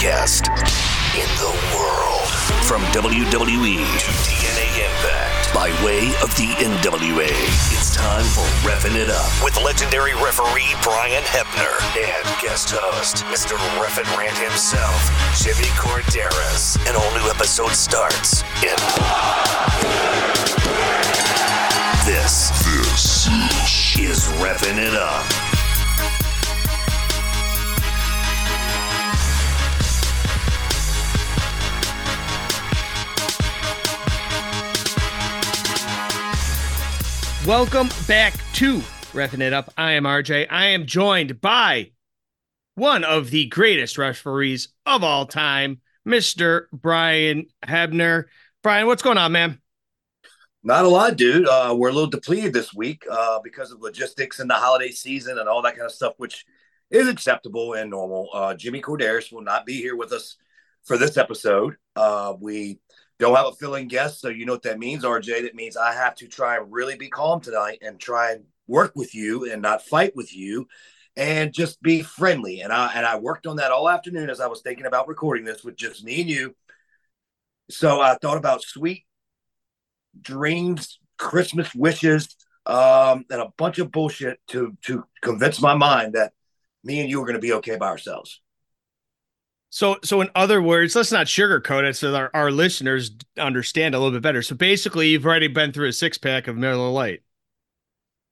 podcast in the world. From WWE to TNA Impact by way of the NWA. It's time for Refin It Up with legendary referee Brian Hebner and guest host, Mr. Reffin Rant himself, Jimmy Korderas. An all new episode starts in. This, this is Refin It Up. Welcome back to Refin It Up. I am RJ. I am joined by one of the greatest referees of all time, Mr. Brian Hebner. Brian, what's going on, man? Not a lot, dude. Uh, we're a little depleted this week uh, because of logistics and the holiday season and all that kind of stuff, which is acceptable and normal. Uh, Jimmy Korderas will not be here with us for this episode. Uh, we don't have a filling guest, so you know what that means, RJ. That means I have to try and really be calm tonight and try and work with you and not fight with you and just be friendly. And I and I worked on that all afternoon as I was thinking about recording this with just me and you. So I thought about sweet dreams, Christmas wishes, um, and a bunch of bullshit to to convince my mind that me and you are going to be okay by ourselves. So, so in other words, let's not sugarcoat it so that our, our listeners understand a little bit better. So basically, you've already been through a six pack of Miller Lite.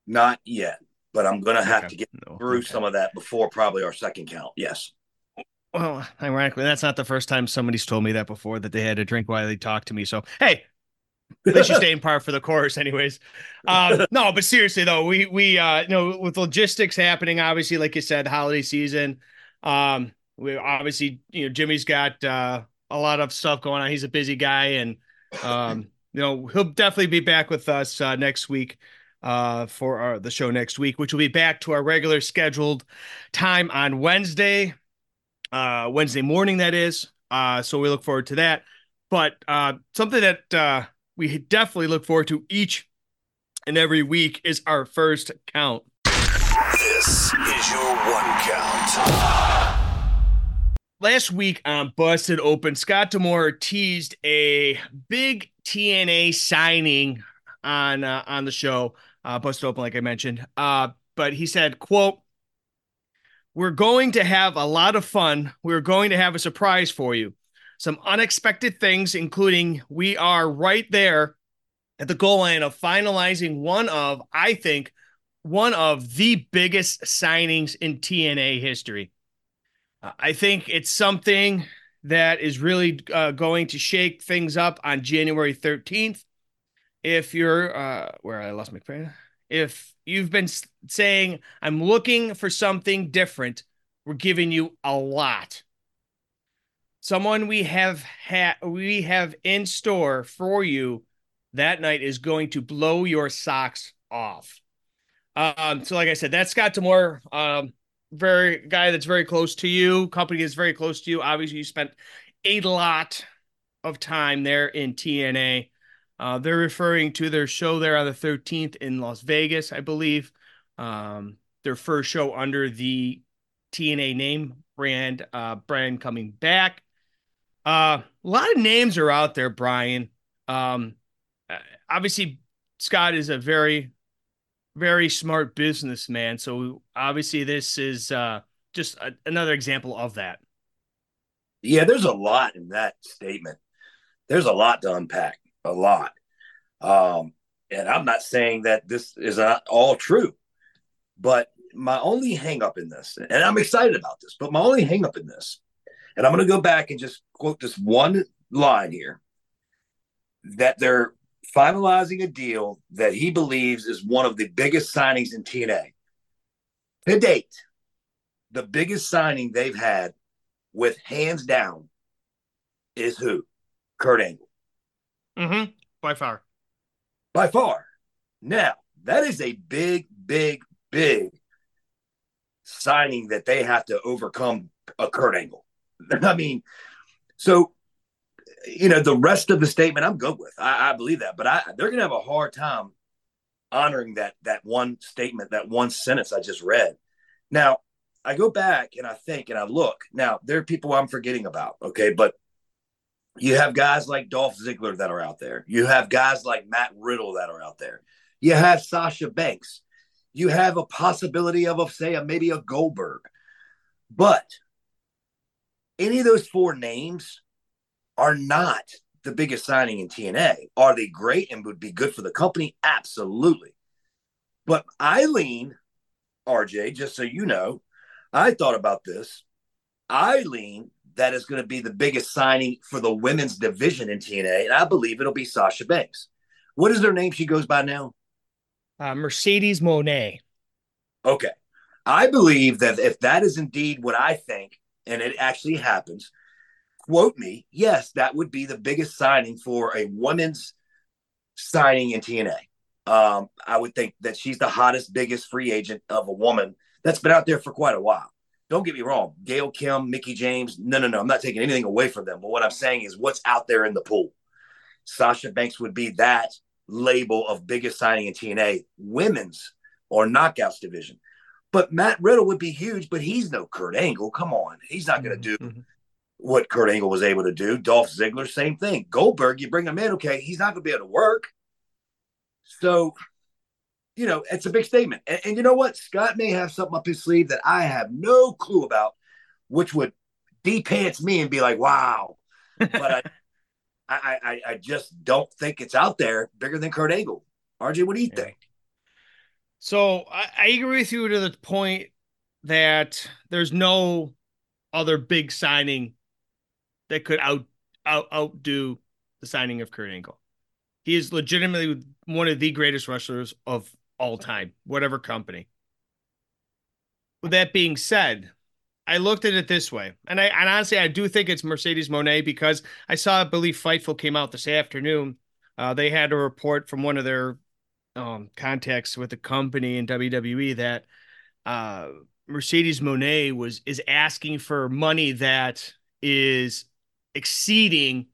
Not yet, but I'm going to have Okay. to get No, through okay. some of that before probably our second count. Yes. Well, ironically, that's not the first time somebody's told me that before that they had to drink while they talked to me. So, hey, least you stay in par for the course, anyways. Um, no, but seriously though, we we uh, you know with logistics happening, obviously, like you said, holiday season. Um, we obviously, you know, Jimmy's got uh, a lot of stuff going on. He's a busy guy, and um, you know, he'll definitely be back with us uh, next week uh for our the show next week which will be back to our regular scheduled time on Wednesday uh Wednesday morning that is uh so we look forward to that but uh something that uh we definitely look forward to each and every week is our first count This is your one count. Last week on Busted Open, Scott D'Amore teased a big TNA signing on uh, on the show, uh, Busted Open, like I mentioned. Uh, but he said, "quote We're going to have a lot of fun. We're going to have a surprise for you. Some unexpected things, including we are right there at the goal line of finalizing one of, I think." One of the biggest signings in TNA history. Uh, I think it's something that is really uh, going to shake things up on January 13th. If you're uh, where I lost my train, if you've been saying I'm looking for something different, we're giving you a lot. Someone we have had we have in store for you that night is going to blow your socks off. Um, so like I said, that's Scott D'Amore. Um, very guy that's very close to you, company is very close to you. Obviously, you spent a lot of time there in TNA. Uh, they're referring to their show there on the 13th in Las Vegas, I believe. Um, their first show under the TNA name brand, uh, brand coming back. Uh, a lot of names are out there, Brian. Um, uh, obviously, Scott is a very very smart businessman. So obviously, this is uh, just a, another example of that. Yeah, there's a lot in that statement. There's a lot to unpack, a lot. Um, and I'm not saying that this is not all true, but my only hang up in this, and I'm excited about this, but my only hang up in this, and I'm going to go back and just quote this one line here that they're finalizing a deal that he believes is one of the biggest signings in TNA to date. The biggest signing they've had with hands down is who? Kurt Angle. Mm-hmm. By far. By far. Now, that is a big, big, big signing that they have to overcome a Kurt Angle. I mean, so you know, the rest of the statement I'm good with. I, I believe that, but I they're gonna have a hard time honoring that that one statement, that one sentence I just read. Now, I go back and I think and I look. Now, there are people I'm forgetting about, okay? But you have guys like Dolph Ziggler that are out there. You have guys like Matt Riddle that are out there. You have Sasha Banks. You have a possibility of, of say, a, maybe a Goldberg. But any of those four names are not the biggest signing in TNA. Are they great and would be good for the company? Absolutely. But Eileen, RJ, just so you know, I thought about this. Eileen, that is going to be the biggest signing for the women's division in TNA, and I believe it'll be Sasha Banks. What is her name she goes by now? Uh, Mercedes Moné. Okay. I believe that if that is indeed what I think, and it actually happens, quote me, yes, that would be the biggest signing for a women's signing in TNA. Um, I would think that she's the hottest, biggest free agent of a woman that's been out there for quite a while. Don't get me wrong, Gail Kim, Mickie James, no, no, no. I'm not taking anything away from them. But what I'm saying is what's out there in the pool. Sasha Banks would be that label of biggest signing in TNA, women's or knockouts division. But Matt Riddle would be huge, but he's no Kurt Angle. Come on. He's not going to mm-hmm. What Kurt Angle was able to do. Dolph Ziggler, same thing. Goldberg, you bring him in, okay, he's not going to be able to work. So, you know, it's a big statement. And, and, you know what? Scott may have something up his sleeve that I have no clue about, which would de-pants me and be like, wow. But I, I, I, I just don't think it's out there bigger than Kurt Angle. RJ, what do you yeah. think? So I, I agree with you to the point that there's no other big signing that could out, out outdo the signing of Kurt Angle. He is legitimately one of the greatest wrestlers of all time, whatever company. With that being said, I looked at it this way, and I and honestly I do think it's Mercedes Moné because I saw I believe Fightful came out this afternoon. Uh, they had a report from one of their um, contacts with the company in WWE that uh, Mercedes Moné was is asking for money that is exceeding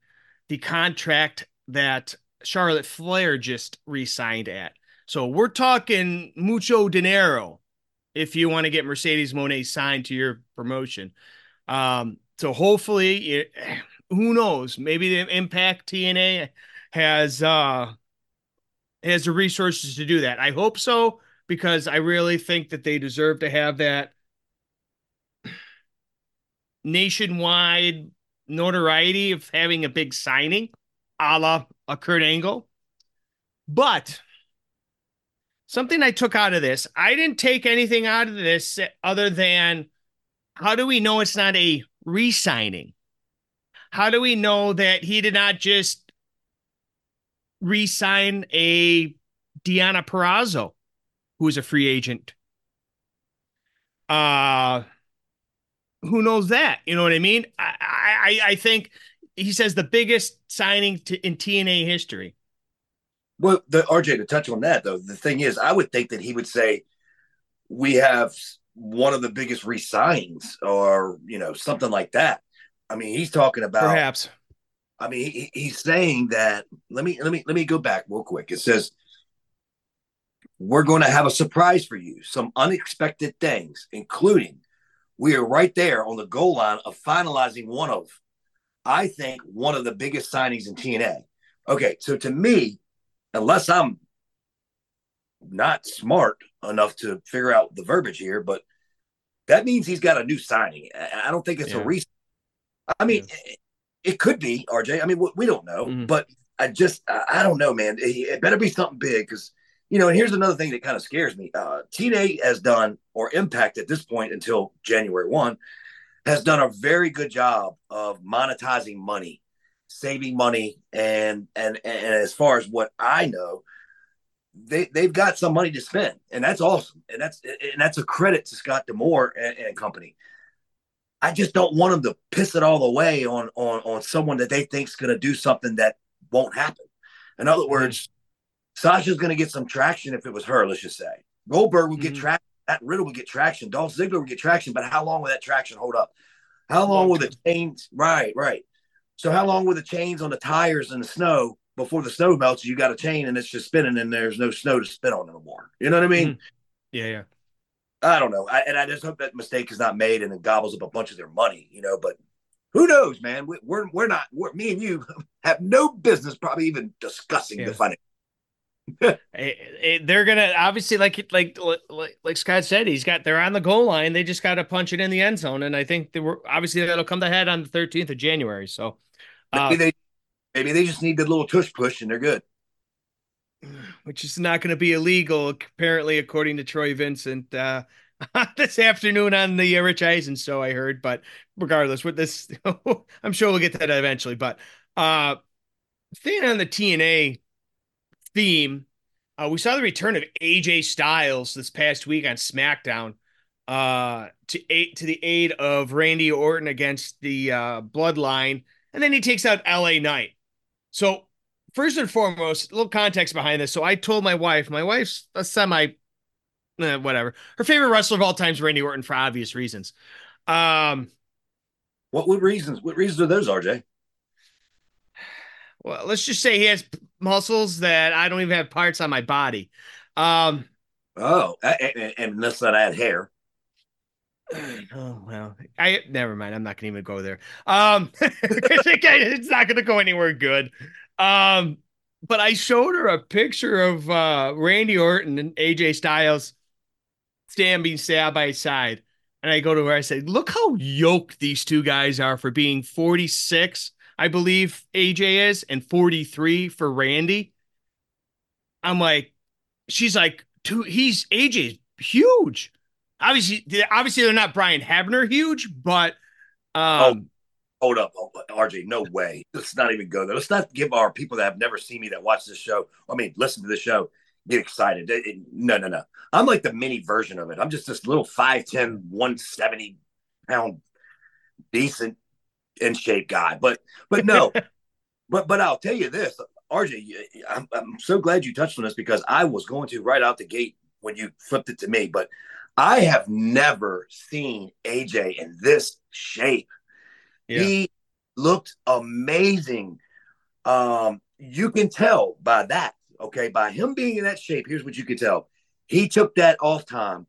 the contract that Charlotte Flair just re-signed at. So we're talking mucho dinero if you want to get Mercedes Moné signed to your promotion. Um, so hopefully, it, who knows? Maybe the Impact TNA has uh, has the resources to do that. I hope so because I really think that they deserve to have that nationwide notoriety of having a big signing, a la a Kurt Angle. But something I took out of this, I didn't take anything out of this other than how do we know it's not a re signing? How do we know that he did not just re sign a Deanna Purrazzo, who is a free agent? Uh, who knows that? You know what I mean? I, I, I think he says the biggest signing to, in TNA history. Well, the RJ to touch on that though, the thing is, I would think that he would say we have one of the biggest resigns or you know something like that. I mean, he's talking about perhaps. I mean, he, he's saying that. Let me let me let me go back real quick. It says we're going to have a surprise for you, some unexpected things, including we are right there on the goal line of finalizing one of, I think, one of the biggest signings in TNA. Okay, so to me, unless I'm not smart enough to figure out the verbiage here, but that means he's got a new signing. I don't think it's yeah. a recent. I mean, yeah. it, it, could be RJ. I mean, we don't know, mm-hmm. but I just I don't know, man. It, it better be something big because you know. And here's another thing that kind of scares me. Uh, TNA has done or Impact at this point until January one has done a very good job of monetizing money saving money and and and as far as what I know, they they've got some money to spend, and that's awesome, and that's and that's a credit to Scott D'Amore and, and company. I just don't want them to piss it all away on on on someone that they think's going to do something that won't happen. In other words, Sasha's going to get some traction if it was her. Let's just say Goldberg would get mm-hmm. traction. That Riddle would get traction. Dolph Ziggler would get traction. But how long will that traction hold up? How long will the chains? Right, right. So how long were the chains on the tires in the snow before the snow melts? You got a chain and it's just spinning, and there's no snow to spin on anymore. You know what I mean? Mm-hmm. Yeah, yeah. I don't know. I, and I just hope that mistake is not made and it gobbles up a bunch of their money, you know. But who knows, man? We, we're we're not. We're, me and you have no business probably even discussing yeah. the financial they're gonna obviously like like like like Scott said, he's got they're on the goal line. They just got to punch it in the end zone, and I think they were obviously that'll come to head on the 13th of January. So uh, maybe they maybe they just need the little tush push and they're good. Which is not going to be illegal, apparently, according to Troy Vincent uh, this afternoon on the uh, Rich Eisen show. I heard, but regardless, with this, I'm sure we'll get to that eventually. But uh, staying on the TNA theme, uh, we saw the return of AJ Styles this past week on SmackDown uh, to aid, to the aid of Randy Orton against the uh, Bloodline, and then he takes out LA Knight. So first and foremost, a little context behind this. So I told my wife, my wife's a semi, eh, whatever. Her favorite wrestler of all time is Randy Orton for obvious reasons. Um, what what reasons? What reasons are those, RJ? well, let's just say he has muscles that I don't even have parts on my body. Um, oh, and, and unless that I had hair. Oh well, I never mind. I'm not gonna even go there. Um, it's not gonna go anywhere good. Um, but I showed her a picture of uh Randy Orton and AJ Styles standing side by side, and I go to her. I said, "Look how yoked these two guys are for being 46 I believe AJ is, and 43 for Randy. I'm like, she's like, he's AJ's huge. Obviously, obviously they're not Brian Hebner huge, but um, oh, hold up, oh, RJ, no way. Let's not even go there. Let's not give our people that have never seen me that watch this show. I mean, listen to the show, get excited. It, it, no, no, no. I'm like the mini version of it. I'm just this little 5'10, 170 pound decent in shape guy. But but no, but but I'll tell you this, RJ, I'm, I'm so glad you touched on this because I was going to right out the gate when you flipped it to me, but I have never seen AJ in this shape. Yeah. He looked amazing. Um, you can tell by that, okay, by him being in that shape. Here's what you can tell: he took that off time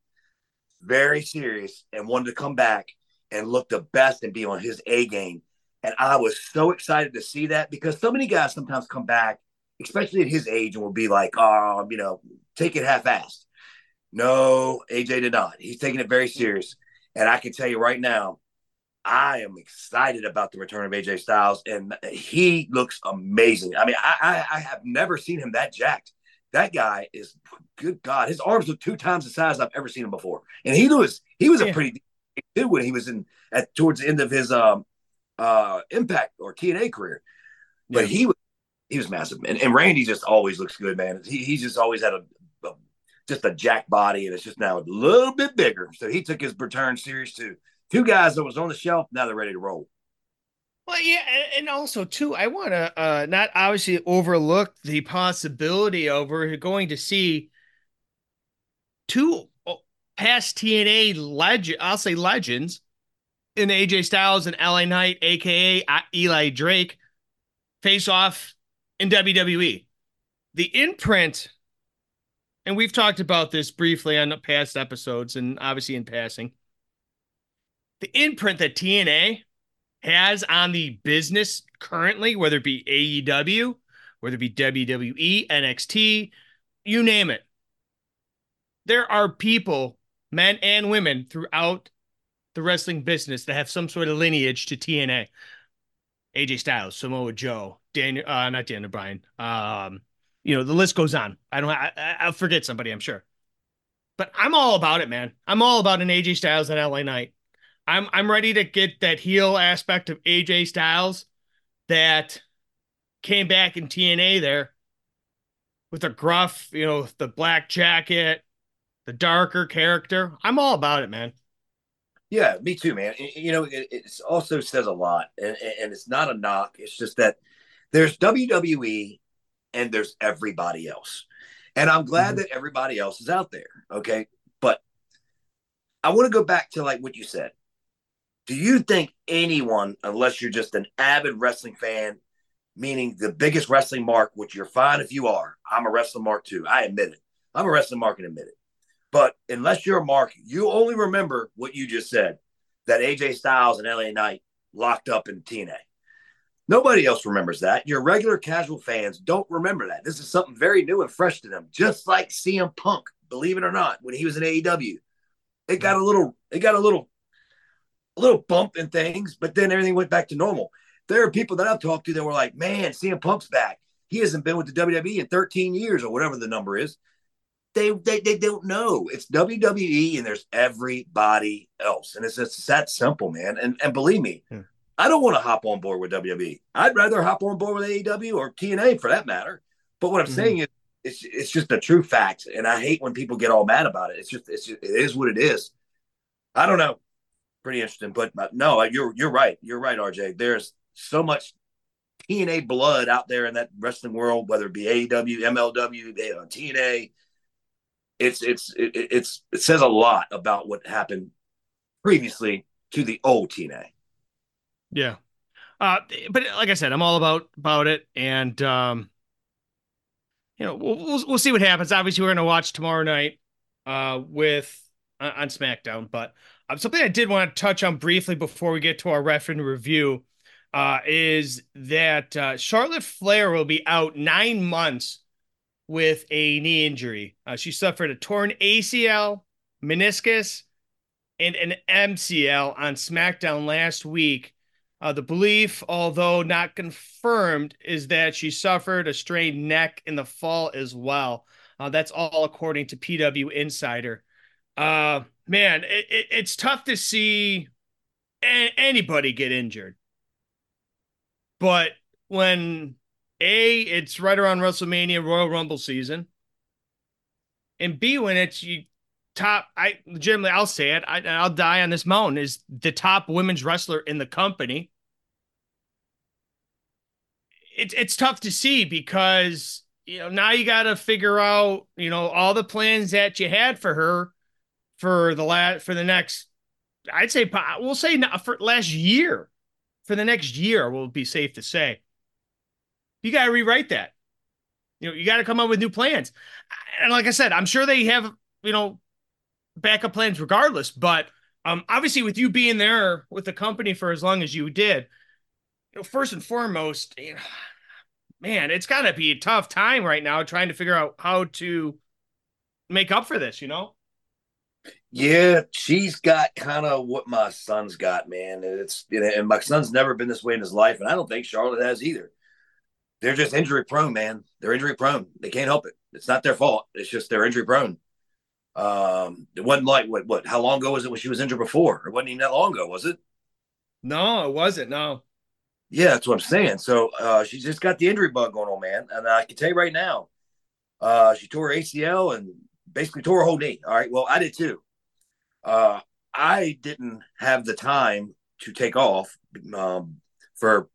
very serious and wanted to come back and look the best and be on his A game. And I was so excited to see that because so many guys sometimes come back, especially at his age, and will be like, oh, you know, take it half assed. No, AJ did not. He's taking it very serious. And I can tell you right now, I am excited about the return of AJ Styles, and he looks amazing. I mean, I, I, I have never seen him that jacked. That guy is good. God, his arms look two times the size I've ever seen him before, and he was he was a pretty did when he was in at towards the end of his um uh impact or TNA career. But yeah. he was he was massive. And, and Randy just always looks good, man. He he just always had a, a, just a jack body and it's just now a little bit bigger. So he took his return serious too. Two guys that was on the shelf, now they're ready to roll. Well, yeah, and also too, I want to uh, not obviously overlook the possibility of we're going to see two past TNA legend, I'll say legends, in AJ Styles and LA Knight, aka Eli Drake, face off in WWE. The imprint, and we've talked about this briefly on past episodes and obviously in passing. The imprint that TNA has on the business currently, whether it be AEW, whether it be WWE, NXT, you name it. There are people men and women throughout the wrestling business that have some sort of lineage to TNA. AJ Styles, Samoa Joe, Daniel, uh, not Daniel Bryan. Um, you know, the list goes on. I don't, I, I'll forget somebody, I'm sure. But I'm all about it, man. I'm all about an AJ Styles and LA Knight. I'm, I'm ready to get that heel aspect of AJ Styles that came back in TNA there with the gruff, you know, the black jacket, the darker character. I'm all about it, man. Yeah, me too, man. You know, it, it also says a lot, and, and it's not a knock. It's just that there's WWE and there's everybody else. And I'm glad mm-hmm. that everybody else is out there. Okay. But I want to go back to like what you said. Do you think anyone, unless you're just an avid wrestling fan, meaning the biggest wrestling mark, which you're fine if you are, I'm a wrestling mark too. I admit it. I'm a wrestling mark and admit it. But unless you're mark, you only remember what you just said that AJ Styles and LA Knight locked up in TNA. Nobody else remembers that. Your regular casual fans don't remember that. This is something very new and fresh to them, just like CM Punk, believe it or not, when he was in AEW. It got a little, it got a little, a little bump in things, but then everything went back to normal. There are people that I've talked to that were like, man, CM Punk's back. He hasn't been with the WWE in 13 years or whatever the number is. They, they, they don't know. It's WWE and there's everybody else. And it's just that simple, man. And, and believe me, hmm. I don't want to hop on board with WWE. I'd rather hop on board with AEW or TNA for that matter. But what I'm mm-hmm. saying is, it's it's just a true fact, and I hate when people get all mad about it. It's just it's just, it is what it is. I don't know. Pretty interesting, but, but no, you're you're right. You're right, RJ. There's so much TNA blood out there in that wrestling world, whether it be AEW, MLW, TNA. It's it's it, it's it says a lot about what happened previously to the old TNA. Yeah. Uh, but like I said, I'm all about about it, and um, you know, we'll, we'll, we'll see what happens. Obviously, we're going to watch tomorrow night uh, with uh, on SmackDown. But um, something I did want to touch on briefly before we get to our ref and review uh, is that uh, Charlotte Flair will be out nine months with a knee injury. Uh, she suffered a torn ACL, meniscus, and an MCL on SmackDown last week. Uh, the belief, although not confirmed, is that she suffered a strained neck in the fall as well. Uh, that's all according to PW Insider. Uh, man, it, it, it's tough to see a- anybody get injured. But when A, it's right around WrestleMania Royal Rumble season, and B, when it's you top, I legitimately, I'll say it, I, I'll die on this mountain, is the top women's wrestler in the company. It's it's tough to see because you know now you got to figure out you know all the plans that you had for her for the last for the next I'd say we'll say for last year for the next year will be safe to say you got to rewrite that you know you got to come up with new plans and like I said I'm sure they have you know backup plans regardless. But um, obviously, with you being there with the company for as long as you did, you know, first and foremost, you know, man, it's got to be a tough time right now trying to figure out how to make up for this. You know. Yeah, she's got kind of what my son's got, man. It's you know, and my son's never been this way in his life, and I don't think Charlotte has either. They're just injury prone, man. They're injury prone. They can't help it. It's not their fault. It's just they're injury prone. Um, it wasn't like what what how long ago was it when she was injured before? It wasn't even that long ago, was it? No, it wasn't. No. Yeah, that's what I'm saying. So uh, she's just got the injury bug going on, man. And I can tell you right now, uh, she tore her ACL and basically tore her whole knee. All right. Well, I did too. Uh, I didn't have the time to take off um, for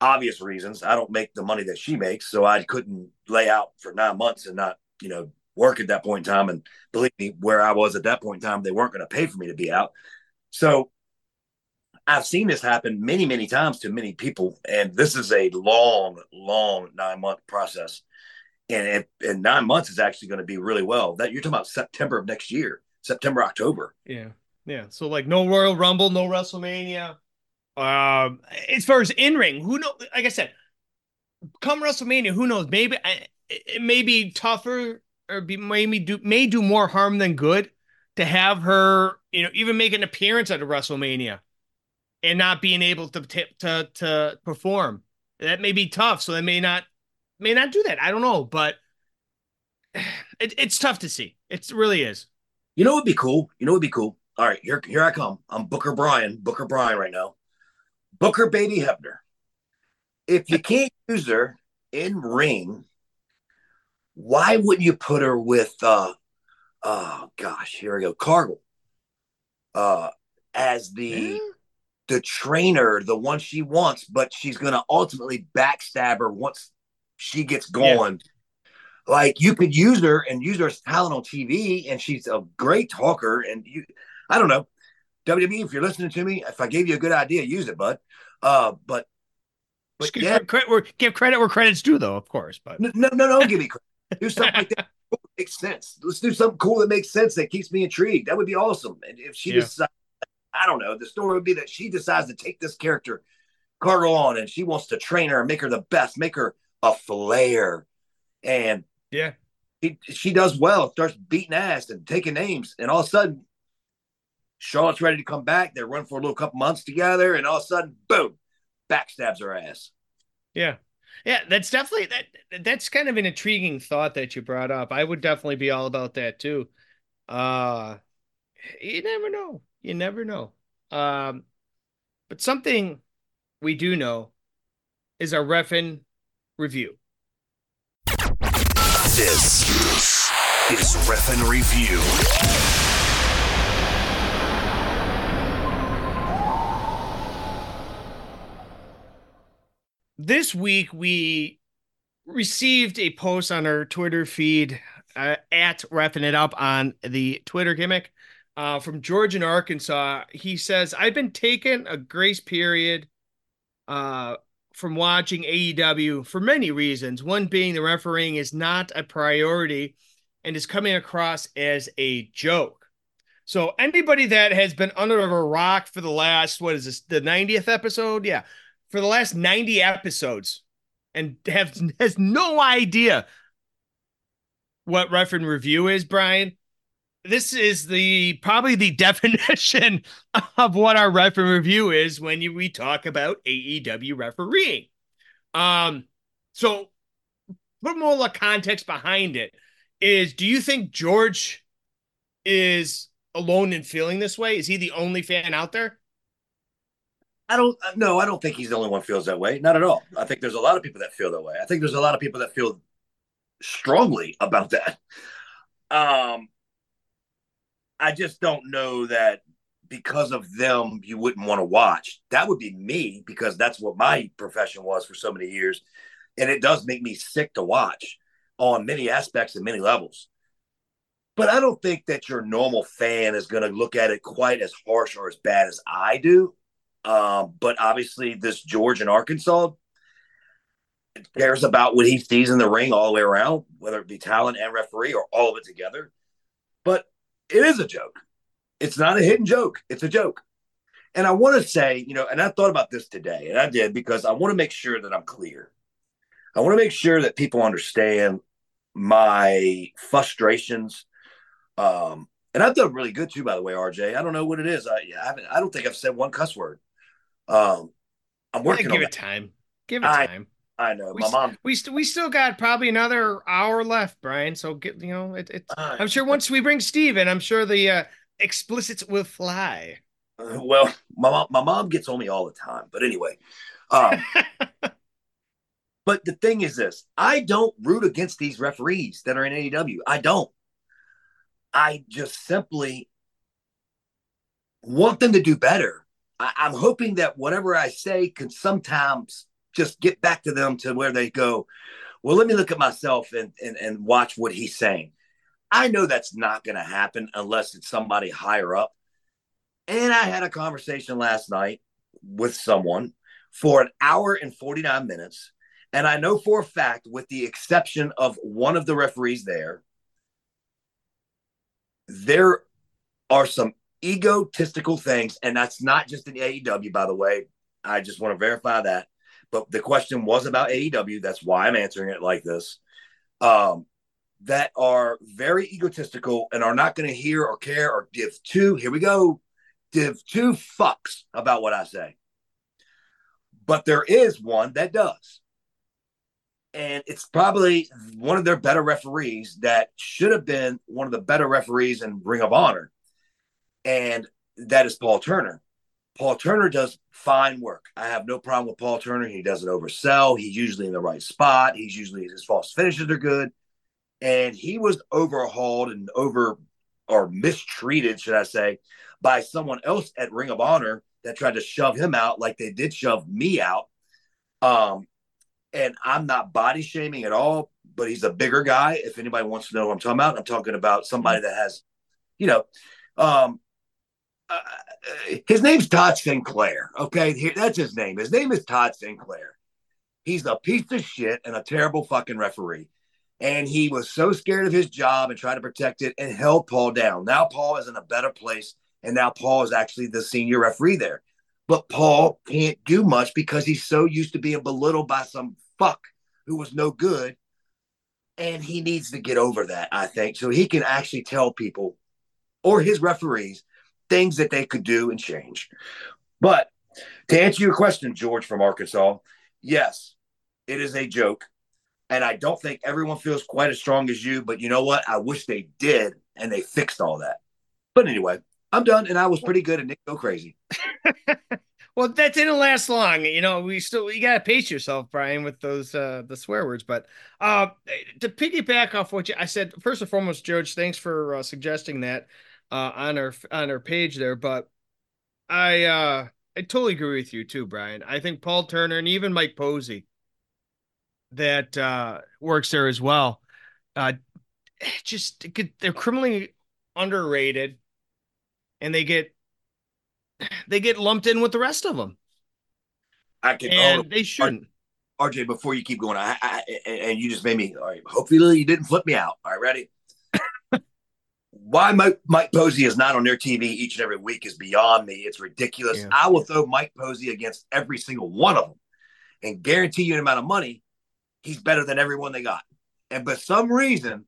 obvious reasons. I don't make the money that she makes, so I couldn't lay out for nine months and not, you know, work at that point in time. And believe me, where I was at that point in time, they weren't going to pay for me to be out. So I've seen this happen many, many times to many people. And this is a long, long nine month process. And it, and nine months is actually going to be really well. That you're talking about September of next year, September, October. Yeah. Yeah. So like no Royal Rumble, no WrestleMania. Um, as far as in ring, who know? Like I said, come WrestleMania, who knows? Maybe it may be tougher or be maybe do may do more harm than good to have her, you know, even make an appearance at a WrestleMania and not being able to to to perform. That may be tough, so they may not may not do that. I don't know, but it, it's tough to see. It really is. You know, it'd be cool. You know, it'd be cool. All right, here here I come. I'm Booker Bryan, Booker Bryan right now. Booker Baby Hebner. If you can't use her in ring why wouldn't you put her with uh oh gosh, here we go, Cargill. Uh as the yeah. the trainer, the one she wants, but she's gonna ultimately backstab her once she gets going. Yeah. Like you could use her and use her as talent on TV, and she's a great talker. And you, I don't know, WWE. If you're listening to me, if I gave you a good idea, use it, bud. Uh, but but yeah, credit, give credit where credit's due, though, of course. But no, no, no, don't give me credit do something like that. cool makes sense. Let's do something cool that makes sense that keeps me intrigued. That would be awesome. And if she yeah. decides, I don't know, the story would be that she decides to take this character, Cargo, on, and she wants to train her and make her the best, make her a flair, and yeah, she she does well, starts beating ass and taking names, and all of a sudden, Charlotte's ready to come back. They run for a little couple months together, and all of a sudden, boom, backstabs her ass. Yeah, yeah, that's definitely that. That's kind of an intriguing thought that you brought up. I would definitely be all about that too. Uh, you never know. You never know. Um, but something we do know is our refin review. This is refin review. This week we received a post on our Twitter feed uh, at wrapping it up on the Twitter gimmick uh, from George in Arkansas. He says, I've been taking a grace period uh, from watching AEW for many reasons. One being the refereeing is not a priority and is coming across as a joke. So anybody that has been under a rock for the last, what is this, the 90th episode? Yeah for the last 90 episodes and have has no idea what ref and review is, Brian. This is the probably the definition of what our ref and review is when you, we talk about AEW refereeing. Um, so put more context behind it. Is do you think George is alone in feeling this way? Is he the only fan out there? I don't no, I don't think he's the only one feels that way. Not at all. I think there's a lot of people that feel that way. I think there's a lot of people that feel strongly about that. Um I just don't know that because of them you wouldn't want to watch. That would be me because that's what my profession was for so many years. And it does make me sick to watch on many aspects and many levels. But I don't think that your normal fan is going to look at it quite as harsh or as bad as I do. Um, but obviously, this George in Arkansas cares about what he sees in the ring all the way around, whether it be talent and referee or all of it together. But it is a joke. It's not a hidden joke. It's a joke. And I want to say, you know, and I thought about this today, and I did because I want to make sure that I'm clear. I want to make sure that people understand my frustrations. Um, and I've done really good too, by the way, RJ. I don't know what it is. I, I haven't. I don't think I've said one cuss word. Um, I'm working. Give it that. time. Give it I, time. I know we my mom. We st- we still got probably another hour left, Brian. So get you know it. It's. Uh, I'm sure once we bring Steve in, I'm sure the uh, explicits will fly. Uh, well, my mom, my mom gets on me all the time. But anyway, um, but the thing is this: I don't root against these referees that are in AEW. I don't. I just simply want them to do better. I, I'm hoping that whatever I say can sometimes just get back to them to where they go, well, let me look at myself and, and, and watch what he's saying. I know that's not going to happen unless it's somebody higher up. And I had a conversation last night with someone for an hour and 49 minutes. And I know for a fact, with the exception of one of the referees there, there are some egotistical things, and that's not just in AEW, by the way. I just want to verify that. But the question was about AEW. That's why I'm answering it like this. Um, that are very egotistical and are not going to hear or care or give two. Here we go. Give two fucks about what I say. But there is one that does. And it's probably one of their better referees that should have been one of the better referees in Ring of Honor and that is Paul Turner. Paul Turner does fine work. I have no problem with Paul Turner. He doesn't oversell. He's usually in the right spot. He's usually his false finishes are good. And he was overhauled and over or mistreated, should I say, by someone else at Ring of Honor that tried to shove him out like they did shove me out. Um, and I'm not body shaming at all, but he's a bigger guy. If anybody wants to know what I'm talking about, I'm talking about somebody that has, you know, um, his name's Todd Sinclair. Okay, that's his name. His name is Todd Sinclair. He's a piece of shit and a terrible fucking referee. And he was so scared of his job and tried to protect it and held Paul down. Now Paul is in a better place. And now Paul is actually the senior referee there. But Paul can't do much because he's so used to being belittled by some fuck who was no good. And he needs to get over that, I think, so he can actually tell people or his referees things that they could do and change. But to answer your question, George from Arkansas, yes, it is a joke. And I don't think everyone feels quite as strong as you, but you know what? I wish they did and they fixed all that. But anyway, I'm done and I was pretty good and Nick go crazy. well, that didn't last long. You know, we still you gotta pace yourself, Brian, with those uh the swear words. But uh to piggyback off what you I said, first and foremost, George, thanks for uh, suggesting that uh on our on our page there. But I uh I totally agree with you too, Brian. I think Paul Turner and even Mike Posey that uh, works there as well. Uh, just they're criminally underrated, and they get they get lumped in with the rest of them. I can, and they shouldn't. RJ, before you keep going, I, I, and you just made me. All right, hopefully you didn't flip me out. All right, ready? Why Mike, Mike Posey is not on their TV each and every week is beyond me. It's ridiculous. Yeah. I will throw Mike Posey against every single one of them, and guarantee you an amount of money he's better than everyone they got. And for some reason,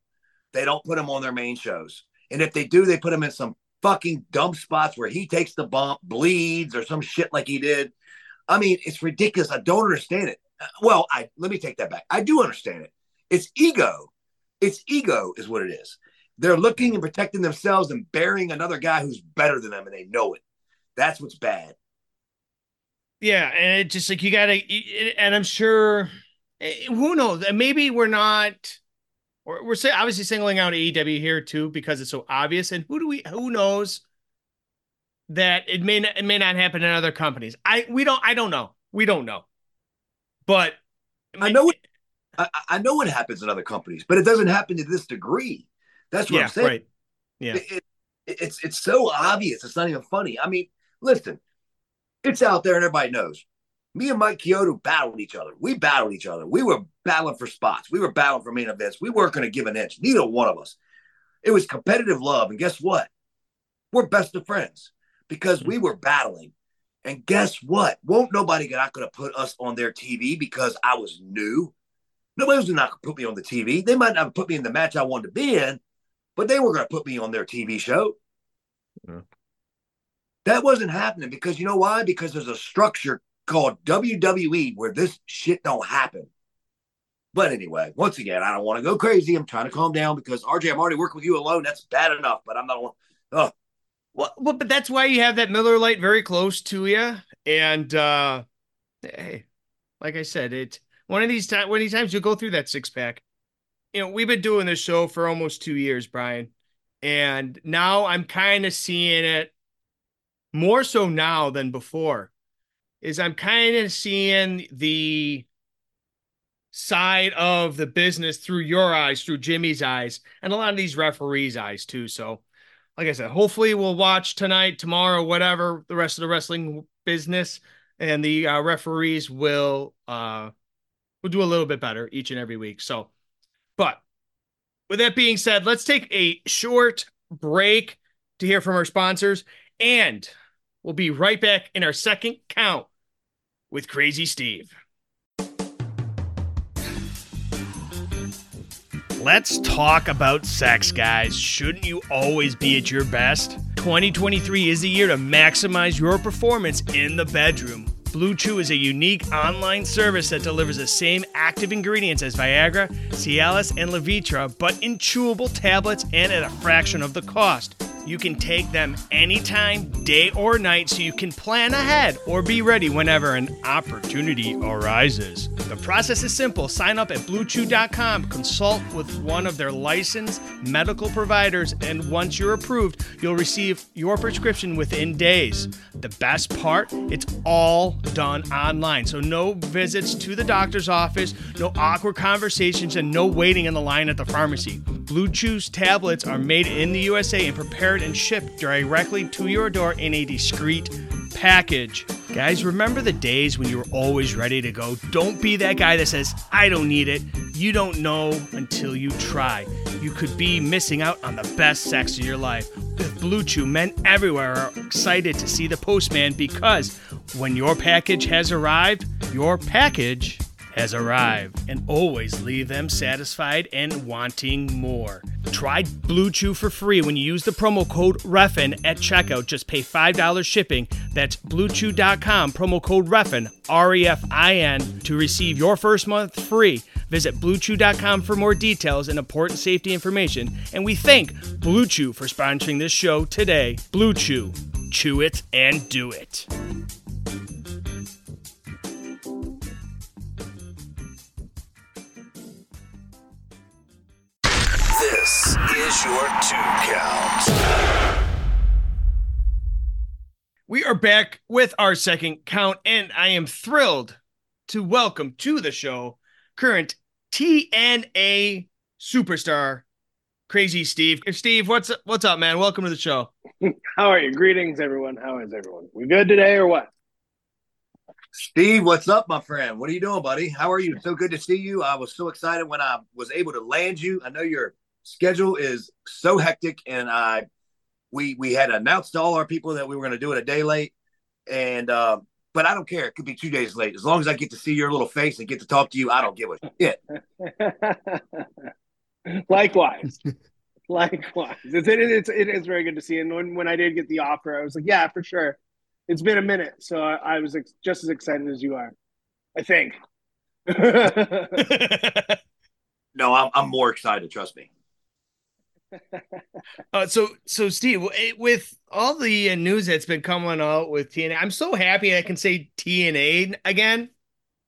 they don't put him on their main shows. And if they do, they put him in some fucking dumb spots where he takes the bump, bleeds, or some shit like he did. I mean, it's ridiculous. I don't understand it. Uh, well, I let me take that back. I do understand it. It's ego. It's ego is what it is. They're looking and protecting themselves and burying another guy who's better than them, and they know it. That's what's bad. Yeah, and it just like you gotta, and I'm sure Eh, who knows? Maybe we're not. We're, we're obviously singling out AEW here too because it's so obvious. And who do we? Who knows that it may not, it may not happen in other companies? I we don't. I don't know. We don't know. But I know it. I, I know what happens in other companies, but it doesn't happen to this degree. That's what yeah, I'm saying. Right. Yeah. It, it, it's it's so obvious. It's not even funny. I mean, listen, it's out there and everybody knows me and Mike Chioda battled each other. We battled each other. We were battling for spots. We were battling for main events. We weren't going to give an inch. Neither one of us. It was competitive love. And guess what? We're best of friends because we were battling. And guess what? Won't nobody not going to put us on their TV because I was new. Nobody was not going to put me on the TV. They might not put me in the match I wanted to be in, but they were going to put me on their TV show. Yeah. That wasn't happening because you know why? Because there's a structure called WWE where this shit don't happen. But anyway, once again, I don't want to go crazy. I'm trying to calm down because RJ, I'm already working with you alone. That's bad enough, but I'm not. Oh. Well, well, but that's why you have that Miller Lite very close to you. And uh hey, like I said, it one of these times, one of these times you go through that six pack. You know, we've been doing this show for almost two years, Brian, and now I'm kind of seeing it more so now than before is I'm kind of seeing the side of the business through your eyes, through Jimmy's eyes, and a lot of these referees' eyes too. So, like I said, hopefully we'll watch tonight, tomorrow, whatever the rest of the wrestling business, and the uh, referees will uh will do a little bit better each and every week. So, but with that being said, let's take a short break to hear from our sponsors, and we'll be right back in our second count with Crazy Steve. Let's talk about sex, guys. Shouldn't you always be at your best? 2023 is the year to maximize your performance in the bedroom. Blue Chew is a unique online service that delivers the same active ingredients as Viagra, Cialis, and Levitra, but in chewable tablets and at a fraction of the cost. You can take them anytime, day or night, so you can plan ahead or be ready whenever an opportunity arises. The process is simple. Sign up at BlueChew.com, consult with one of their licensed medical providers, and once you're approved, you'll receive your prescription within days. The best part, it's all done online. So no visits to the doctor's office, no awkward conversations, and no waiting in the line at the pharmacy. Blue Chew's tablets are made in the USA and prepared and shipped directly to your door in a discreet package. Guys, remember the days when you were always ready to go? Don't be that guy that says, I don't need it You don't know until you try. You could be missing out on the best sex of your life. With Blue Chew, men everywhere are excited to see the postman because when your package has arrived, your package has arrived and always leave them satisfied and wanting more. Try Blue Chew for free when you use the promo code REFIN at checkout. Just pay $5 shipping. That's bluechew.com, promo code REFIN, R E F I N, to receive your first month free. Visit bluechew.com for more details and important safety information. And we thank Blue Chew for sponsoring this show today. Blue Chew, chew it and do it. Is your two count. We are back with our second count, and I am thrilled to welcome to the show current TNA superstar, Crazy Steve. Steve, what's what's up, man? Welcome to the show. How are you? Greetings, everyone. How is everyone? We good today or what? Steve, what's up, my friend? What are you doing, buddy? How are you? So good to see you. I was so excited when I was able to land you. I know your schedule is so hectic, and I we we had announced to all our people that we were going to do it a day late, and uh, but I don't care. It could be two days late as long as I get to see your little face and get to talk to you. I don't give a shit. Likewise. Likewise. It's, it, it's, it is very good to see. And when, when I did get the offer, I was like, yeah, for sure. It's been a minute. So I, I was ex- just as excited as you are, I think. No, I'm I'm more excited. Trust me. Uh, so, so Steve, eh, with all the uh, news that's been coming out with TNA, I'm so happy I can say TNA again.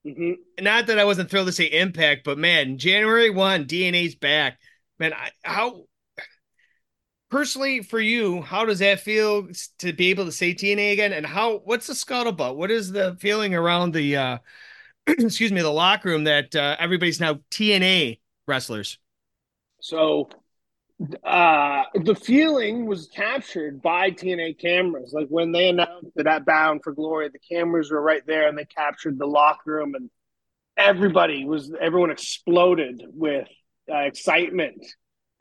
hmm Not that I wasn't thrilled to say Impact, but man, January one, TNA's back. Man, I, how personally for you, how does that feel to be able to say TNA again? And how what's the scuttlebutt? What is the feeling around the uh excuse me, the locker room that uh, everybody's now TNA wrestlers? So uh the feeling was captured by TNA cameras. Like when they announced that at Bound for Glory, the cameras were right there and they captured the locker room and everybody was everyone exploded with uh, excitement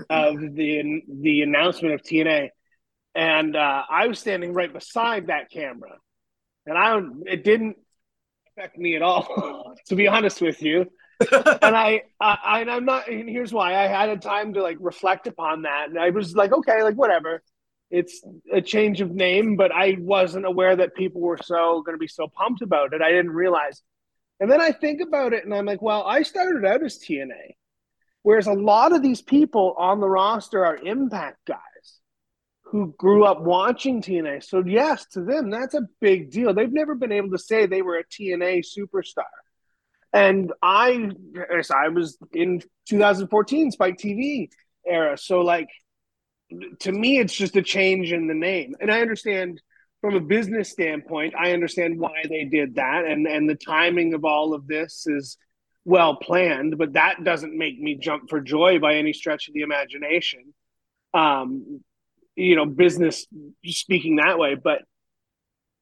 of the the announcement of TNA. And uh, I was standing right beside that camera. And I it didn't affect me at all, to be honest with you and I, I, and I'm not. And here's why: I had a time to like reflect upon that, and I was like, okay, like whatever. It's a change of name, but I wasn't aware that people were so going to be so pumped about it. I didn't realize. And then I think about it, and I'm like, well, I started out as TNA, whereas a lot of these people on the roster are Impact guys who grew up watching TNA. So yes, to them, that's a big deal. They've never been able to say they were a TNA superstar. And I, I was in 2014 Spike TV era. So like, to me, it's just a change in the name. And I understand from a business standpoint, I understand why they did that, and and the timing of all of this is well planned. But that doesn't make me jump for joy by any stretch of the imagination. Um, you know, business speaking that way, but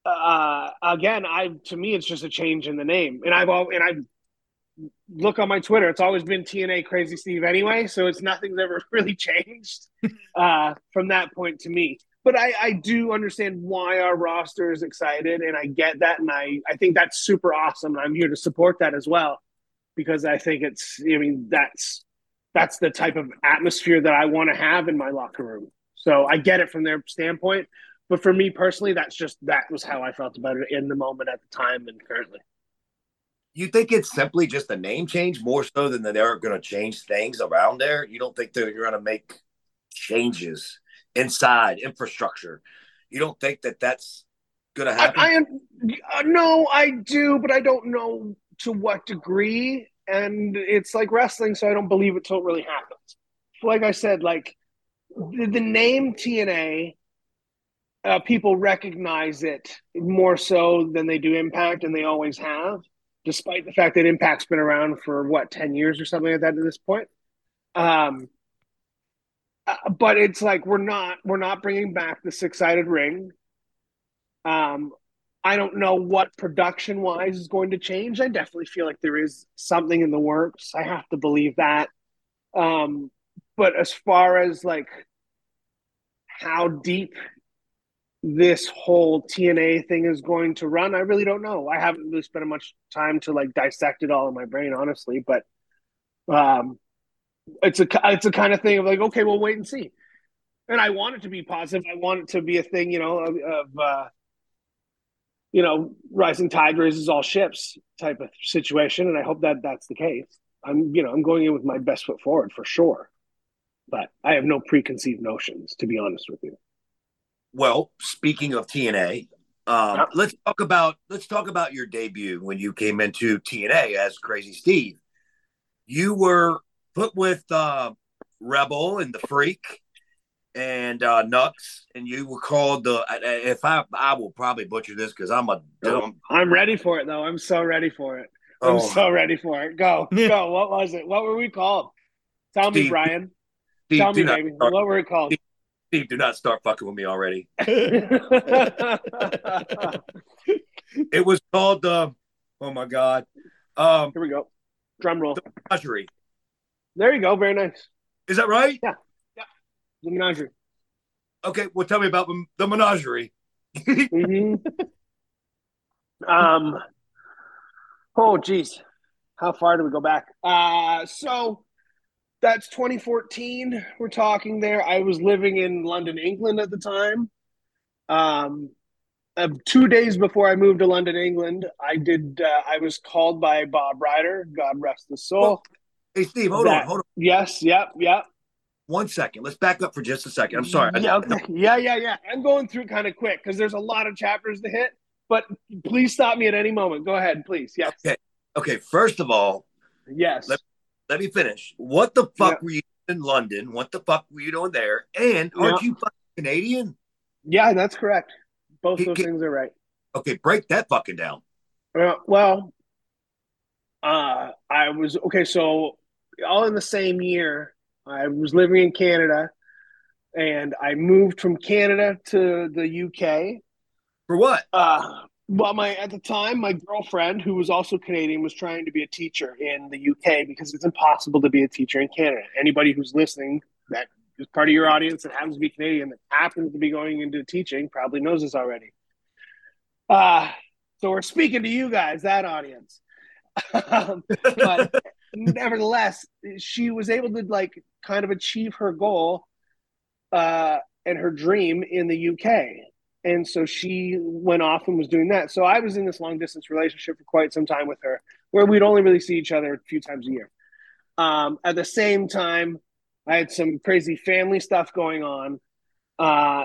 uh again i to me it's just a change in the name and i've all and i've look on my Twitter, it's always been TNA Crazy Steve anyway, so it's nothing's ever really changed uh, from that point to me. But I, I do understand why our roster is excited, and I get that, and I, I think that's super awesome. I'm here to support that as well because I think it's, I mean, that's that's the type of atmosphere that I want to have in my locker room. So I get it from their standpoint, but for me personally, that's just that was how I felt about it in the moment at the time and currently you think it's simply just a name change more so than that they're going to change things around there? You don't think that you're going to make changes inside infrastructure? You don't think that that's going to happen? I, I uh, no, I do, but I don't know to what degree. And it's like wrestling, so I don't believe it till it really happens. Like I said, like the, the name TNA, uh, people recognize it more so than they do Impact, and they always have despite the fact that Impact's been around for what ten years or something like that at this point. Um, uh, but it's like we're not we're not bringing back the six sided ring. Um, I don't know what production wise is going to change. I definitely feel like there is something in the works. I have to believe that. Um, but as far as like how deep this whole TNA thing is going to run, I really don't know. I haven't really spent much time to like dissect it all in my brain, honestly. But um, it's a it's a kind of thing of like, okay, we'll wait and see. And I want it to be positive. I want it to be a thing, you know, of, of uh, you know, rising tide raises all ships type of situation. And I hope that that's the case. I'm, you know, I'm going in with my best foot forward for sure, but I have no preconceived notions, to be honest with you. Well, speaking of TNA, um, yep. let's talk about let's talk about your debut when you came into TNA as Crazy Steve. You were put with uh, Rebel and the Freak and uh, Knux, and you were called the. If I, I will probably butcher this because I'm a dumb. I'm ready for it though. I'm so ready for it. I'm oh. so ready for it. Go, go. What was it? What were we called? Tell Steve, me, Brian. Steve, Tell me, baby. What were we called? Steve, Steve, do not start fucking with me already. it was called the. Uh, oh my god. Um, Here we go. Drum roll. The Menagerie. There you go. Very nice. Is that right? Yeah. Yeah. The menagerie. Okay. Well, tell me about the menagerie. mm-hmm. Um. Oh, geez. How far do we go back? Uh, so that's 2014. We're talking there. I was living in London, England at the time. Um, uh, two days before I moved to London, England, I did. Uh, I was called by Bob Ryder. God rest his soul. Hey, Steve, hold that, on, hold on. Yes, yep, yep. One second. Let's back up for just a second. I'm sorry. Yeah, okay. yeah, yeah, yeah. I'm going through kind of quick because there's a lot of chapters to hit. But please stop me at any moment. Go ahead, please. Yes. Okay. Okay. First of all, yes. Let, let me finish. What the fuck yeah. were you in London? What the fuck were you doing there? And aren't yeah. you Canadian? Yeah, that's correct. Both those things are right. Okay, break that fucking down. Uh, well, uh, I was okay. So all in the same year, I was living in Canada, and I moved from Canada to the UK. For what? Uh, well, my at the time, my girlfriend, who was also Canadian, was trying to be a teacher in the UK because it's impossible to be a teacher in Canada. Anybody who's listening that is part of your audience that happens to be Canadian that happens to be going into teaching probably knows this already. Uh, so we're speaking to you guys, that audience. um, but nevertheless, she was able to like kind of achieve her goal uh, and her dream in the UK and so she went off and was doing that. So I was in this long distance relationship for quite some time with her, where we'd only really see each other a few times a year. Um, at the same time, I had some crazy family stuff going on, uh,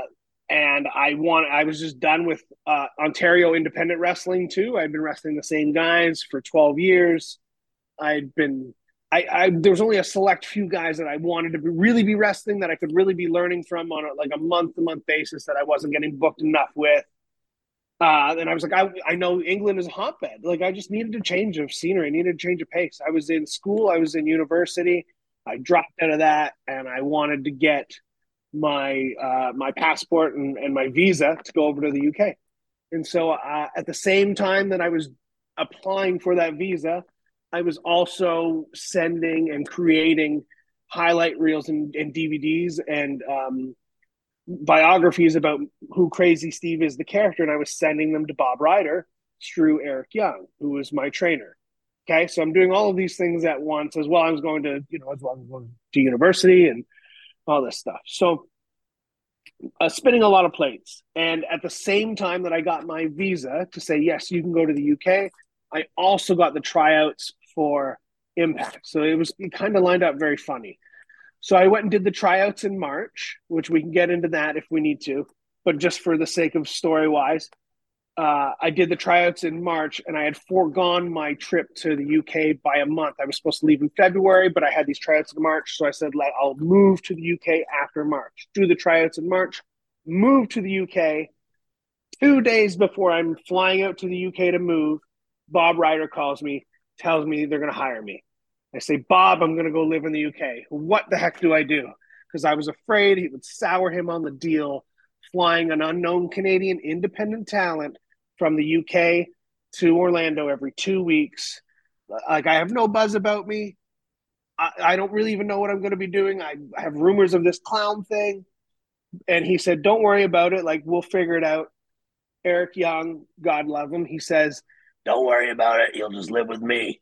and I want I was just done with uh, Ontario independent wrestling too. I'd been wrestling the same guys for twelve years. I'd been I, I there was only a select few guys that I wanted to be, really be wrestling that I could really be learning from on a, like a month to month basis that I wasn't getting booked enough with. Uh, and I was like, I, I know England is a hotbed. Like I just needed a change of scenery, I needed a change of pace. I was in school, I was in university. I dropped out of that, and I wanted to get my uh, my passport and, and my visa to go over to the UK. And so uh, at the same time that I was applying for that visa, I was also sending and creating highlight reels and, and DVDs and um, biographies about who Crazy Steve is, the character, and I was sending them to Bob Ryder through Eric Young, who was my trainer. Okay, so I'm doing all of these things at once as well. I was going to, you know, as well as going to university and all this stuff. So, uh, spinning a lot of plates. And at the same time that I got my visa to say yes, you can go to the UK, I also got the tryouts for Impact. So it was kind of lined up very funny. So I went and did the tryouts in March, which we can get into that if we need to, but just for the sake of story wise, uh, I did the tryouts in March and I had foregone my trip to the UK by a month. I was supposed to leave in February, but I had these tryouts in March. So I said, I'll move to the UK after March, do the tryouts in March, move to the UK. Two days before I'm flying out to the UK to move, Bob Ryder calls me, tells me they're going to hire me. I say, Bob, I'm going to go live in the UK. What the heck do I do? Because I was afraid he would sour him on the deal, flying an unknown Canadian independent talent from the UK to Orlando every two weeks. Like I have no buzz about me. I, I don't really even know what I'm going to be doing. I, I have rumors of this clown thing, and he said, "Don't worry about it. Like we'll figure it out." Eric Young, God love him, he says, "Don't worry about it. You'll just live with me."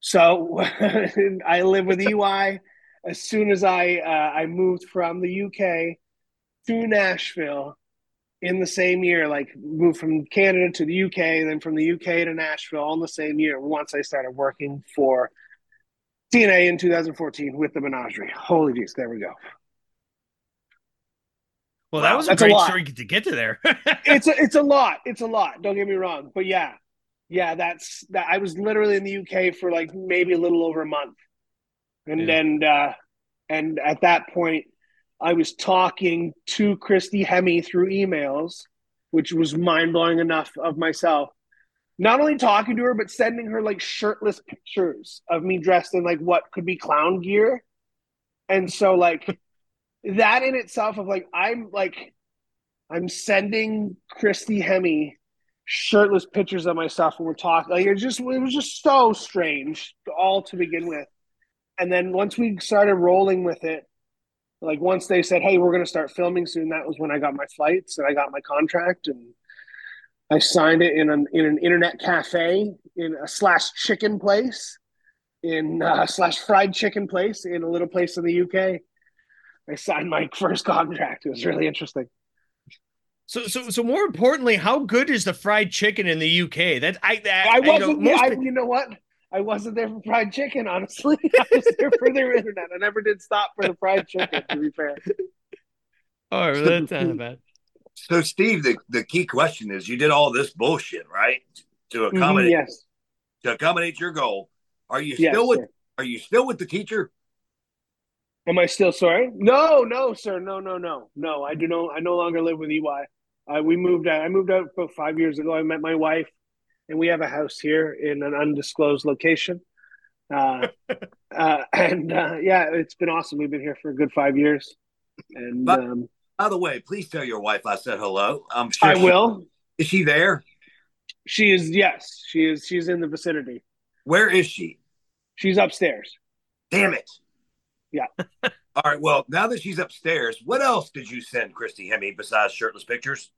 So I live with EY. As soon as I uh, I moved from the UK to Nashville in the same year, like moved from Canada to the UK, then from the UK to Nashville all in the same year. Once I started working for TNA in 2014 with the Menagerie. Holy jeez, there we go. Well, that was a great a story to get to there. it's a it's a lot. It's a lot. Don't get me wrong, but yeah, yeah, that's that. I was literally in the UK for like maybe a little over a month, and yeah. and uh, and at that point, I was talking to Christy Hemme through emails, which was mind blowing enough of myself. Not only talking to her, but sending her like shirtless pictures of me dressed in like what could be clown gear, and so like that in itself of like I'm like I'm sending Christy Hemme shirtless pictures of myself when we're talking. Like it just it was just so strange all to begin with. And then once we started rolling with it, like once they said, "Hey, we're going to start filming soon," that was when I got my flights and I got my contract and I signed it in an in an internet cafe in a slash chicken place in uh, slash fried chicken place in a little place in the UK. I signed my first contract. It was really interesting. So, so, so more importantly, how good is the fried chicken in the UK? That I, that, I wasn't. I, I, you know what? I wasn't there for fried chicken. Honestly, I was there for their internet. I never did stop for the fried chicken. To be fair. Oh, that's not bad. So, Steve, the, the key question is: you did all this bullshit, right, to mm-hmm, accommodate mm-hmm, yes, to accommodate your goal. Are you still yes, with? Sir. Are you still with the teacher? Am I still sorry? No, no, sir. No, no, no, no. I do no. I no longer live with EY. Uh, we moved out. I moved out about five years ago. I met my wife, and we have a house here in an undisclosed location. Uh, uh, and uh, yeah, it's been awesome. We've been here for a good five years. And by, um, by the way, please tell your wife I said hello. I'm sure I she, will. Is she there? She is. Yes, she is. She's in the vicinity. Where is she? She's upstairs. Damn it. Yeah. All right. Well, now that she's upstairs, what else did you send Christy Hemme besides shirtless pictures?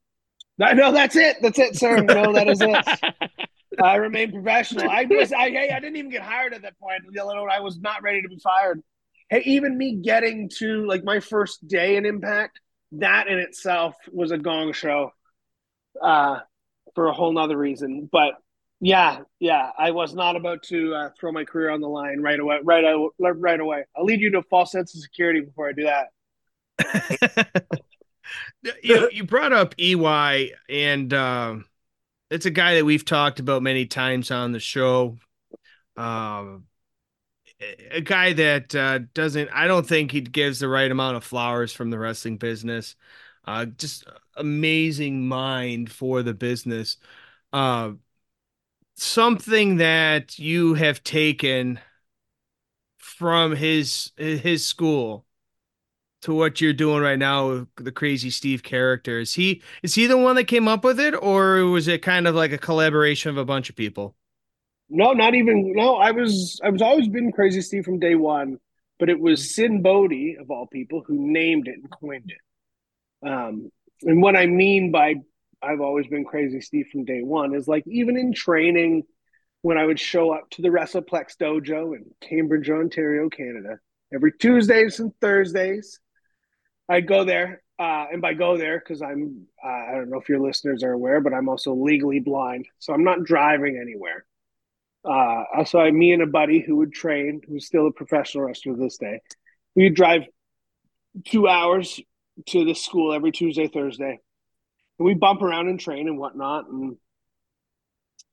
No, no, that's it. That's it, sir. No, that is it. I remain professional. I was, I, I didn't even get hired at that point. I was not ready to be fired. Hey, even me getting to like my first day in Impact, that in itself was a gong show, uh, for a whole nother reason. But yeah, yeah. I was not about to uh, throw my career on the line right away. Right, right away. I'll lead you to a false sense of security before I do that. you, you brought up EY, and uh, it's a guy that we've talked about many times on the show. Um, a guy that uh, doesn't, I don't think he gives the right amount of flowers from the wrestling business. Uh, just amazing mind for the business. Uh, something that you have taken from his his school to what you're doing right now with the crazy Steve character. Is he is he the one that came up with it, or was it kind of like a collaboration of a bunch of people? No, not even. No, I was I was always been crazy Steve from day one, but it was Sinn Bodhi of all people who named it and coined it. Um, and what I mean by I've always been crazy Steve from day one is like even in training when I would show up to the WrestlePlex dojo in Cambridge, Ontario, Canada, every Tuesdays and Thursdays, I'd go there. Uh, and by go there, because I'm, uh, I don't know if your listeners are aware, but I'm also legally blind. So I'm not driving anywhere. Uh, so I, me and a buddy who would train, who's still a professional wrestler to this day, we'd drive two hours to the school every Tuesday, Thursday we bump around and train and whatnot, and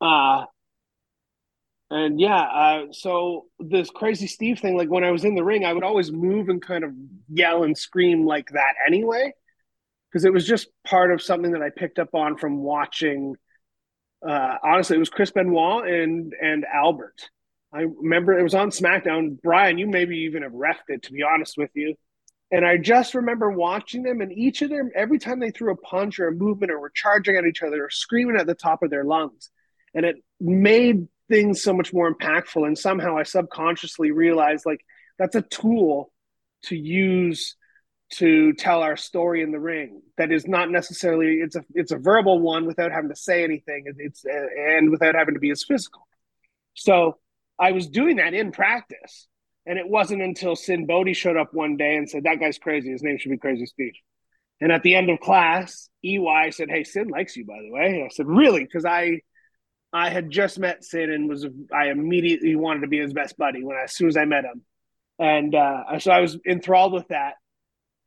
uh and yeah, uh, so this crazy Steve thing, like when I was in the ring, I would always move and kind of yell and scream like that anyway, because it was just part of something that I picked up on from watching. Uh, honestly, it was Chris Benoit and and Albert. I remember it was on SmackDown. Brian, you maybe even have refed it, to be honest with you And I just remember watching them, and each of them, every time they threw a punch or a movement or were charging at each other or screaming at the top of their lungs. And it made things so much more impactful. And somehow I subconsciously realized like that's a tool to use to tell our story in the ring that is not necessarily it's a it's a verbal one without having to say anything it's and without having to be as physical so i was doing that in practice and it wasn't until Sinn Bodhi showed up one day and said that guy's crazy his name should be crazy steve and at the end of class ey said hey Sinn likes you by the way and i said really because i i had just met Sinn and was i immediately wanted to be his best buddy when I, as soon as i met him and uh, so i was enthralled with that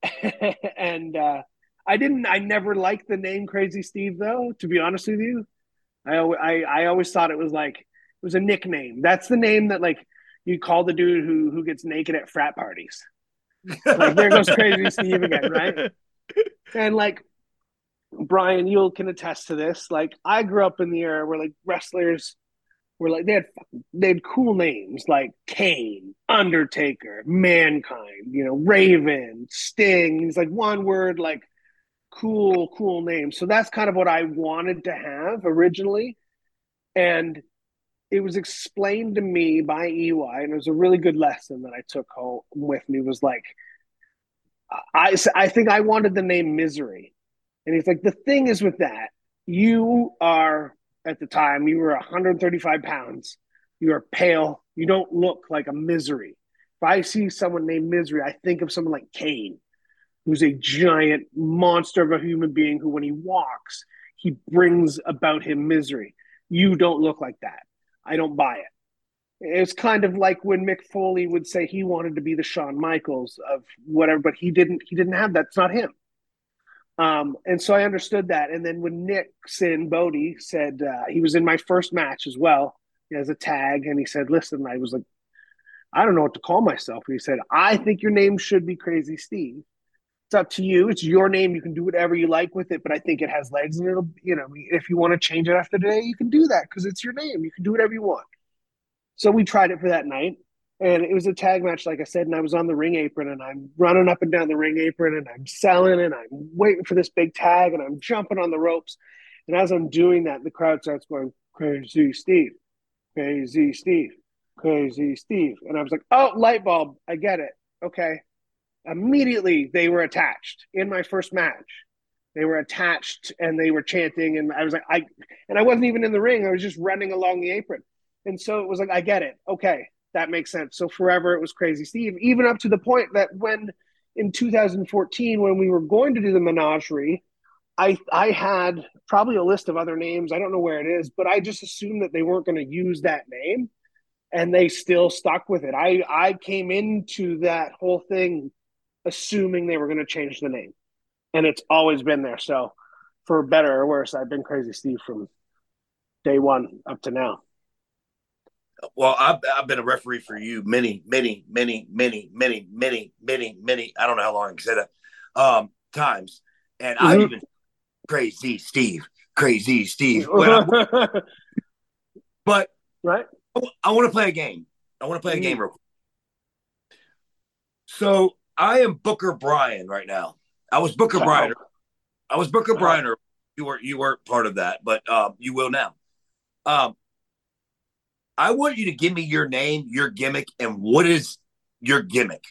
and uh, I didn't. I never liked the name Crazy Steve, though. To be honest with you, I, I I always thought it was like it was a nickname. That's the name that like you call the dude who who gets naked at frat parties. like there goes Crazy Steve again, right? And like Brian, you can attest to this. Like I grew up in the era where like wrestlers were like they had they had cool names like Kane, Undertaker, Mankind, you know, Raven, Sting. He's like one word, like cool, cool name. So that's kind of what I wanted to have originally, and it was explained to me by EY, and it was a really good lesson that I took home with me. Was like, I I think I wanted the name Misery, and he's like, the thing is with that, you are at the time. You were 135 pounds. You are pale. You don't look like a misery. If I see someone named Misery, I think of someone like Kane, who's a giant monster of a human being who, when he walks, he brings about him misery. You don't look like that. I don't buy it. It's kind of like when Mick Foley would say he wanted to be the Shawn Michaels of whatever, but he didn't. He didn't have that. It's not him. Um, and so I understood that. And then when Nick Sinn Bodhi said uh, he was in my first match as well as a tag, and he said, "Listen," I was like, "I don't know what to call myself." And he said, "I think your name should be Crazy Steve. It's up to you. It's your name. You can do whatever you like with it, but I think it has legs, and it'll, you know, if you want to change it after today, you can do that because it's your name. You can do whatever you want." So we tried it for that night, and it was a tag match, like I said, and I was on the ring apron and I'm running up and down the ring apron and I'm selling and I'm waiting for this big tag and I'm jumping on the ropes. And as I'm doing that, the crowd starts going, Crazy Steve, Crazy Steve, Crazy Steve. And I was like, oh, light bulb. I get it. Okay. Immediately they were attached in my first match. They were attached and they were chanting. And I was like, I, and I wasn't even in the ring. I was just running along the apron. And so it was like, I get it. Okay that makes sense. So forever it was Crazy Steve, even up to the point that when in 2014, when we were going to do the menagerie, I I had probably a list of other names. I don't know where it is, but I just assumed that they weren't going to use that name, and they still stuck with it. I I came into that whole thing assuming they were going to change the name, and it's always been there. So, for better or worse, I've been Crazy Steve from day one up to now well, I've, I've been a referee for you many, many, many, many, many, many, many, many. I don't know how long I can say that. Um, times, and mm-hmm. I even crazy Steve, crazy Steve. But right, I, I want to play a game. I want to play a game mm-hmm. real quick. So I am Booker Brian right now. I was Booker Brian. I was Booker Brian. You were you weren't part of that, but um, you will now. Um, I want you to give me your name, your gimmick, and what is your gimmick.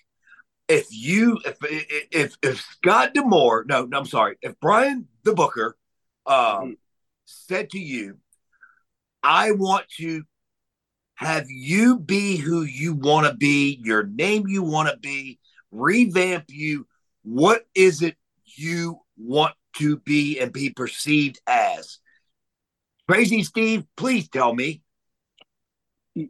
If you, if if if Scott D'Amore, no, no, I'm sorry, if Brian the Booker, um, mm-hmm. said to you, I want to have you be who you want to be, your name you want to be, revamp you. What is it you want to be and be perceived as? Crazy Steve, please tell me.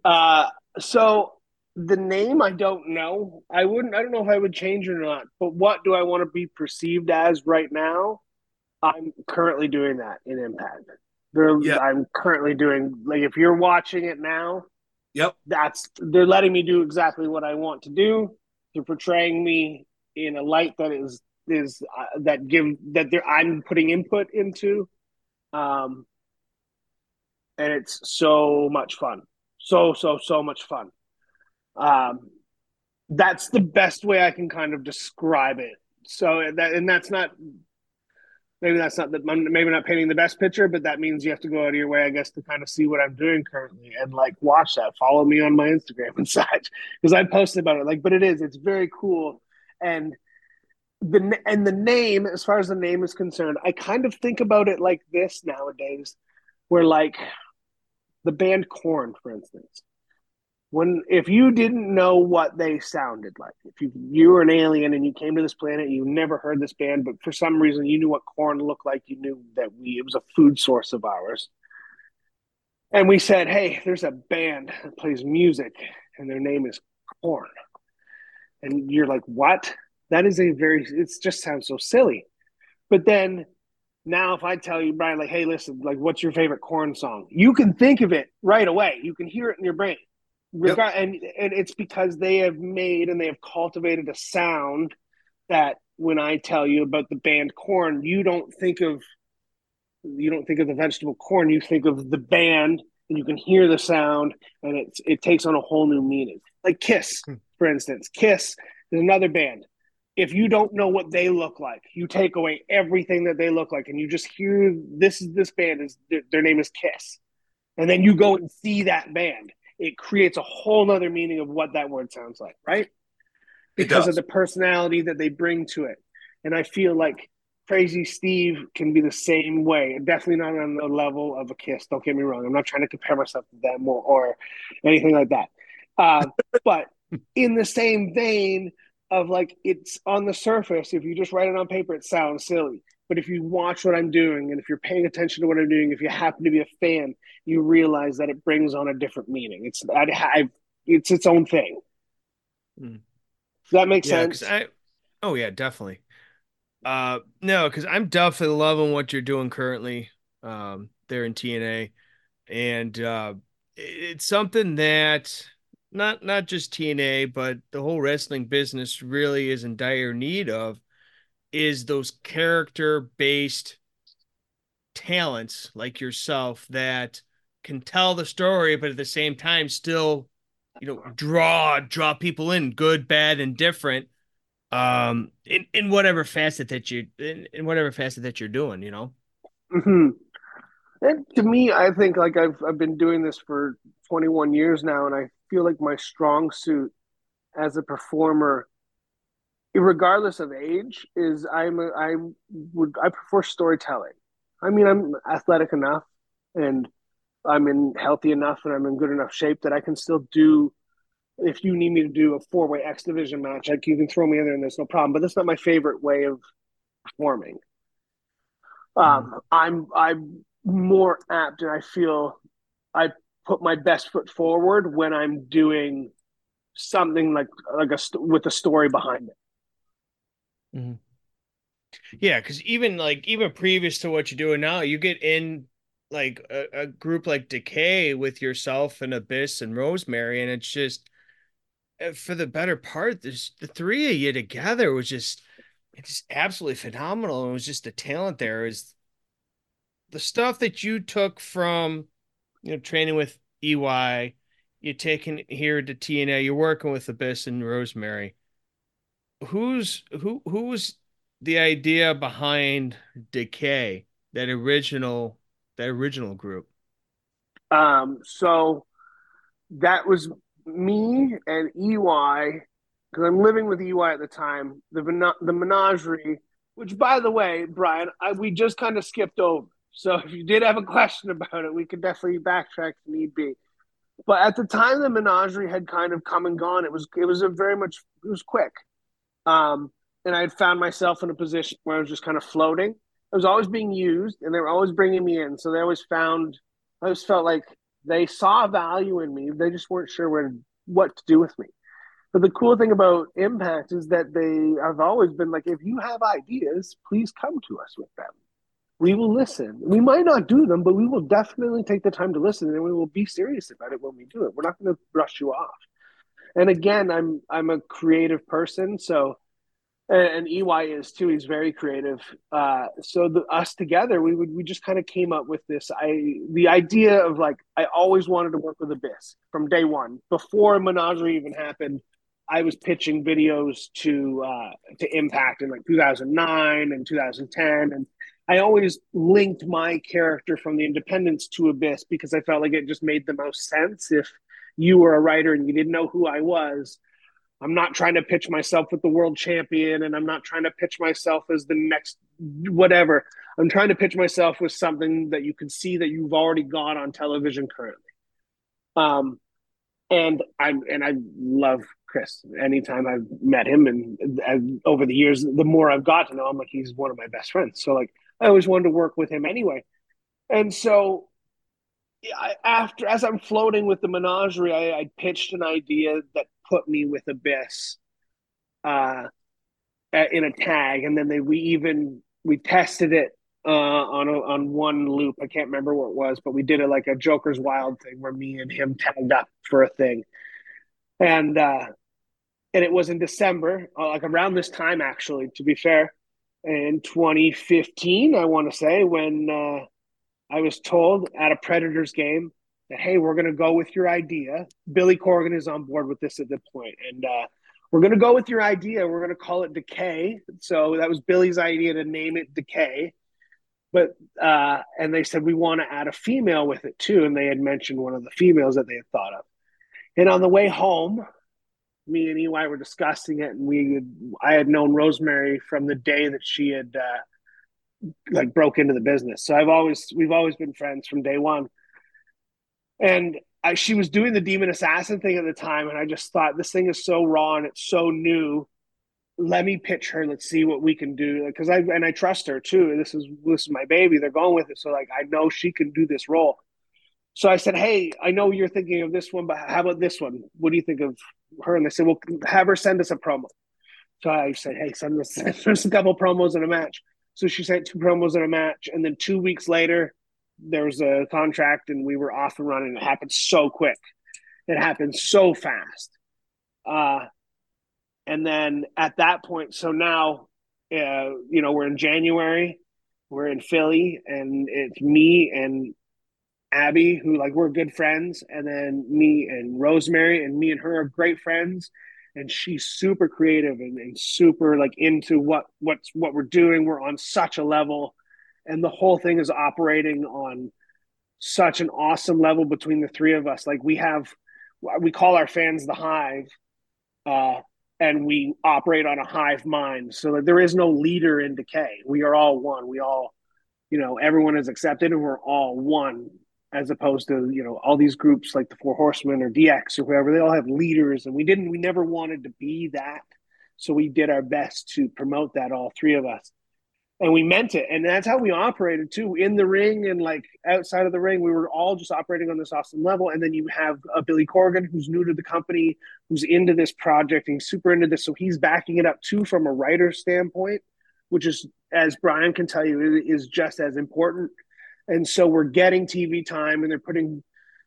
Uh, so the name I don't know. I wouldn't. I don't know if I would change or not. But what do I want to be perceived as right now? I'm currently doing that in Impact. Yep. I'm currently doing like if you're watching it now. Yep. That's they're letting me do exactly what I want to do. They're portraying me in a light that is is uh, that give that I'm putting input into, um, and it's so much fun so so so much fun. Um, that's the best way I can kind of describe it. So that and that's not maybe that's not the maybe not painting the best picture, but that means you have to go out of your way, I guess, to kind of see what I'm doing currently and like watch that. Follow me on my Instagram and such because I posted about it. Like, but it is it's very cool and the and the name, as far as the name is concerned, I kind of think about it like this nowadays, where like the band Korn, for instance when if you didn't know what they sounded like, if you you were an alien and you came to this planet, you never heard this band, but for some reason you knew what corn looked like, you knew that we it was a food source of ours. And we said, "Hey, there's a band that plays music, and their name is corn And you're like, "What?" That is a very. It just sounds so silly. But then now, if I tell you, Brian, like, "Hey, listen, like, what's your favorite Korn song?" You can think of it right away. You can hear it in your brain Yep. And and it's because they have made and they have cultivated a sound that when I tell you about the band Korn, you don't think of you don't think of the vegetable corn, you think of the band and you can hear the sound and it's it takes on a whole new meaning. Like Kiss, hmm. for instance. Kiss is another band. If you don't know what they look like, you take away everything that they look like and you just hear this is this band is their name is Kiss. And then you go and see that band it creates a whole nother meaning of what that word sounds like, right? Because of the personality that they bring to it. And I feel like Crazy Steve can be the same way. Definitely not on the level of a kiss. Don't get me wrong. I'm not trying to compare myself to them or, or anything like that. Uh, but in the same vein of like, it's on the surface. If you just write it on paper, it sounds silly. But if you watch what I'm doing and if you're paying attention to what I'm doing, if you happen to be a fan, you realize that it brings on a different meaning. It's I, I it's its own thing. Mm. Does that make yeah, sense? I, oh yeah, definitely. Uh, no, because I'm definitely loving what you're doing currently um, there in TNA, and uh, it's something that not not just TNA, but the whole wrestling business really is in dire need of is those character based talents like yourself that can tell the story but at the same time still you know draw draw people in good bad and different um in in whatever facet that you in, in whatever facet that you're doing you know mm-hmm. and to me i think like i've i've been doing this for 21 years now and i feel like my strong suit as a performer regardless of age, is I'm a, I would I prefer storytelling. I mean, I'm athletic enough and I'm in healthy enough and I'm in good enough shape that I can still do. If you need me to do a four way X division match, like you can throw me in there and there's no problem. But that's not my favorite way of performing. Um, mm. I'm I'm more apt, and I feel I put my best foot forward when I'm doing something like like a with a story behind it. Mm-hmm. Yeah, because even like even previous to what you're doing now, you get in like a, a, group like Decay with yourself and Abyss and Rosemary, and it's just eh, for the better part, there's the three of you together was just it's just absolutely phenomenal. And it was just the talent there is the stuff that you took from you know training with EY, you're taking here to TNA, you're working with Abyss and Rosemary who's who who was the idea behind Decay, that original that original group? Um, so that was me and EY because I'm living with EY at the time. The the menagerie, which by the way, Brian, I, we just kind of skipped over. So if you did have a question about it, we could definitely backtrack if need be. But at the time, the menagerie had kind of come and gone. It was it was a very much it was quick. Um, and I had found myself in a position where I was just kind of floating. I was always being used, and they were always bringing me in. So they always found, I always felt like they saw value in me. They just weren't sure where what to do with me. But the cool thing about Impact is that they have always been like, if you have ideas, please come to us with them. We will listen. We might not do them, but we will definitely take the time to listen, and we will be serious about it when we do it. We're not going to brush you off and again, I'm I'm a creative person, so and, and EY is too. He's very creative. Uh, so the, us together, we would we just kind of came up with this. I the idea of like I always wanted to work with Abyss from day one before Menagerie even happened. I was pitching videos to uh, to Impact in like 2009 and 2010, and I always linked my character from the Independence to Abyss because I felt like it just made the most sense. If you were a writer and you didn't know who I was, I'm not trying to pitch myself with the world champion, and I'm not trying to pitch myself as the next whatever. I'm trying to pitch myself with something that you can see that you've already got on television currently. Um, and I and I love Chris. Anytime I've met him, and, and over the years, the more I've got to know him, like he's one of my best friends. So like I always wanted to work with him anyway. And so after as I'm floating with the menagerie, I, I, pitched an idea that put me with Abyss uh, in a tag, and then they, we even we tested it uh, on a, on one loop. I can't remember what it was, but we did it like a Joker's Wild thing where me and him tagged up for a thing, and uh, and it was in December, uh, like around this time actually. To be fair, in 2015, I want to say when uh, I was told at a Predators game that hey, we're going to go with your idea. Billy Corgan is on board with this at the point, and uh, we're going to go with your idea. We're going to call it Decay. So that was Billy's idea to name it Decay but uh, and they said we want to add a female with it too, and they had mentioned one of the females that they had thought of. And on the way home, me and EY were discussing it, and we had, I had known Rosemary from the day that she had uh, like broke into the business. So I've always we've always been friends from day one. And I, she was doing the demon assassin thing at the time, and I just thought this thing is so raw and it's so new let me pitch her. Let's see what we can do. Because I and I trust her too. This is this is my baby. They're going with it, so like I know she can do this role. So I said, "Hey, I know you're thinking of this one, but how about this one? What do you think of her?" And they said, "Well, have her send us a promo." So I said, "Hey, send us, send us a couple promos and a match." So she sent two promos in a match, and then two weeks later, there was a contract, and we were off and running. It happened so quick. It happened so fast. Uh, and then at that point, so now, uh, you know, we're in January, we're in Philly, and it's me and Abby, who like we're good friends, and then me and Rosemary, and me and her are great friends. And she's super creative and, and super like into what what's what we're doing. We're on such a level, and the whole thing is operating on such an awesome level between the three of us. Like we have, we call our fans the Hive, uh, and we operate on a hive mind so that there is no leader in decay we are all one we all you know everyone is accepted and we're all one as opposed to you know all these groups like the four horsemen or dx or whoever they all have leaders and we didn't we never wanted to be that. So we did our best to promote that all three of us. And we meant it. And that's how we operated too. In the ring and like outside of the ring we were all just operating on this awesome level. And then you have a billy corgan who's new to the company who's into this project and he's super into this. So he's backing it up too from a writer standpoint which is as brian can tell you is just as important and so we're getting tv time and they're putting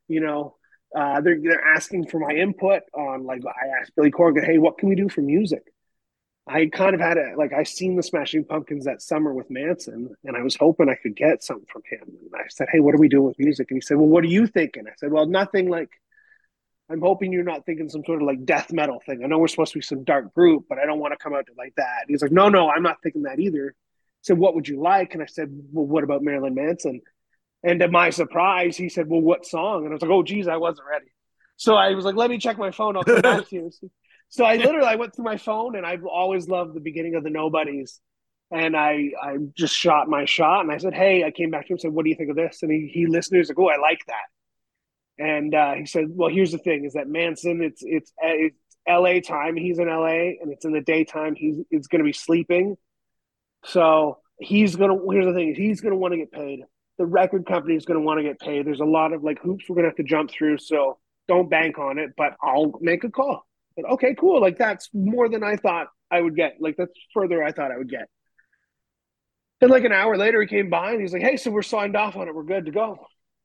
you know uh, they're, they're asking for my input on like i asked billy corgan hey what can we do for music I kind of had it like I seen the Smashing Pumpkins that summer with Manson, and I was hoping I could get something from him. And I said, "Hey, what are we doing with music?" And he said, "Well, what are you thinking?" I said, "Well, nothing like." I'm hoping you're not thinking some sort of like death metal thing. I know we're supposed to be some dark group, but I don't want to come out to like that. And he's like, "No, no, I'm not thinking that either." Said, "What would you like?" And I said, "Well, what about Marilyn Manson?" And to my surprise, he said, "Well, what song?" And I was like, "Oh, geez, I wasn't ready." So I was like, "Let me check my phone. I'll come back to you." So I literally I went through my phone and I've always loved the beginning of the nobodies. And I I just shot my shot and I said, Hey, I came back to him and said, What do you think of this? And he he listened, he was like, Oh, I like that. And uh, he said, Well, here's the thing is that Manson, it's it's it's LA time, he's in LA, and it's in the daytime, he's it's gonna be sleeping. So he's gonna here's the thing, he's gonna want to get paid. The record company is gonna want to get paid. There's a lot of like hoops we're gonna have to jump through. So don't bank on it, but I'll make a call okay, cool. Like that's more than I thought I would get. Like that's further I thought I would get. And like an hour later, he came by and he's like, "Hey, so we're signed off on it. We're good to go."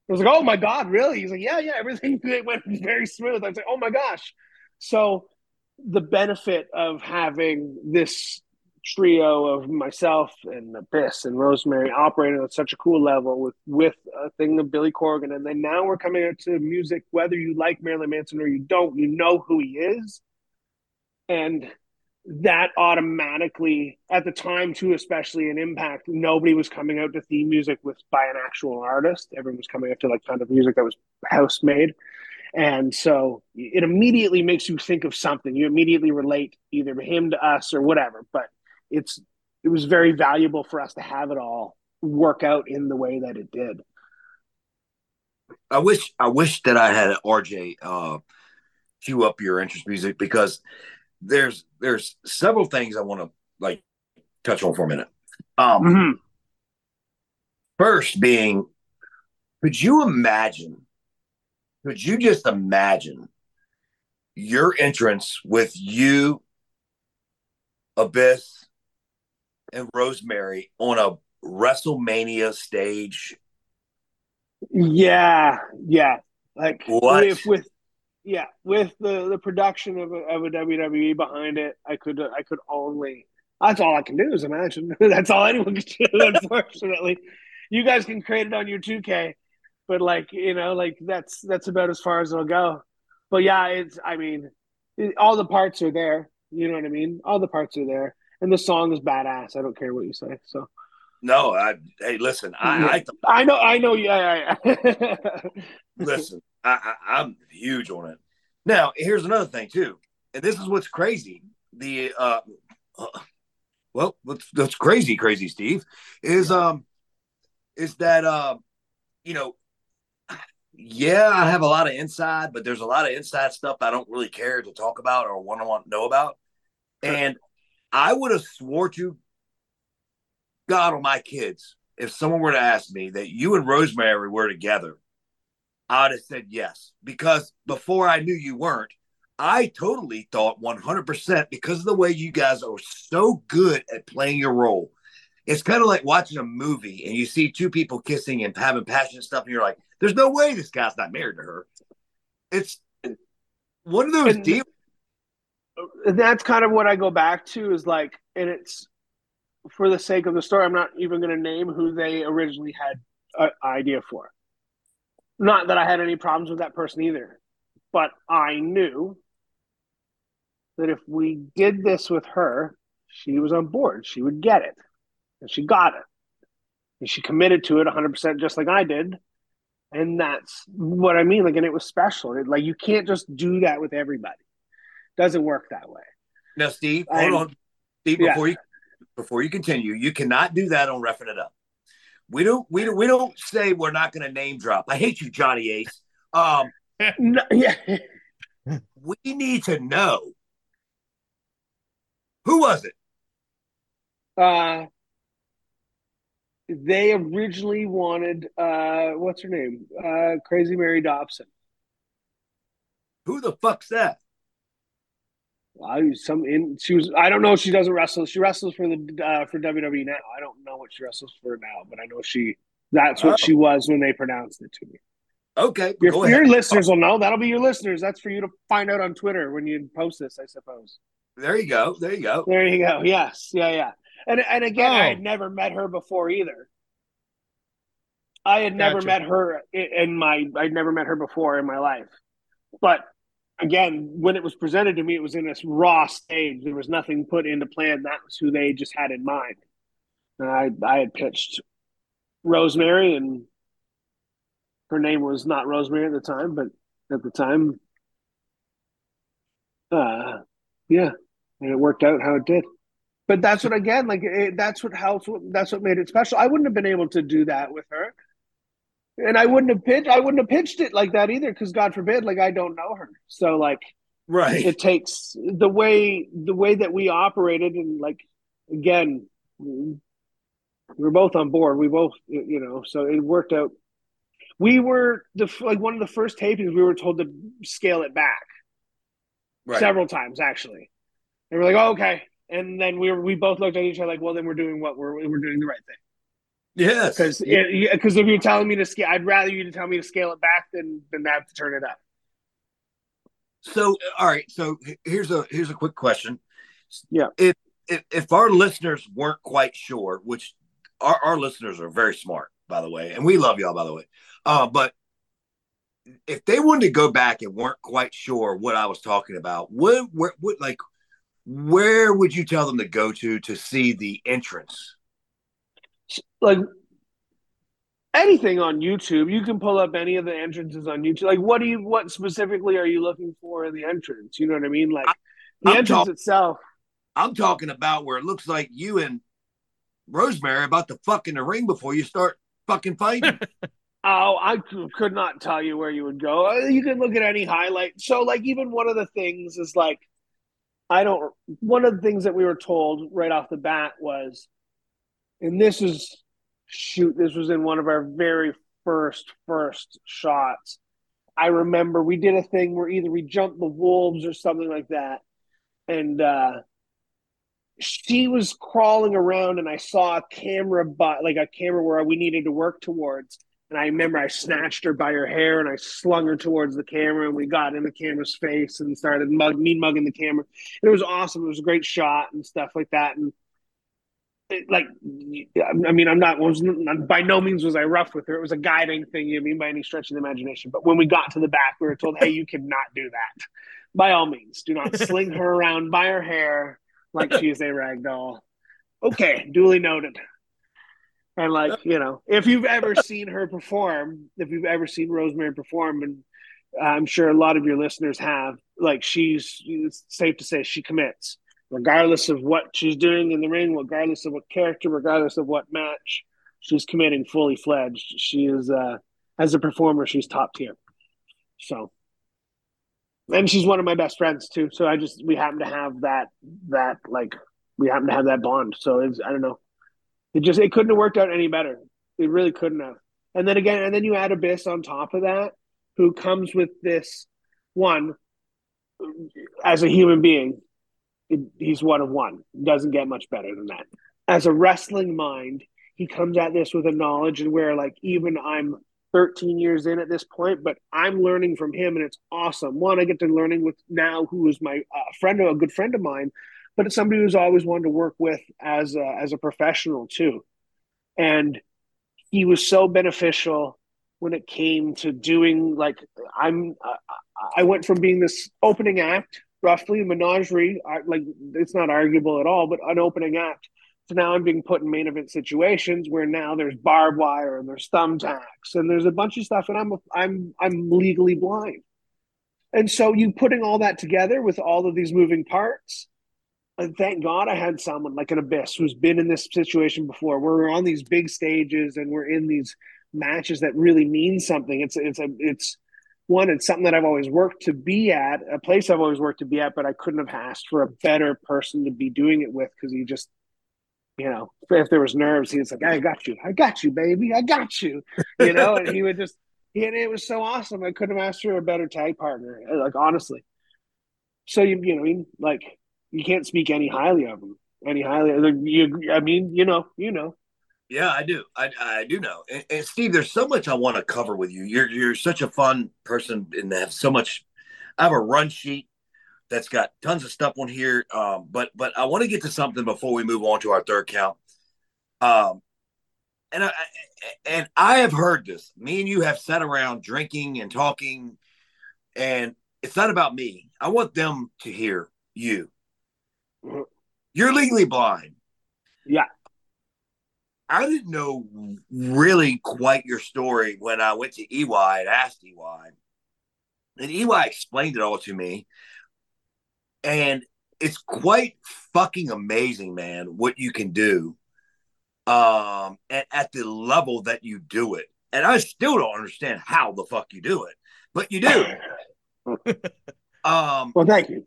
I was like, "Oh my god, really?" He's like, "Yeah, yeah, everything went very smooth." I was like, "Oh my gosh!" So the benefit of having this trio of myself and Abyss and Rosemary operating at such a cool level with with a thing of Billy Corgan, and then now we're coming out to music. Whether you like Marilyn Manson or you don't, you know who he is. and that automatically at the time too especially in impact nobody was coming out to theme music with by an actual artist everyone was coming up to like kind of music that was house made and so it immediately makes you think of something you immediately relate either him to us or whatever but it's it was very valuable for us to have it all work out in the way that it did i wish i wish that i had rj uh cue up your interest music because there's there's several things I want to like touch on for a minute. Um, mm-hmm. First, being, could you imagine? Could you just imagine your entrance with you, Abyss, and Rosemary on a WrestleMania stage? Yeah, yeah. Like what? if with yeah, with the the production of a, of a WWE behind it, I could I could only that's all I can do is imagine. that's all anyone can do. Unfortunately, you guys can create it on your 2K, but like you know, like that's that's about as far as it'll go. But yeah, it's I mean, it, all the parts are there. You know what I mean? All the parts are there, and the song is badass. I don't care what you say. So. No, I, hey, listen, I, yeah. I, I know, I know, yeah, yeah, listen, I, I, I'm huge on it. Now, here's another thing too, and this is what's crazy. The uh, uh well, what's, what's crazy, crazy, Steve, is um, is that uh, you know, yeah, I have a lot of inside, but there's a lot of inside stuff I don't really care to talk about or want to want to know about. And I would have swore to God on my kids if someone were to ask me that you and Rosemary were together I'd have said yes because before I knew you weren't, I totally thought 100% because of the way you guys are so good at playing your role. It's kind of like watching a movie and you see two people kissing and having passionate stuff, and you're like, there's no way this guy's not married to her. It's one of those and deals. That's kind of what I go back to is like, and it's for the sake of the story, I'm not even going to name who they originally had an idea for. Not that I had any problems with that person either, but I knew that if we did this with her, she was on board. She would get it. And she got it. And she committed to it 100% just like I did. And that's what I mean. Like, and it was special. It, like, you can't just do that with everybody. It doesn't work that way. Now, Steve, hold and, on. Steve, before yeah. you before you continue, you cannot do that on Refin It Up. We don't we don't we don't say we're not going to name drop. I hate you, Johnny Ace. Um, no, yeah. we need to know who was it. Uh, they originally wanted uh, what's her name? Uh, Crazy Mary Dobson. Who the fuck's that? I some in she was I don't know if she doesn't wrestle. She wrestles for the uh, for WWE now. I don't know what she wrestles for now, but I know she that's what oh. she was when they pronounced it to me. Okay, your, your listeners will know. That'll be your listeners. That's for you to find out on Twitter when you post this, I suppose. There you go. There you go. There you go. Yes. Yeah. Yeah. And and again, oh. I had never met her before either. I had never met her in my. I'd never met her before in my life, but again, when it was presented to me, it was in this raw stage. There was nothing put into plan. That was who they just had in mind. And I, I had pitched Rosemary, and her name was not Rosemary at the time, but at the time, uh, yeah, and it worked out how it did. But that's what again, like it, that's what how that's what made it special. I wouldn't have been able to do that with her and I wouldn't have pitched. I wouldn't have pitched it like that either, because God forbid, like I don't know her. So like, right. It takes the way the way that we operated, and like again, we were both on board. We both, you know, so it worked out. We were the like one of the first tapings. We were told to scale it back right. several times, actually. And we're like, oh, okay. And then we were, we both looked at each other like, well, then we're doing what we're we're doing the right thing. Yes, because because if you're telling me to scale, I'd rather you to tell me to scale it back than than have to turn it up. So, all right. So here's a here's a quick question. Yeah. If if, if our listeners weren't quite sure, which our, our listeners are very smart, by the way, and we love y'all, by the way. Uh, but if they wanted to go back and weren't quite sure what I was talking about, what what, what like where would you tell them to go to to see the entrance? Like anything on YouTube, you can pull up any of the entrances on YouTube. Like, what do you, what specifically are you looking for in the entrance? You know what I mean? Like, the I'm entrance talk- itself. I'm talking about where it looks like you and Rosemary about to fuck in the ring before you start fucking fighting. oh, I could not tell you where you would go. Uh, you can look at any highlight. So, like, even one of the things is like, I don't. One of the things that we were told right off the bat was, and this is shoot, this was in one of our very first first shots. I remember we did a thing where either we jumped the wolves or something like that, and uh, she was crawling around, and I saw a camera, but like a camera where we needed to work towards. And I remember I snatched her by her hair and I slung her towards the camera, and we got in the camera's face and started mug, mean mugging the camera. And it was awesome. It was a great shot and stuff like that. And like I mean, I'm not was by no means was I rough with her. It was a guiding thing. You mean by any stretch of the imagination. But when we got to the back, we were told, "Hey, you cannot do that. By all means, do not sling her around by her hair like she is a rag doll." Okay, duly noted. And like you know, if you've ever seen her perform, if you've ever seen Rosemary perform, and I'm sure a lot of your listeners have, like she's it's safe to say she commits regardless of what she's doing in the ring, regardless of what character, regardless of what match, she's committing fully fledged. She is uh, as a performer, she's top tier. So, and she's one of my best friends too. So I just we happen to have that that like we happen to have that bond. So it's I don't know. It just it couldn't have worked out any better. It really couldn't have. And then again, and then you add Abyss on top of that, who comes with this one as a human being he's one of one. Doesn't get much better than that. As a wrestling mind, he comes at this with a knowledge and where like even I'm 13 years in at this point, but I'm learning from him and it's awesome. One, I get to learning with now who is my uh, friend, a good friend of mine, but it's somebody who's always wanted to work with as a, as a professional too. And he was so beneficial when it came to doing like I'm. Uh, I went from being this opening act roughly menagerie. Like it's not arguable at all, but an opening act. So now I'm being put in main event situations where now there's barbed wire and there's thumbtacks and there's a bunch of stuff, and I'm I'm I'm legally blind. And so you putting all that together with all of these moving parts, and thank God I had someone like an abyss who's been in this situation before. Where we're on these big stages and we're in these matches that really mean something. It's it's a it's one, it's something that I've always worked to be at, a place I've always worked to be at, but I couldn't have asked for a better person to be doing it with because he just, you know, if there was nerves, he was like, I got you, I got you, baby, I got you, you know, and he would just, and it was so awesome. I couldn't have asked for a better tag partner, eh, like honestly. So you, you know, I mean, like you can't speak any highly of him, any highly. Like, you, I mean, you know, you know. Yeah, I do. I, I do know. And, and, Steve, there's so much I want to cover with you. You're you're such a fun person and have so much. I have a run sheet that's got tons of stuff on here. Um, but but I want to get to something before we move on to our third count. Um, and I and I have heard this. Me and you have sat around drinking and talking, and it's not about me. I want them to hear you. Mm-hmm. You're legally blind. Yeah. I didn't know really quite your story when I went to EY and asked EY. And EY explained it all to me. And it's quite fucking amazing, man, what you can do um at, at the level that you do it. And I still don't understand how the fuck you do it, but you do. um well thank you.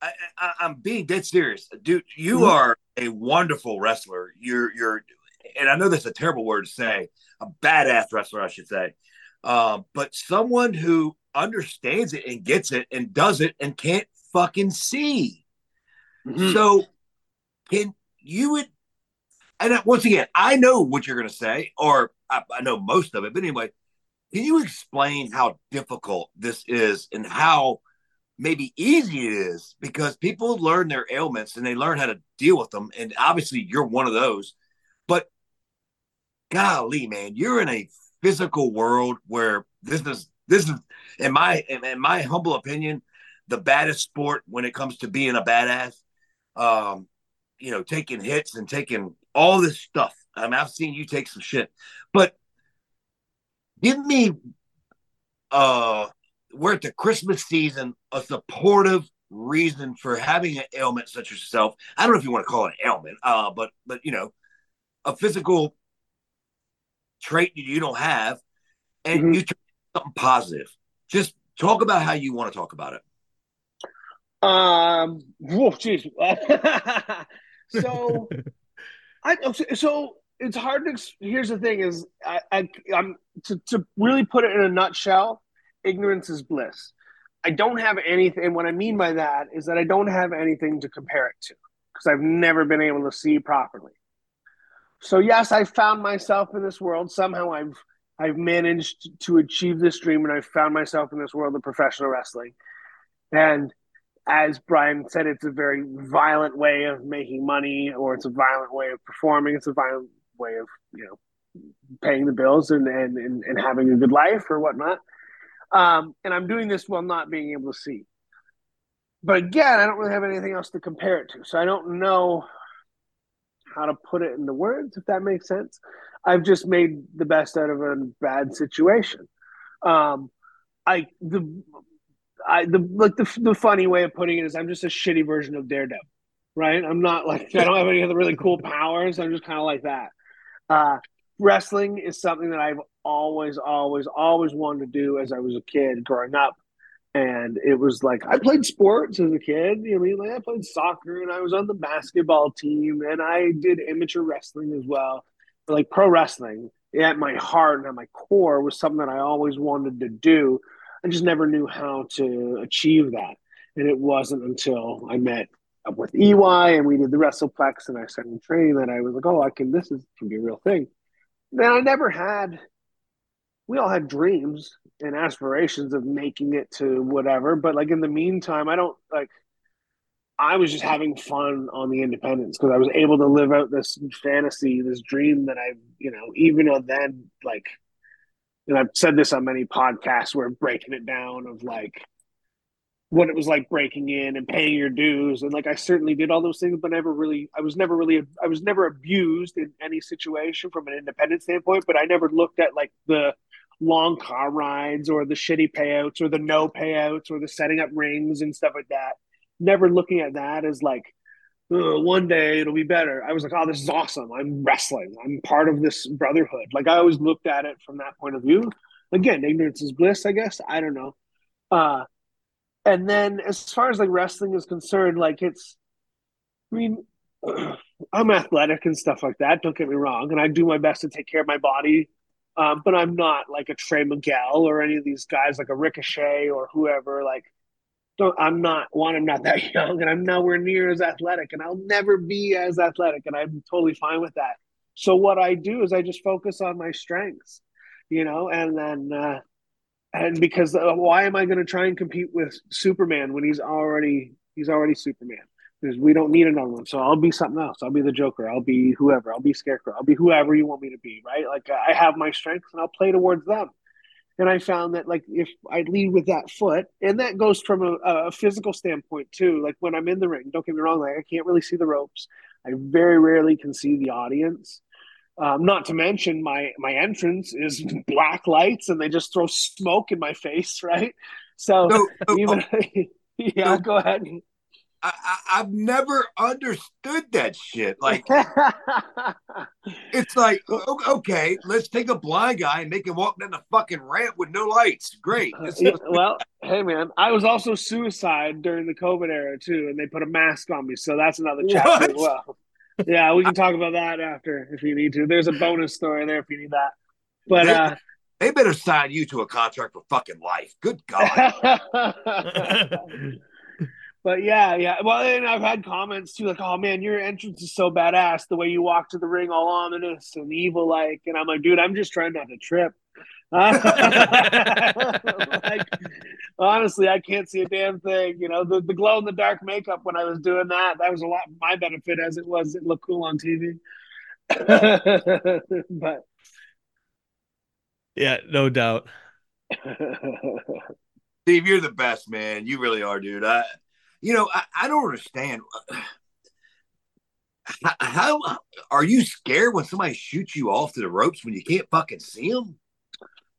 I, I, I'm being dead serious, dude. You mm-hmm. are a wonderful wrestler. You're you're and I know that's a terrible word to say, a badass wrestler, I should say, uh, but someone who understands it and gets it and does it and can't fucking see. Mm-hmm. So, can you would, and once again, I know what you're going to say, or I, I know most of it, but anyway, can you explain how difficult this is and how maybe easy it is because people learn their ailments and they learn how to deal with them and obviously you're one of those but golly, man, you're in a physical world where this is this is in my in my humble opinion the baddest sport when it comes to being a badass um, you know, taking hits and taking all this stuff. I mean, I've seen you take some shit, but give me, uh, we're at the Christmas season, a supportive reason for having an ailment such as yourself. I don't know if you want to call it an ailment, uh, but but you know, a physical trait that you don't have, and mm-hmm. you something positive. Just talk about how you want to talk about it. Um. Whoa, jeez. so, I so it's hard to. Here's the thing: is I, I I'm to to really put it in a nutshell. Ignorance is bliss. I don't have anything. What I mean by that is that I don't have anything to compare it to because I've never been able to see properly. So yes, I found myself in this world. Somehow I've I've managed to achieve this dream, and I've found myself in this world of professional wrestling. And as Brian said, it's a very violent way of making money, or it's a violent way of performing. It's a violent way of you know paying the bills and and and, and having a good life or whatnot. Um, and I'm doing this while not being able to see. But again, I don't really have anything else to compare it to, so I don't know how to put it into words, if that makes sense. I've just made the best out of a bad situation. Um, I the I the like the the funny way of putting it is I'm just a shitty version of Daredevil, right? I'm not like I don't have any of the really cool powers. I'm just kind of like that. Uh, wrestling is something that I've always, always, always wanted to do as I was a kid growing up. And it was like I played sports as a kid. You know, I mean, like I played soccer and I was on the basketball team and I did amateur wrestling as well. But like pro wrestling at my heart and at my core was something that I always wanted to do. I just never knew how to achieve that. And it wasn't until I met up with EY and we did the WrestlePlex and I started training that I was like, oh, I can, this is, can be a real thing. Now, I never had we all had dreams and aspirations of making it to whatever but like in the meantime i don't like i was just having fun on the independence because i was able to live out this fantasy this dream that i you know even then like and i've said this on many podcasts where breaking it down of like what it was like breaking in and paying your dues and like i certainly did all those things but never really i was never really i was never abused in any situation from an independent standpoint but i never looked at like the long car rides or the shitty payouts or the no payouts or the setting up rings and stuff like that. Never looking at that as like, one day it'll be better. I was like, oh, this is awesome. I'm wrestling. I'm part of this brotherhood. Like I always looked at it from that point of view. Again, ignorance is bliss, I guess. I don't know. Uh, and then as far as like wrestling is concerned, like it's, I mean, I'm athletic and stuff like that. Don't get me wrong, and I do my best to take care of my body um, but I'm not like a Trey Miguel or any of these guys like a Ricochet or whoever. Like, don't, I'm not one. I'm not that young, and I'm nowhere near as athletic, and I'll never be as athletic, and I'm totally fine with that. So what I do is I just focus on my strengths, you know, and then uh, and because uh, why am I going to try and compete with Superman when he's already he's already Superman? Because we don't need another one. So I'll be something else. I'll be the Joker. I'll be whoever. I'll be Scarecrow. I'll be whoever you want me to be. Right? Like I have my strengths, and I'll play towards them. And I found that like if I lead with that foot, and that goes from a, a physical standpoint too. Like when I'm in the ring, don't get me wrong. Like I can't really see the ropes. I very rarely can see the audience. Um, not to mention my my entrance is black lights, and they just throw smoke in my face. Right? So even yeah, no. go ahead. I, have never understood that shit. Like, it's like, okay, let's take a blind guy and make him walk down the fucking ramp with no lights. Great. well, hey, man, I was also suicide during the COVID era, too, and they put a mask on me. So that's another chapter what? as well. Yeah, we can talk about that after if you need to. There's a bonus story there if you need that. But, they, uh, they better sign you to a contract for fucking life. Good God. but yeah, yeah. Well, and I've had comments too, like, "Oh man, your entrance is so badass. The way you walk to the ring, all ominous and evil, like." And I'm like, dude, I'm just trying not to trip. like, honestly, I can't see a damn thing. You know, the, the glow in the dark makeup when I was doing that, that was a lot my benefit as it was. It looked cool on TV. but yeah, no doubt. Steve, you're the best, man. You really are, dude. I you know, I, I don't understand. how, how are you scared when somebody shoots you off to the ropes when you can't fucking see them?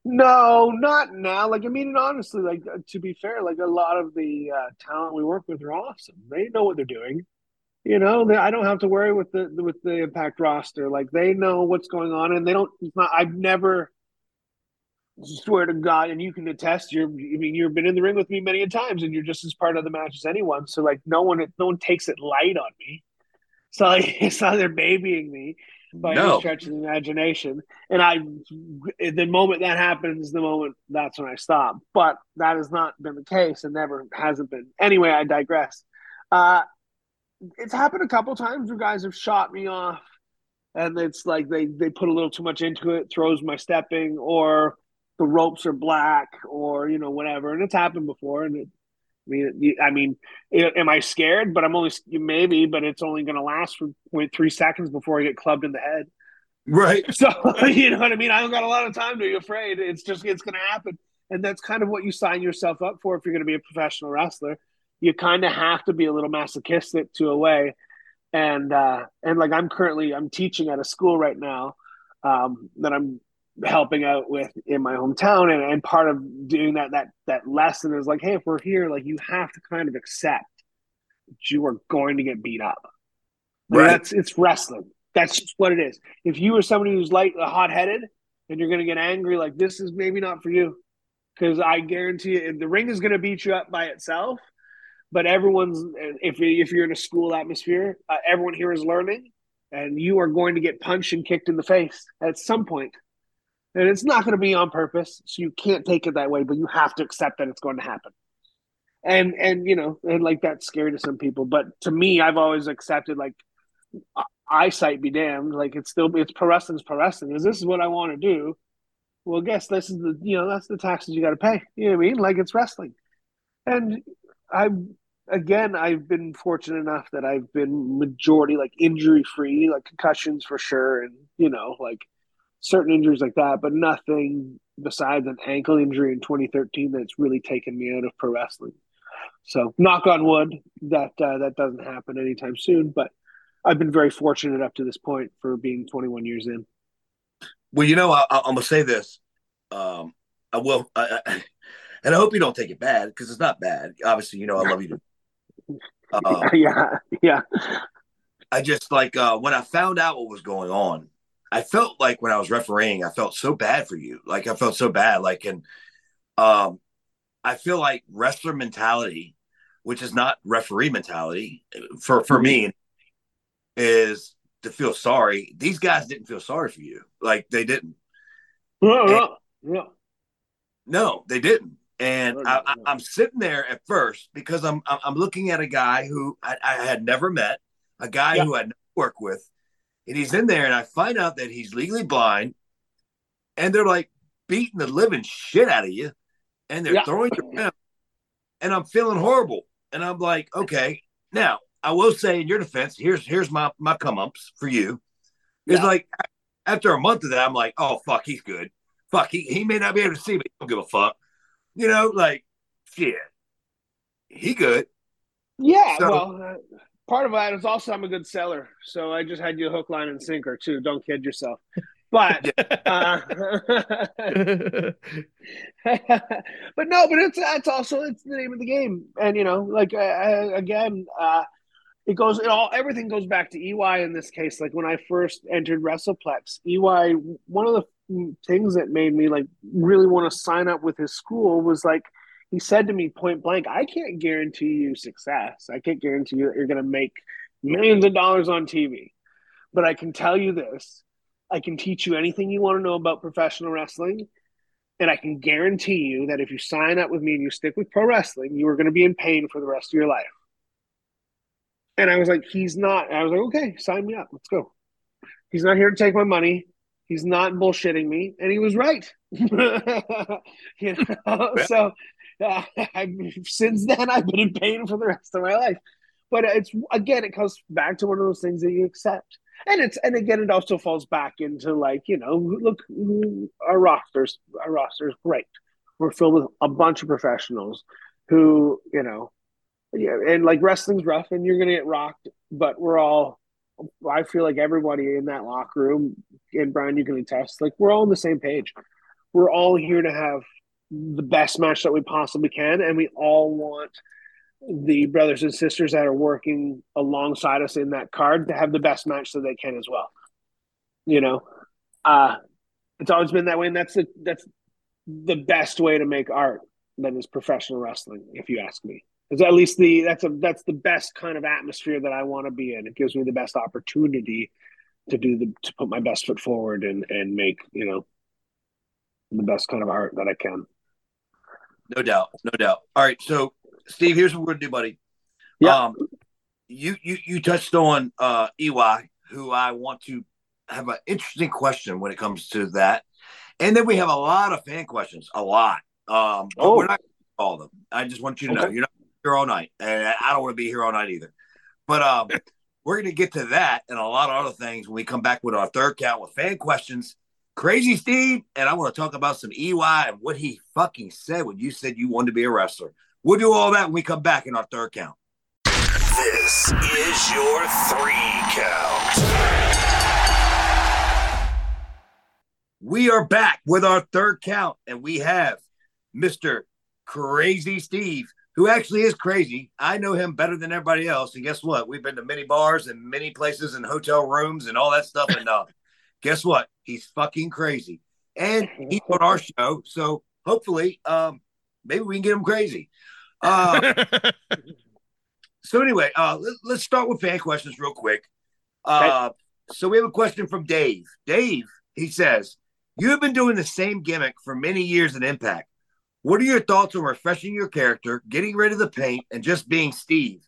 No, not now. Like I mean, honestly, like uh, to be fair, like a lot of the uh, talent we work with are awesome. They know what they're doing. You know, they, I don't have to worry with the with the impact roster. Like they know what's going on, and they don't. It's not. I've never swear to God, and you can attest. You're. I mean, you've been in the ring with me many a times, and you're just as part of the match as anyone. So like, no one, no one takes it light on me. So like, it's not they're babying me by no. any stretch of the imagination. And I, the moment that happens, the moment that's when I stop. But that has not been the case and never hasn't been. Anyway, I digress. Uh, it's happened a couple times where guys have shot me off, and it's like they they put a little too much into it, throws my stepping, or the ropes are black, or you know whatever. And it's happened before, and it I mean, I mean, am I scared? But I'm only maybe, but it's only going to last for 0.3 seconds before I get clubbed in the head. Right. So you know what I mean. I don't got a lot of time to be afraid. It's just it's going to happen, and that's kind of what you sign yourself up for if you're going to be a professional wrestler. You kind of have to be a little masochistic to a way, and uh, and like I'm currently I'm teaching at a school right now um, that I'm helping out with in my hometown and, and part of doing that that that lesson is like hey if we're here like you have to kind of accept that you are going to get beat up. Right. that's it's wrestling. That's just what it is. If you are somebody who's light uh, hot-headed and you're going to get angry like this is maybe not for you. Because i guarantee you the ring is going to beat you up by itself but everyone's if, if you're in a school atmosphere uh, everyone here is learning and you are going to get punched and kicked in the face at some point and it's not going to be on purpose, so you can't take it that way, but you have to accept that it's going to happen. And and you know, and like that's scary to some people, but to me, I've always accepted like eyesight be damned. Like it's still it's pro wrestling's pro wrestling. Is this is what I want to do? Well, guess this is the you know that's the taxes you got to pay. You know what I mean? Like it's wrestling, and I again I've been fortunate enough that I've been majority like injury free, like concussions for sure, and you know like certain injuries like that, but nothing besides an ankle injury in 2013 that's really taken me out of pro wrestling. So, knock on wood that uh, that doesn't happen anytime soon. But I've been very fortunate up to this point for being 21 years in. Well, you know, I, am gonna say this. Um, I will, I, I, and I hope you don't take it bad because it's not bad. Obviously, you know, I love you. Uh, yeah, yeah. I just like uh, when I found out what was going on I felt like when I was refereeing, I felt so bad for you. Like I felt so bad. Like, and um, I feel like wrestler mentality, which is not referee mentality for for me, is to feel sorry. These guys didn't feel sorry for you. Like they didn't. No, no, no. no they didn't. And no, no, I, am sitting there at first because I'm I'm looking at a guy who I, I had never met, a guy yeah. who I worked with, and he's in there, and I find out that he's legally blind, and they're like beating the living shit out of you, and they're yeah. throwing you around, and I'm feeling horrible, and I'm like, okay, now I will say in your defense, here's here's my my come ups for you. It's yeah. like after a month of that, I'm like, oh fuck, he's good. Fuck, he, he may not be able to see, but he don't give a fuck. You know, like shit, he good. Yeah, so, well, uh, part of that is also I'm a good seller, so I just had you hook, line, and sinker too. Don't kid yourself. But, uh, but no, but it's that's also it's the name of the game, and you know, like uh, again, uh, it goes it all everything goes back to EY in this case. Like when I first entered WrestlePlex, EY, one of the things that made me like really want to sign up with his school was like he said to me point blank, I can't guarantee you success. I can't guarantee you that you're going to make millions of dollars on TV. But I can tell you this I can teach you anything you want to know about professional wrestling. And I can guarantee you that if you sign up with me and you stick with pro wrestling, you are going to be in pain for the rest of your life. And I was like, he's not. I was like, okay, sign me up. Let's go. He's not here to take my money. He's not bullshitting me. And he was right. you know, so since then, I've been in pain for the rest of my life. But it's again, it comes back to one of those things that you accept, and it's and again, it also falls back into like you know, look, our rosters, our rosters, great. We're filled with a bunch of professionals who you know, yeah, and like wrestling's rough, and you're gonna get rocked, but we're all I feel like everybody in that locker room, and Brian, you can attest, like we're all on the same page. We're all here to have the best match that we possibly can, and we all want the brothers and sisters that are working alongside us in that card to have the best match that they can as well. You know, uh, it's always been that way, and that's the that's the best way to make art that is professional wrestling, if you ask me. Is at least the that's a that's the best kind of atmosphere that I want to be in. It gives me the best opportunity to do the to put my best foot forward and and make you know the best kind of art that I can. No doubt, no doubt. All right, so Steve, here's what we're gonna do, buddy. Yeah. Um, you you you touched on uh EY, who I want to have an interesting question when it comes to that, and then we have a lot of fan questions, a lot. Um, Oh. we're not all of them. I just want you to know you're not here all night, and I don't want to be here all night either. But um, we're gonna get to that and a lot of other things when we come back with our third count with fan questions. Crazy Steve, and I want to talk about some EY and what he fucking said when you said you wanted to be a wrestler. We'll do all that when we come back in our third count. This is your three count. We are back with our third count, and we have Mr. Crazy Steve, who actually is crazy. I know him better than everybody else. And guess what? We've been to many bars and many places and hotel rooms and all that stuff. And uh, guess what? He's fucking crazy. And he's on our show. So hopefully, um, maybe we can get him crazy. Uh, so anyway, uh, let, us start with fan questions real quick. Uh, so we have a question from Dave. Dave, he says, "You have been doing the same gimmick for many years at Impact. What are your thoughts on refreshing your character, getting rid of the paint, and just being Steve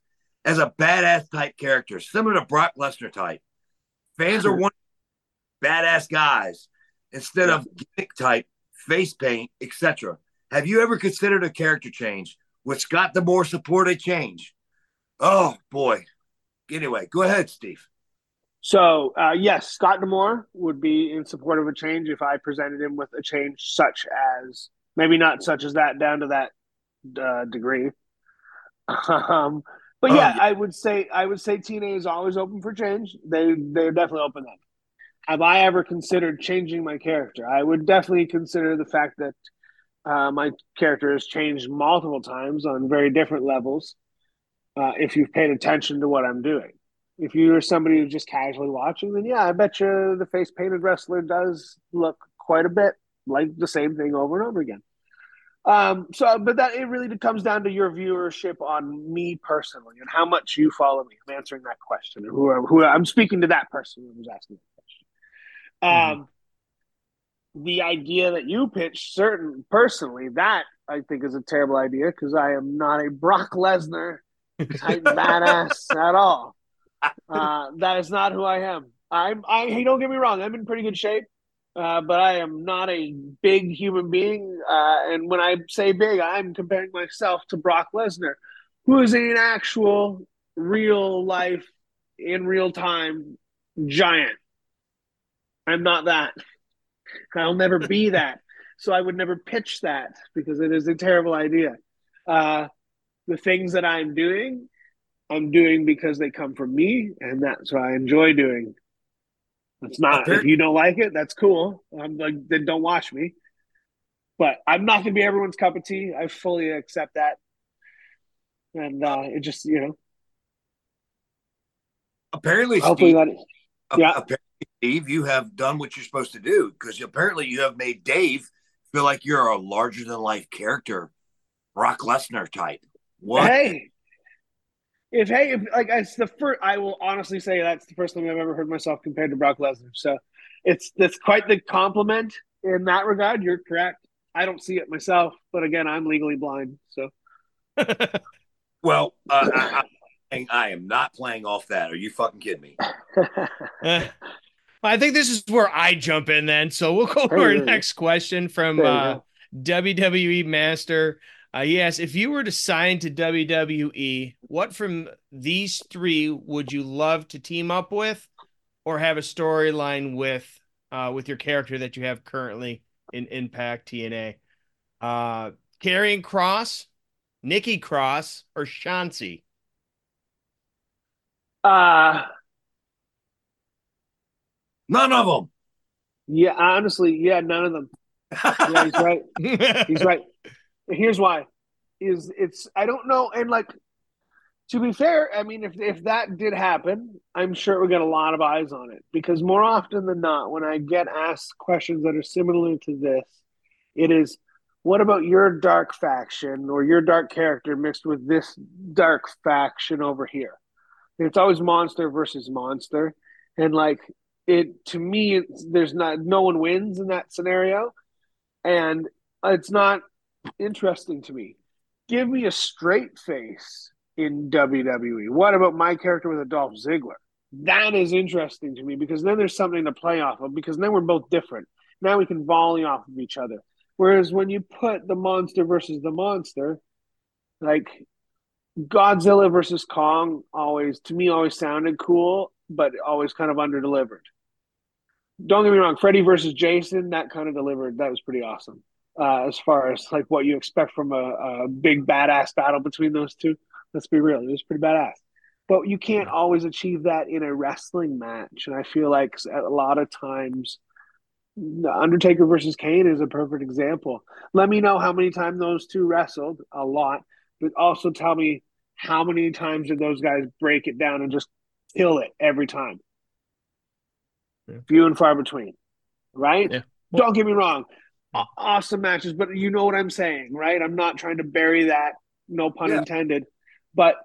as a badass type character, similar to Brock Lesnar type? Fans are wanting badass guys instead of gimmick type, face paint, etc. Have you ever considered a character change? Would Scott D'Amore support a change? Oh boy. Anyway, go ahead, Steve. So uh, yes, Scott D'Amore would be in support of a change if I presented him with a change such as maybe not such as that down to that uh, degree. Um, but Oh, yeah, yeah. I would say I would say TNA is always open for change. They they're definitely open then. Have I ever considered changing my character? I would definitely consider the fact that uh, my character has changed multiple times on very different levels. Uh, if you've paid attention to what I'm doing, if you're somebody who's just casually watching, then yeah, I bet you the face painted wrestler does look quite a bit like the same thing over and over again. Um, so, but that it really comes down to your viewership on me personally and how much you follow me. I'm answering that question, who, who I'm speaking to that person who's asking the question. Um, the idea that you pitched, certain personally, that I think is a terrible idea because I am not a Brock Lesnar type badass at all. Uh, that is not who I am. I'm. I hey, don't get me wrong. I'm in pretty good shape, uh, but I am not a big human being. Uh, and when I say big, I'm comparing myself to Brock Lesnar, who is an actual, real life, in real time giant. I'm not that. I'll never be that. So I would never pitch that because it is a terrible idea. Uh, the things that I'm doing, I'm doing because they come from me, and that's what I enjoy doing. It's not if you don't like it, that's cool. I'm like then don't watch me. But I'm not gonna be everyone's cup of tea. I fully accept that. And uh, it just you know, Apparently, hopefully Steve, that yeah. Apparently, Steve, you have done what you're supposed to do because apparently you have made Dave feel like you're a larger than life character, Brock Lesnar type. What? Hey, if hey, if like it's the first, I will honestly say that's the first time I've ever heard myself compared to Brock Lesnar. So it's that's quite the compliment in that regard. You're correct. I don't see it myself, but again, I'm legally blind. So Well, uh, I, I, I am not playing off that. Are you fucking kidding me? I think this is where I jump in then. So we'll go to our There you go. next question from uh. WWE Master. Uh, yes, if you were to sign to WWE, what from these three would you love to team up with, or have a storyline with, uh, with your character that you have currently in Impact TNA? Uh, Karrion Cross, Nikki Cross, or Shansi? uh None of them. Yeah, honestly, yeah, none of them. Yeah, he's right. He's right. Here's why: is it's I don't know, and like to be fair, I mean, if if that did happen, I'm sure it would get a lot of eyes on it because more often than not, when I get asked questions that are similar to this, it is, "What about your dark faction or your dark character mixed with this dark faction over here?" It's always monster versus monster, and like it to me, there's not no one wins in that scenario, and it's not interesting to me. Give me a straight face in WWE. What about my character with Dolph Ziggler? That is interesting to me because then there's something to play off of because then we're both different. Now we can volley off of each other. Whereas when you put the monster versus the monster, like Godzilla versus Kong always to me always sounded cool, but always kind of under delivered. Don't get me wrong, Freddy versus Jason, that kind of delivered. That was pretty awesome. Uh, as far as like what you expect from a, a big badass battle between those two. Let's be real, it was pretty badass. But you can't always achieve that in a wrestling match, and I feel like a lot of times, Undertaker versus Kane is a perfect example. Let me know how many times those two wrestled. A lot but also tell me how many times did those guys break it down and just kill it every time? Yeah. Few and far between, right? Yeah. Well, Don't get me wrong, awesome matches, but you know what I'm saying, right? I'm not trying to bury that, no pun yeah. intended, but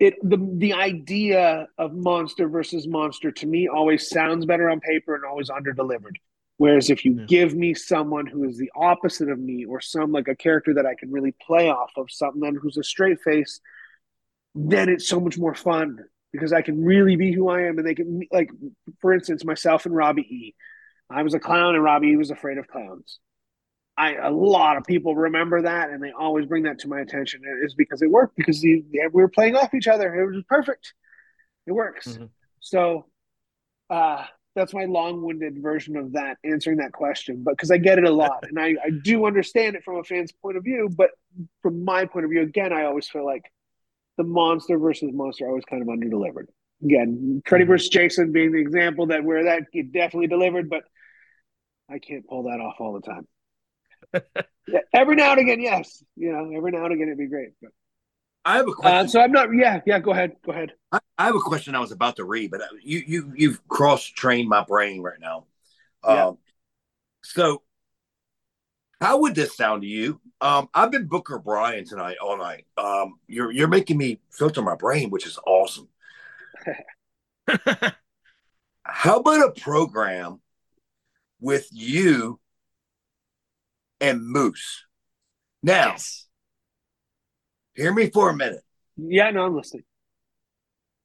it the the idea of monster versus monster to me always sounds better on paper and always under delivered. Whereas if you yeah. give me someone who is the opposite of me, or some like a character that I can really play off of, something who's a straight face, then it's so much more fun because I can really be who I am, and they can like, for instance, myself and Robbie E. I was a clown, and Robbie E was afraid of clowns. I a lot of people remember that, and they always bring that to my attention. It is because it worked because we were playing off each other. It was perfect. It works. Mm-hmm. So, uh, that's my long-winded version of that answering that question but because i get it a lot and I, I do understand it from a fan's point of view but from my point of view again i always feel like the monster versus monster always kind of under-delivered again freddy versus jason being the example that where that it definitely delivered but i can't pull that off all the time yeah, every now and again yes you know every now and again it'd be great but I have a uh, question. Uh, so I'm not. Yeah, yeah. Go ahead. Go ahead. I, I have a question. I was about to read, but you you you've cross trained my brain right now. Yeah. Um, so, how would this sound to you? Um, I've been Booker Brian tonight all night. Um, you're you're making me filter my brain, which is awesome. how about a program with you and Moose? Now. Yes Hear me for a minute. Yeah, no, I'm listening.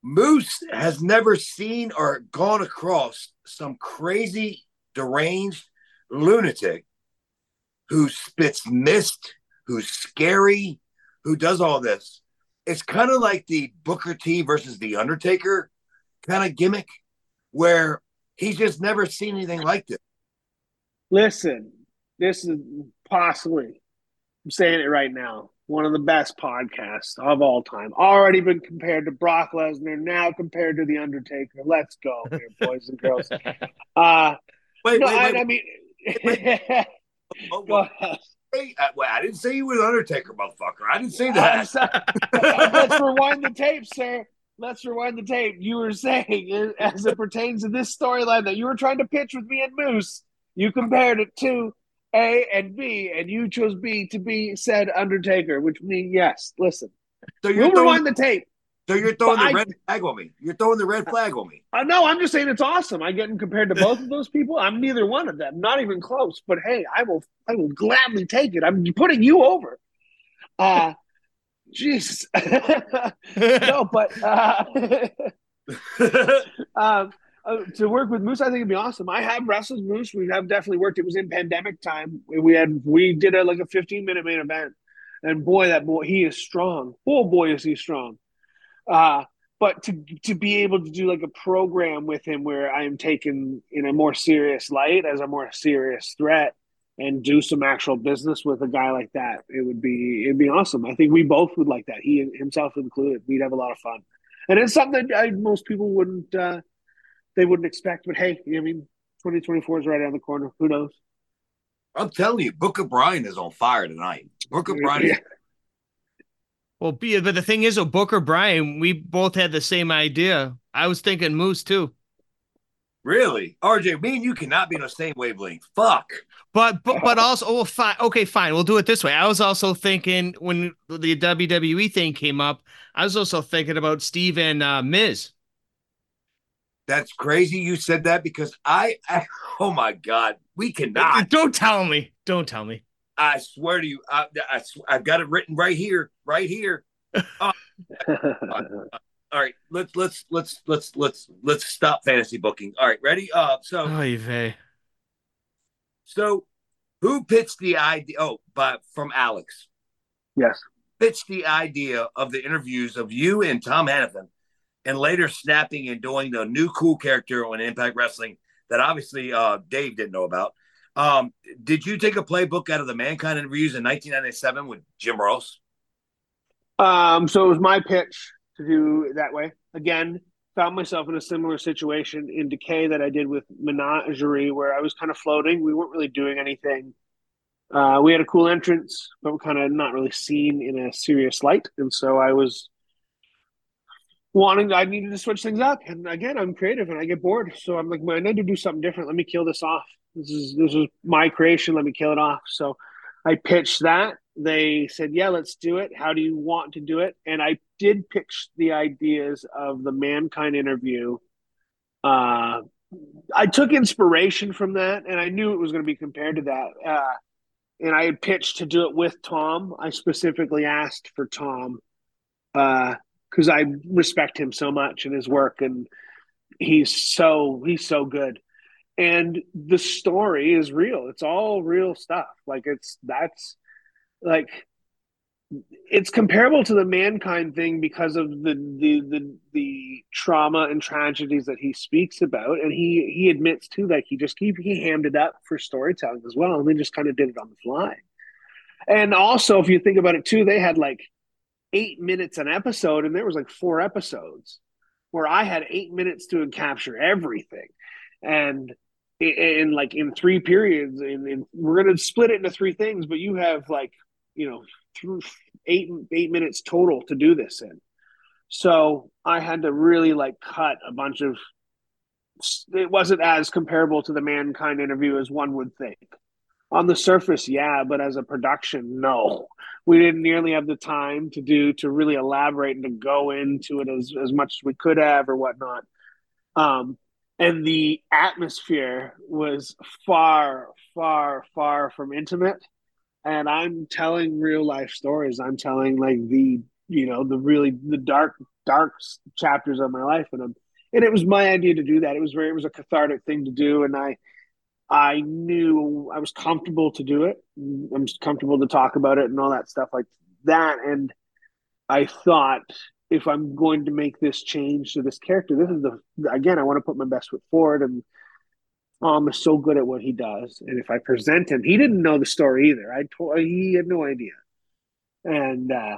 Moose has never seen or gone across some crazy, deranged lunatic who spits mist, who's scary, who does all this. It's kind of like the Booker T versus the Undertaker kind of gimmick where he's just never seen anything like this. Listen, this is possibly, I'm saying it right now one of the best podcasts of all time. Already been compared to Brock Lesnar, now compared to The Undertaker. Let's go here, boys and girls. Uh, wait, no, wait, I, wait, I mean, oh, go ahead. Hey, uh, well, I didn't say you were the Undertaker, motherfucker. I didn't say that. Let's rewind the tape, sir. Let's rewind the tape. You were saying, as it pertains to this storyline that you were trying to pitch with me and Moose, you compared it to a and B, and you chose B to be said Undertaker, which means yes. Listen, so you're we'll throwing, rewind the tape. So you're throwing but the I, red flag on me. You're throwing the red flag on me. Uh, no, I'm just saying it's awesome. I get compared to both of those people. I'm neither one of them, not even close. But hey, I will, I will gladly take it. I'm putting you over. Uh Jesus. no, but uh, um, uh, to work with Moose, I think it'd be awesome. I have wrestled Moose. We have definitely worked. It was in pandemic time. We had we did a like a 15 minute main event, and boy, that boy he is strong. Oh boy, is he strong. Uh, but to to be able to do like a program with him where I am taken in a more serious light as a more serious threat and do some actual business with a guy like that, it would be it'd be awesome. I think we both would like that. He himself included. We'd have a lot of fun, and it's something that I, most people wouldn't. Uh, they wouldn't expect. But hey, I mean, 2024 is right around the corner. Who knows? I'm telling you, Booker Brian is on fire tonight. Book of Brian. Yeah. Well, but the thing is, oh, Booker Brian, we both had the same idea. I was thinking Moose too. Really, RJ, me and you cannot be on the same wavelength. Fuck. But but but also, oh, fine. Okay, fine. We'll do it this way. I was also thinking when the WWE thing came up, I was also thinking about Steve and uh, Miz. That's crazy. You said that because I, I oh my god, we cannot. Don't tell me. Don't tell me. I swear to you, I, I have got it written right here, right here. Uh, all right, let's let's let's let's let's let's stop fantasy booking. All right, ready? Uh, so oh, so who pitched the idea? Oh, but from Alex. Yes, pitched the idea of the interviews of you and Tom Hannifan, and later snapping and doing the new cool character on Impact Wrestling that obviously uh, Dave didn't know about. Um, did you take a playbook out of the Mankind interviews in 1997 with Jim Ross? Um, so it was my pitch to do that way. Again, found myself in a similar situation in Decay that I did with Menagerie, where I was kind of floating. We weren't really doing anything. Uh, we had a cool entrance, but we're kind of not really seen in a serious light. And so I was wanting, I needed to switch things up. And again, I'm creative and I get bored. So I'm like, I need to do something different. Let me kill this off. This is this is my creation. Let me kill it off. So I pitched that. They said, "Yeah, let's do it. How do you want to do it?" And I did pitch the ideas of the mankind interview. Uh, I took inspiration from that, and I knew it was going to be compared to that. Uh, and I had pitched to do it with Tom. I specifically asked for Tom because uh, I respect him so much and his work, and he's so he's so good and the story is real it's all real stuff like it's that's like it's comparable to the mankind thing because of the, the the the trauma and tragedies that he speaks about. And he he admits too that he just he, he hammed it up for storytelling as well and they just kind of did it on the fly. And also if you think about it too they had like eight minutes an episode and there was like four episodes where i had eight minutes to capture everything. And in like in three periods and, we're going to split it into three things but you have like you know through eight eight minutes total to do this in. So i had to really like cut a bunch of it wasn't as comparable to the mankind interview as one would think. On the surface yeah but as a production no. We didn't nearly have the time to do to really elaborate and to go into it as, as much as we could have or whatnot. Um and the atmosphere was far, far, far from intimate. And I'm telling real life stories. I'm telling like the you know the really the dark dark chapters of my life, and I'm and it was my idea to do that. It was very it was a cathartic thing to do, and I I knew I was comfortable to do it. I'm comfortable to talk about it and all that stuff like that. And I thought if I'm going to make this change to this character, this is the again, I want to put my best foot forward. And Tom is so good at what he does. And if I present him, he didn't know the story either. I told he had no idea. And uh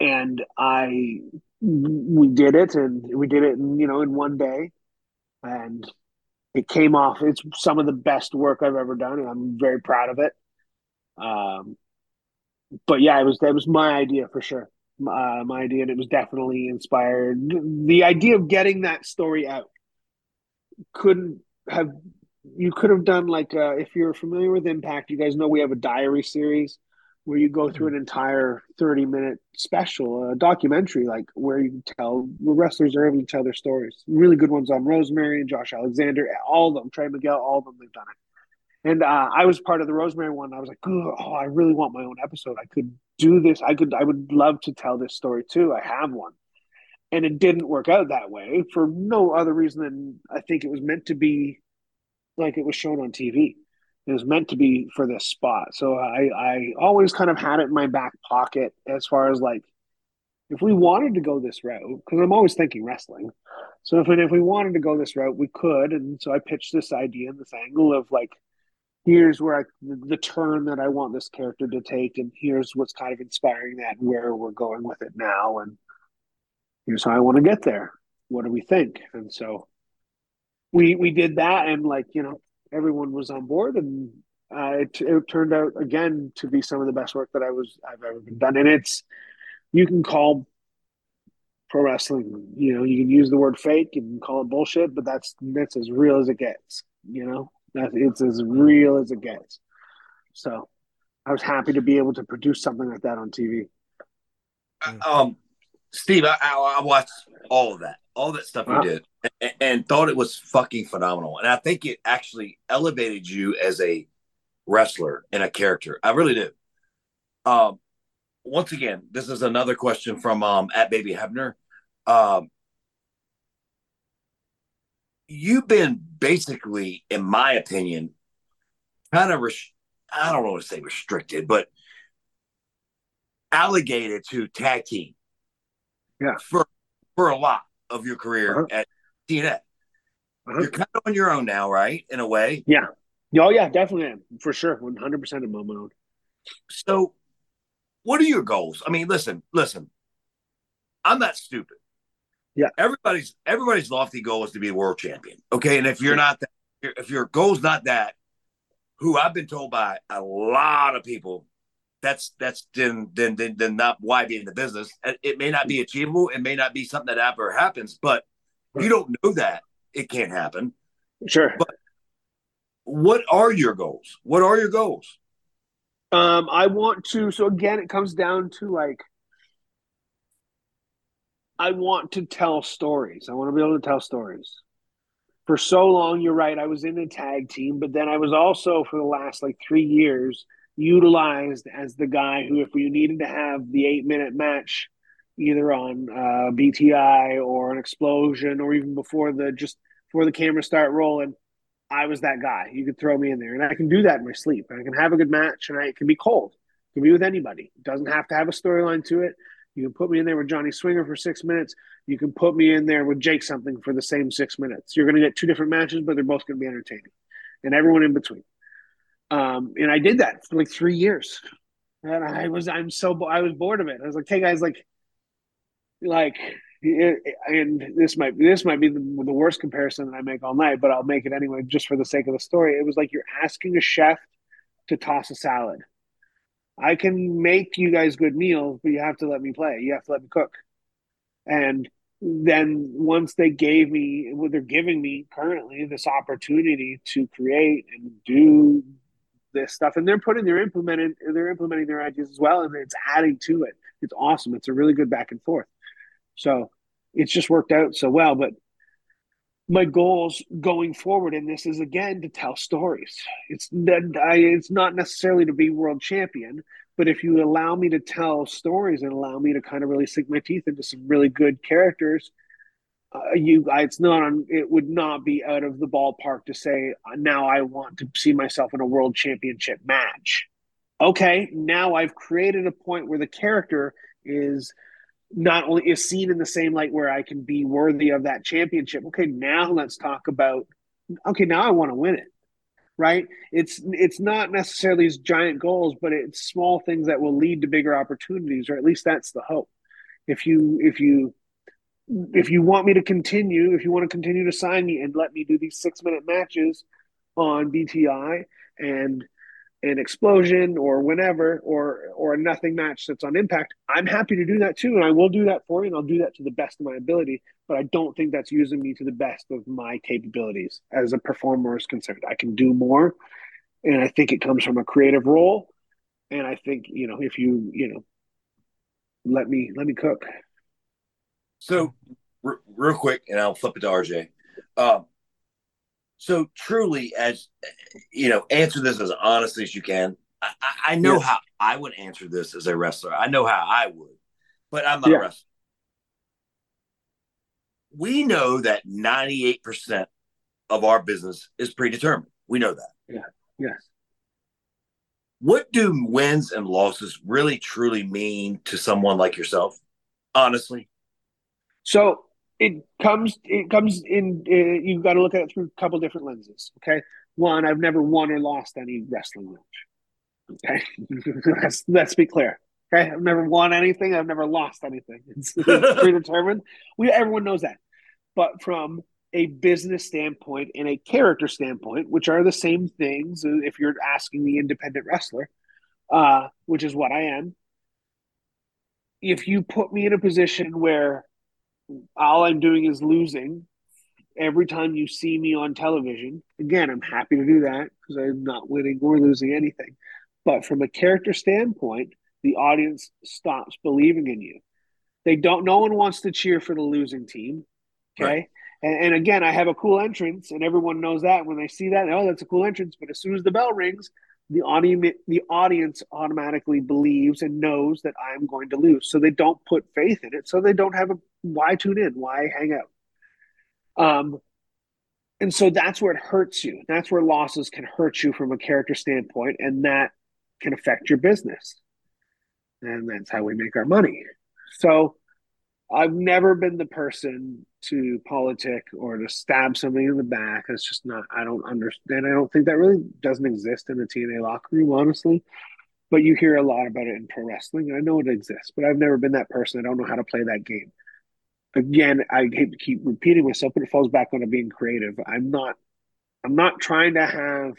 and I we did it and we did it in, you know, in one day. And it came off. It's some of the best work I've ever done, and I'm very proud of it. Um, but yeah, it was that was my idea for sure uh, my idea, and it was definitely inspired. The idea of getting that story out couldn't have. You could have done like uh, if you're familiar with Impact, you guys know we have a diary series where you go through an entire 30 minute special, a documentary, like where you tell the wrestlers are having each other stories. Really good ones on Rosemary and Josh Alexander, all of them, Trey Miguel, all of them, they've done it. And uh, I was part of the Rosemary one. I was like, oh, I really want my own episode. I could do this. I could. I would love to tell this story too. I have one, and it didn't work out that way for no other reason than I think it was meant to be, like it was shown on TV. It was meant to be for this spot. So I, I always kind of had it in my back pocket as far as like, if we wanted to go this route, because I'm always thinking wrestling. So if if we wanted to go this route, we could. And so I pitched this idea and this angle of like here's where I, the turn that I want this character to take, and here's what's kind of inspiring that, and where we're going with it now, and here's how I want to get there. what do we think? And so we we did that, and like you know, everyone was on board, and uh, it, it turned out again to be some of the best work that I was I've ever been done. And it's you can call pro wrestling, you know, you can use the word fake and call it bullshit, but that's that's as real as it gets. You know, that it's as real as it gets. So I was happy to be able to produce something like that on TV. Um, Steve, I, I, watched all of that, all that stuff Wow. you did, and, and thought it was fucking phenomenal. And I think it actually elevated you as a wrestler and a character. I really do. Um, once again, this is another question from um at Baby Hebner. Um, you've been basically, in my opinion, kind of res- I don't want to say restricted, but allocated to tag team. Yeah. For for a lot of your career Uh-huh. at TNA. Uh-huh. You're kind of on your own now, right? In a way. Yeah. Oh yeah, definitely am for sure, one hundred percent of my own. So, what are your goals? I mean, listen, listen. I'm not stupid. Yeah. Everybody's everybody's lofty goal is to be a world champion. Okay, and if you're not that, if your goal's not that, who I've been told by a lot of people, that's that's then then then, then not why be in the business. It it may not be achievable. It may not be something that ever happens, but you don't know that it can't happen. Sure. But what are your goals? What are your goals? Um, I want to. So again, it comes down to like, I want to tell stories. I want to be able to tell stories. For so long, you're right. I was in a tag team, but then I was also for the last like three years utilized as the guy who, if we needed to have the eight minute match, either on uh, BTI or an Xplosion, or even before the just before the cameras start rolling, I was that guy. You could throw me in there, and I can do that in my sleep. I can have a good match, and I it can be cold. It can be with anybody. It doesn't have to have a storyline to it. You can put me in there with Johnny Swinger for six minutes. You can put me in there with Jake something for the same six minutes. You're going to get two different matches, but they're both going to be entertaining, and everyone in between. Um, and I did that for like three years, and I was I'm so I was bored of it. I was like, hey guys, like, like and this might this might be the, the worst comparison that I make all night, but I'll make it anyway just for the sake of the story. It was like you're asking a chef to toss a salad. I can make you guys good meals, but you have to let me play. You have to let me cook. And then once they gave me what they're giving me currently this opportunity to create and do this stuff and they're putting they're implementing they're implementing their ideas as well and it's adding to it it's awesome it's a really good back and forth so it's just worked out so well. But my goals going forward in this is again to tell stories. It's I, it's not necessarily to be world champion, but if you allow me to tell stories and allow me to kind of really sink my teeth into some really good characters, uh, you it's not on. It would not be out of the ballpark to say uh, now I want to see myself in a world championship match. Okay, now I've created a point where the character is not only is seen in the same light where I can be worthy of that championship. Okay, now let's talk about okay, now I want to win it. Right? It's it's not necessarily these giant goals, but it's small things that will lead to bigger opportunities, or at least that's the hope. If you if you if you want me to continue, if you want to continue to sign me and let me do these six minute matches on BTI and an Xplosion or whenever or or a nothing match that's on impact i'm happy to do that too. And i will do that for you and i'll do that to the best of my ability but i don't think that's using me to the best of my capabilities as a performer is concerned. I can do more and i think it comes from a creative role. And i think you know if you you know let me let me cook So, r- real quick, and I'll flip it to RJ. Um, so, truly, as you know, answer this as honestly as you can. I, I- know Yes. how I would answer this as a wrestler. I know how I would, but I'm not Yeah. a wrestler. We know that 98% of our business is predetermined. We know that. Yeah. yes What do wins and losses really truly mean to someone like yourself? Honestly, So it comes it comes in. Uh, you've got to look at it through a couple different lenses. Okay, one, I've never won or lost any wrestling match. Okay, let's let's be clear. Okay, I've never won anything. I've never lost anything. It's, it's predetermined. We everyone knows that. but from a business standpoint and a character standpoint, which are the same things if you're asking the independent wrestler, uh, which is what I am. If you put me in a position where all I'm doing is losing every time you see me on television, again, I'm happy to do that because I'm not winning or losing anything. But from a character standpoint, the audience stops believing in you. They don't. No one wants to cheer for the losing team. Okay. Right. And, and, again, I have a cool entrance, and everyone knows that when they see that, oh, that's a cool entrance. But as soon as the bell rings, the audience the audience automatically believes and knows that I'm going to lose. So they don't put faith in it. So they don't have a why tune in, why hang out. Um, and so that's where it hurts you. That's where losses can hurt you from a character standpoint, and that can affect your business. And that's how we make our money. So I've never been the person to politic or to stab somebody in the back. It's just not, I don't understand. I don't think that really doesn't exist in the TNA locker room, honestly. But you hear a lot about it in pro wrestling. I know it exists, but I've never been that person. I don't know how to play that game. Again, I hate to keep repeating myself, but it falls back on being creative. I'm not, I'm not trying to have,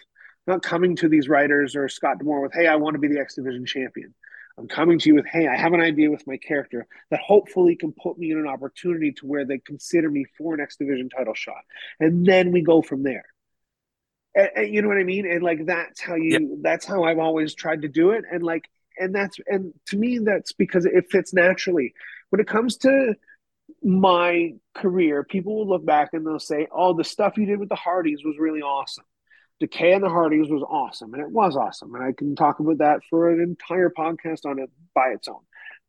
not coming to these writers or Scott D'Amore with, hey, I want to be the X Division champion. I'm coming to you with, hey, I have an idea with my character that hopefully can put me in an opportunity to where they consider me for an X Division title shot. And then we go from there. And, and you know what I mean? And like that's how you yeah. that's how I've always tried to do it. And like and that's and to me that's because it fits naturally. When it comes to my career, people will look back and they'll say, Oh, the stuff you did with the Hardys was really awesome. Decay and the Hardys was awesome, and it was awesome, and I can talk about that for an entire podcast on it by its own.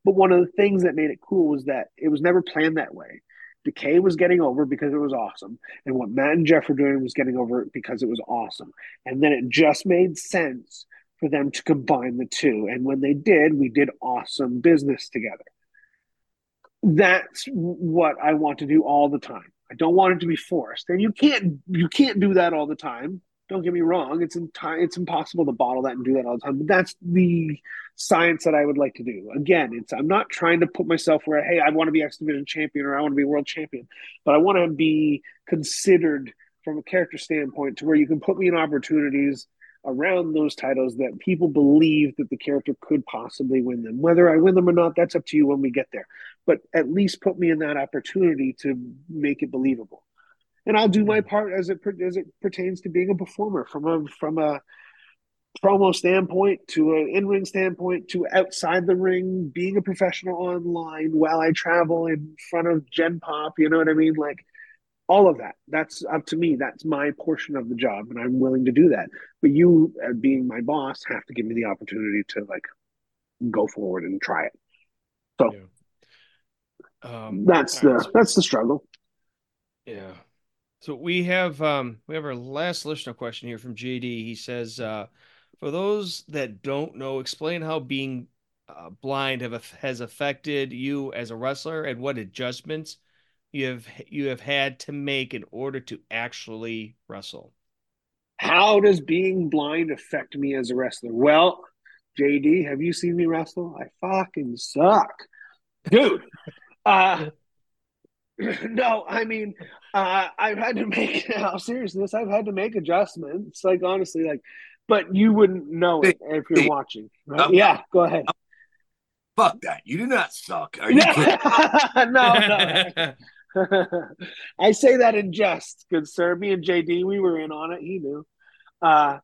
But one of the things that made it cool was that it was never planned that way. Decay was getting over because it was awesome, and what Matt and Jeff were doing was getting over because it was awesome, and then it just made sense for them to combine the two. And when they did, we did awesome business together. That's what I want to do all the time. I don't want it to be forced, and you can't you can't do that all the time don't get me wrong; it's enti- it's impossible to bottle that and do that all the time. But that's the science that I would like to do. Again, it's I'm not trying to put myself where hey, I want to be X Division champion or I want to be world champion, but I want to be considered from a character standpoint to where you can put me in opportunities around those titles that people believe that the character could possibly win them. Whether I win them or not, that's up to you when we get there. But at least put me in that opportunity to make it believable and I'll do my part as it as it pertains to being a performer from a from a promo standpoint to an in-ring standpoint to outside the ring being a professional online while i travel in front of gen pop you know what i mean? Like all of that. That's up to me. That's my portion of the job and i'm willing to do that. But you uh, being my boss have to give me the opportunity to like go forward and try it. So yeah. um, that's the that's the struggle. Yeah so we have um we have our last listener question here from JD. He says, uh, for those that don't know, explain how being uh, blind have has affected you as a wrestler and what adjustments you have you have had to make in order to actually wrestle. How does being blind affect me as a wrestler? Well, JD, have you seen me wrestle? I fucking suck. Dude, uh no, I mean, uh, I've had to make how seriousness. I've had to make adjustments. Like honestly, like, but you wouldn't know it if you're watching. Right? Um, yeah, go ahead. Um, fuck that! You do not suck. Are you kidding? no, no. I say that in jest, good sir. Me and JD, we were in on it. He knew. Uh,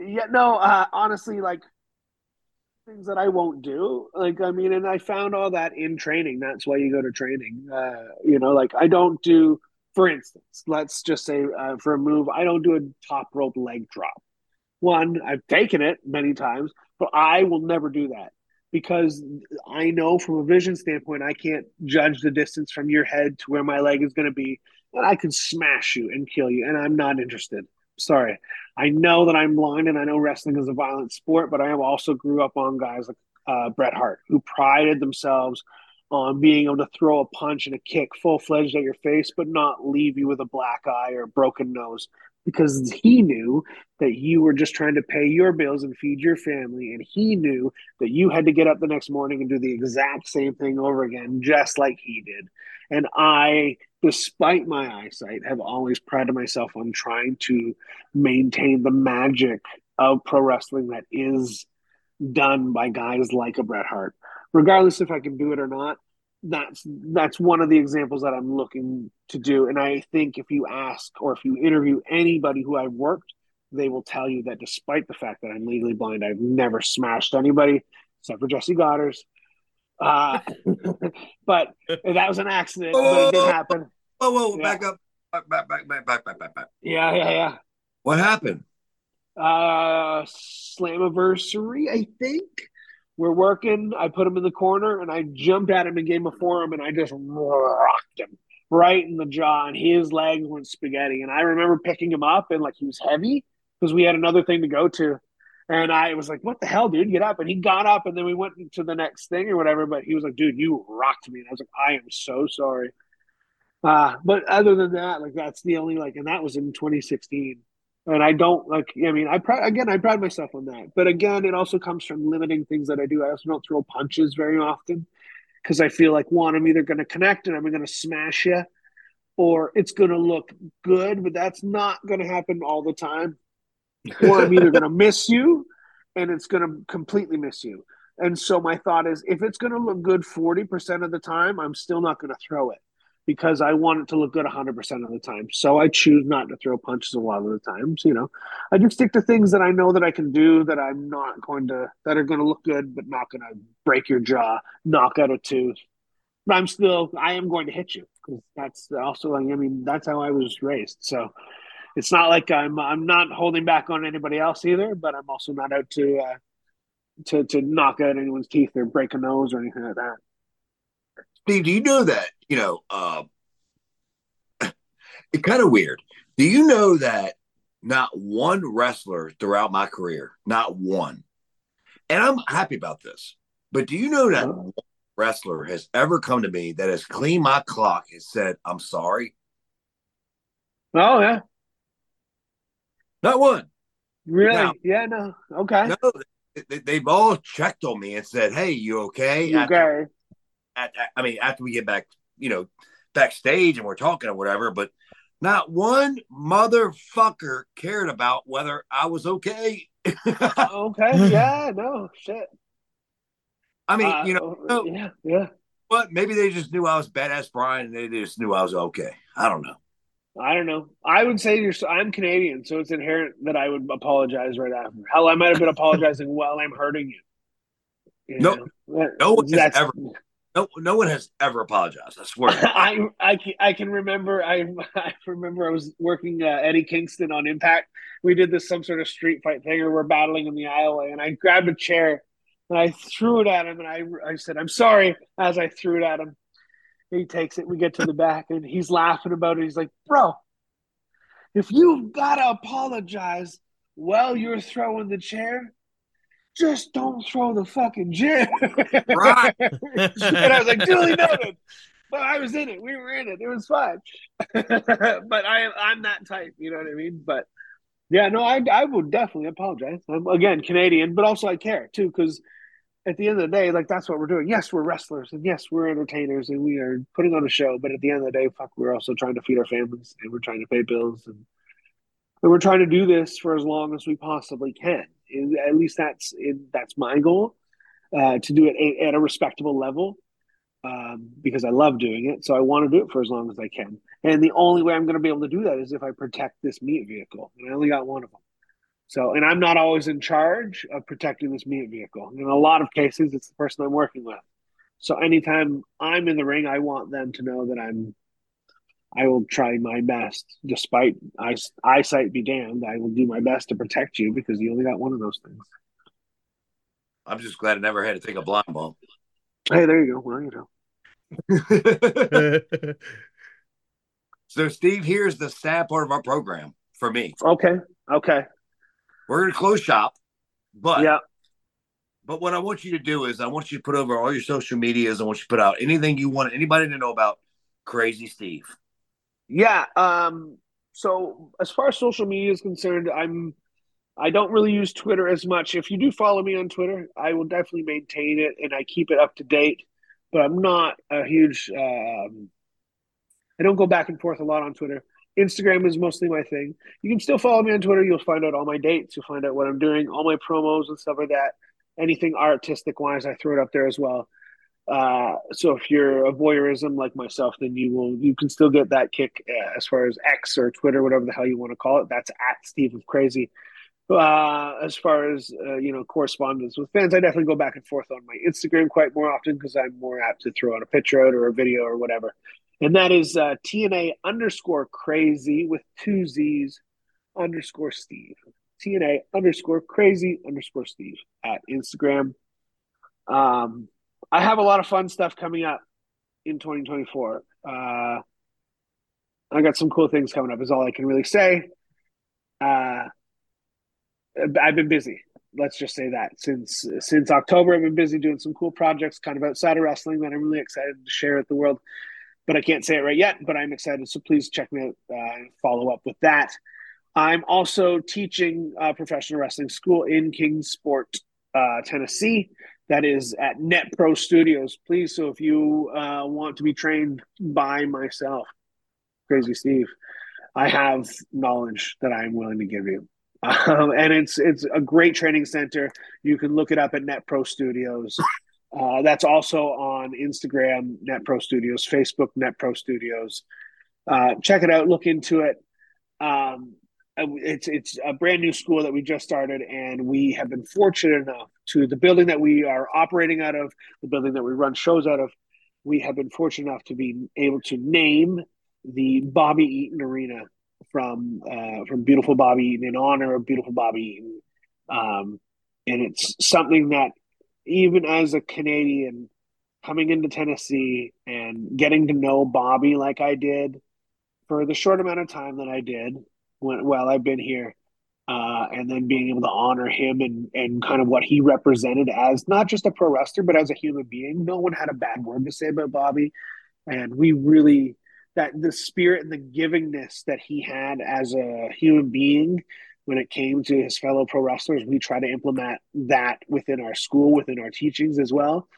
yeah, no. Uh, honestly, like things that I won't do. Like, I mean, and I found all that in training. That's why you go to training. Uh, you know, like I don't do, for instance, let's just say uh, for a move, I don't do a top rope leg drop. One, I've taken it many times, but I will never do that because I know from a vision standpoint, I can't judge the distance from your head to where my leg is going to be, and I can smash you and kill you, and I'm not interested. Sorry. I know that I'm blind and I know wrestling is a violent sport, but I have also grew up on guys like uh, Bret Hart who prided themselves on being able to throw a punch and a kick full fledged at your face, but not leave you with a black eye or a broken nose. Because he knew that you were just trying to pay your bills and feed your family. And he knew that you had to get up the next morning and do the exact same thing over again, just like he did. And I, despite my eyesight, have always prided myself on trying to maintain the magic of pro wrestling that is done by guys like a Bret Hart. Regardless if I can do it or not, that's that's one of the examples that I'm looking to do. And I think if you ask or if you interview anybody who I've worked, they will tell you that despite the fact that I'm legally blind, I've never smashed anybody except for Jesse Godderz. Uh, but that was an accident. Whoa, but it did whoa, happen. Whoa, whoa, Yeah. back up. Back, back, back, back, back, back, back, back. Yeah, yeah, yeah. What happened? uh Slammiversary, I think. We're working. I put him in the corner and I jumped at him and gave him a forearm and I just rocked him right in the jaw and his legs went spaghetti. And I remember picking him up and like he was heavy because we had another thing to go to. And I was like, what the hell, dude? Get up. And he got up and then we went to the next thing or whatever. But he was like, dude, you rocked me. And I was like, I am so sorry. Uh, but other than that, like that's the only like, and that was in 2016 and I don't like. I mean, I pride again. I pride myself on that, but again, it also comes from limiting things that I do. I also don't throw punches very often because I feel like one, I'm either going to connect and I'm going to smash you, or it's going to look good, but that's not going to happen all the time. Or I'm either going to miss you, and it's going to completely miss you. And so my thought is, if it's going to look good forty percent of the time, I'm still not going to throw it because I want it to look good 100% of the time. So I choose not to throw punches a lot of the times, you know. I just stick to things that I know that I can do that I'm not going to that are going to look good but not going to break your jaw, knock out a tooth. But I'm still I am going to hit you cuz that's also like, I mean that's how I was raised. So it's not like I'm I'm not holding back on anybody else either, but I'm also not out to uh to to knock out anyone's teeth or break a nose or anything like that. Steve, do you know that, you know, uh, it's kind of weird. Do you know that not one wrestler throughout my career, not one, and I'm happy about this, but do you know that one wrestler has ever come to me that has cleaned my clock and said, I'm sorry? Oh yeah. Not one. Really? Now- yeah, no. Okay. No, they, they've all checked on me and said, Hey, you okay? You okay? At, I mean, after we get back, you know, backstage and we're talking or whatever, but not one motherfucker cared about whether I was okay. Okay. Yeah, no, shit. I mean, Uh, you know, no, yeah, yeah. but maybe they just knew I was badass Brian and they just knew I was okay. I don't know. I don't know. I would say you're. I'm Canadian, so it's inherent that I would apologize right after. Hell, I might have been apologizing while I'm hurting you. You No- know? No one has ever- No, no one has ever apologized. I swear. I, I, can- I can remember I I remember I was working uh, Eddie Kingston on Impact. We did this some sort of street fight thing, or we're battling in the aisleway, and I grabbed a chair and I threw it at him, and I I said I'm sorry as I threw it at him. He takes it. We get to the back, and he's laughing about it. He's like, "Bro, if you've got to apologize while you're throwing the chair." Just don't throw the fucking chair. Right. and I was like, duly noted. But I was in it. We were in it. It was fun. but I, I'm that type. You know what I mean? But yeah, no, I, I would definitely apologize. I'm again Canadian, but also I care too because at the end of the day, like that's what we're doing. Yes, we're wrestlers, and yes, we're entertainers, and we are putting on a show. But at the end of the day, fuck, we're also trying to feed our families, and we're trying to pay bills, and, and we're trying to do this for as long as we possibly can. At least that's that's my goal uh, to do it at, at a respectable level um, because I love doing it. So I want to do it for as long as I can. And the only way I'm going to be able to do that is if I protect this meat vehicle. And I only got one of them. So, and I'm not always in charge of protecting this meat vehicle. In a lot of cases, it's the person I'm working with. So anytime I'm in the ring, I want them to know that I'm. I will try my best, despite eyes, eyesight be damned. I will do my best to protect you because you only got one of those things. I'm just glad I never had to take a blind bump. Hey, there you go. Well, you know. so, Steve, here's the sad part of our program for me. Okay. Okay. We're going to close shop, but Yeah. But what I want you to do is I want you to put over all your social medias. I want you to put out anything you want anybody to know about Crazy Steve. Yeah. Um, so as far as social media is concerned, I'm I don't really use Twitter as much. If you do follow me on Twitter, I will definitely maintain it and I keep it up to date. But I'm not a huge. Um, I don't go back and forth a lot on Twitter. Instagram is mostly my thing. You can still follow me on Twitter. You'll find out all my dates. You'll find out what I'm doing, all my promos and stuff like that. Anything artistic wise, I throw it up there as well. Uh, so if you're a voyeurism like myself, then you will you can still get that kick uh, as far as X or Twitter, whatever the hell you want to call it. That's at Steve of Crazy. Uh, as far as uh, you know, correspondence with fans, I definitely go back and forth on my Instagram quite more often because I'm more apt to throw out a picture out or a video or whatever. And that is uh, TNA underscore crazy with two Z's underscore Steve. TNA underscore crazy underscore Steve at Instagram. Um, I have a lot of fun stuff coming up in 2024. Uh, I got some cool things coming up, is all I can really say. Uh, I've been busy. Let's just say that since since October, I've been busy doing some cool projects, kind of outside of wrestling that I'm really excited to share with the world. But I can't say it right yet. But I'm excited, so please check me out uh, and follow up with that. I'm also teaching uh, professional wrestling school in Kingsport, uh, Tennessee. That is at Net Pro Studios. Please, so if you uh, want to be trained by myself, Crazy Steve, I have knowledge that I'm willing to give you. Um, and it's it's a great training center. You can look it up at Net Pro Studios. Uh, that's also on Instagram, Net Pro Studios, Facebook, Net Pro Studios. Uh, check it out. Look into it. Um, it's it's a brand new school that we just started, and we have been fortunate enough to the building that we are operating out of, the building that we run shows out of. We have been fortunate enough to be able to name the Bobby Eaton Arena from uh, from beautiful Bobby Eaton in honor of beautiful Bobby Eaton, um, and it's something that even as a Canadian coming into Tennessee and getting to know Bobby like I did for the short amount of time that I did when while I've been here, uh, and then being able to honor him and and kind of what he represented as not just a pro wrestler but as a human being. No one had a bad word to say about Bobby, and we really that the spirit and the givingness that he had as a human being when it came to his fellow pro wrestlers, we try to implement that within our school, within our teachings as well.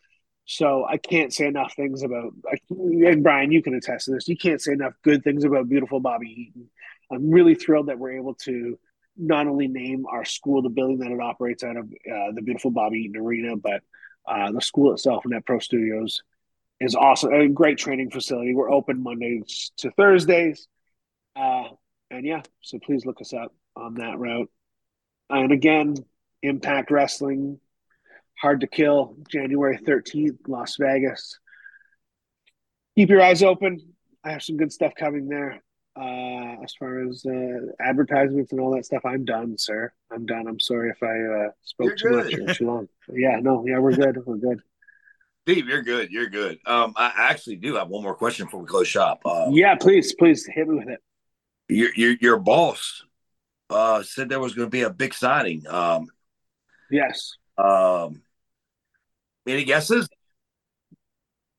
So I can't say enough things about, and Brian, you can attest to this. You can't say enough good things about beautiful Bobby Eaton. I'm really thrilled that we're able to not only name our school, the building that it operates out of, uh, the beautiful Bobby Eaton Arena, but uh, the school itself, Net Pro Studios, is awesome. A great training facility. We're open Mondays to Thursdays. Uh, and yeah, so please look us up on that route. And again, Impact Wrestling, Hard to Kill, January 13th, Las Vegas. Keep your eyes open. I have some good stuff coming there. Uh, as far as uh, advertisements and all that stuff, I'm done, sir. I'm done. I'm sorry if I uh, spoke too much or too long. Yeah, no, yeah, we're good. We're good. Steve, you're good. You're good. Um, I actually do have one more question before we close shop. Um, yeah, please, please hit me with it. Your your, your boss uh, said there was going to be a big signing. Um, yes. Um, any guesses?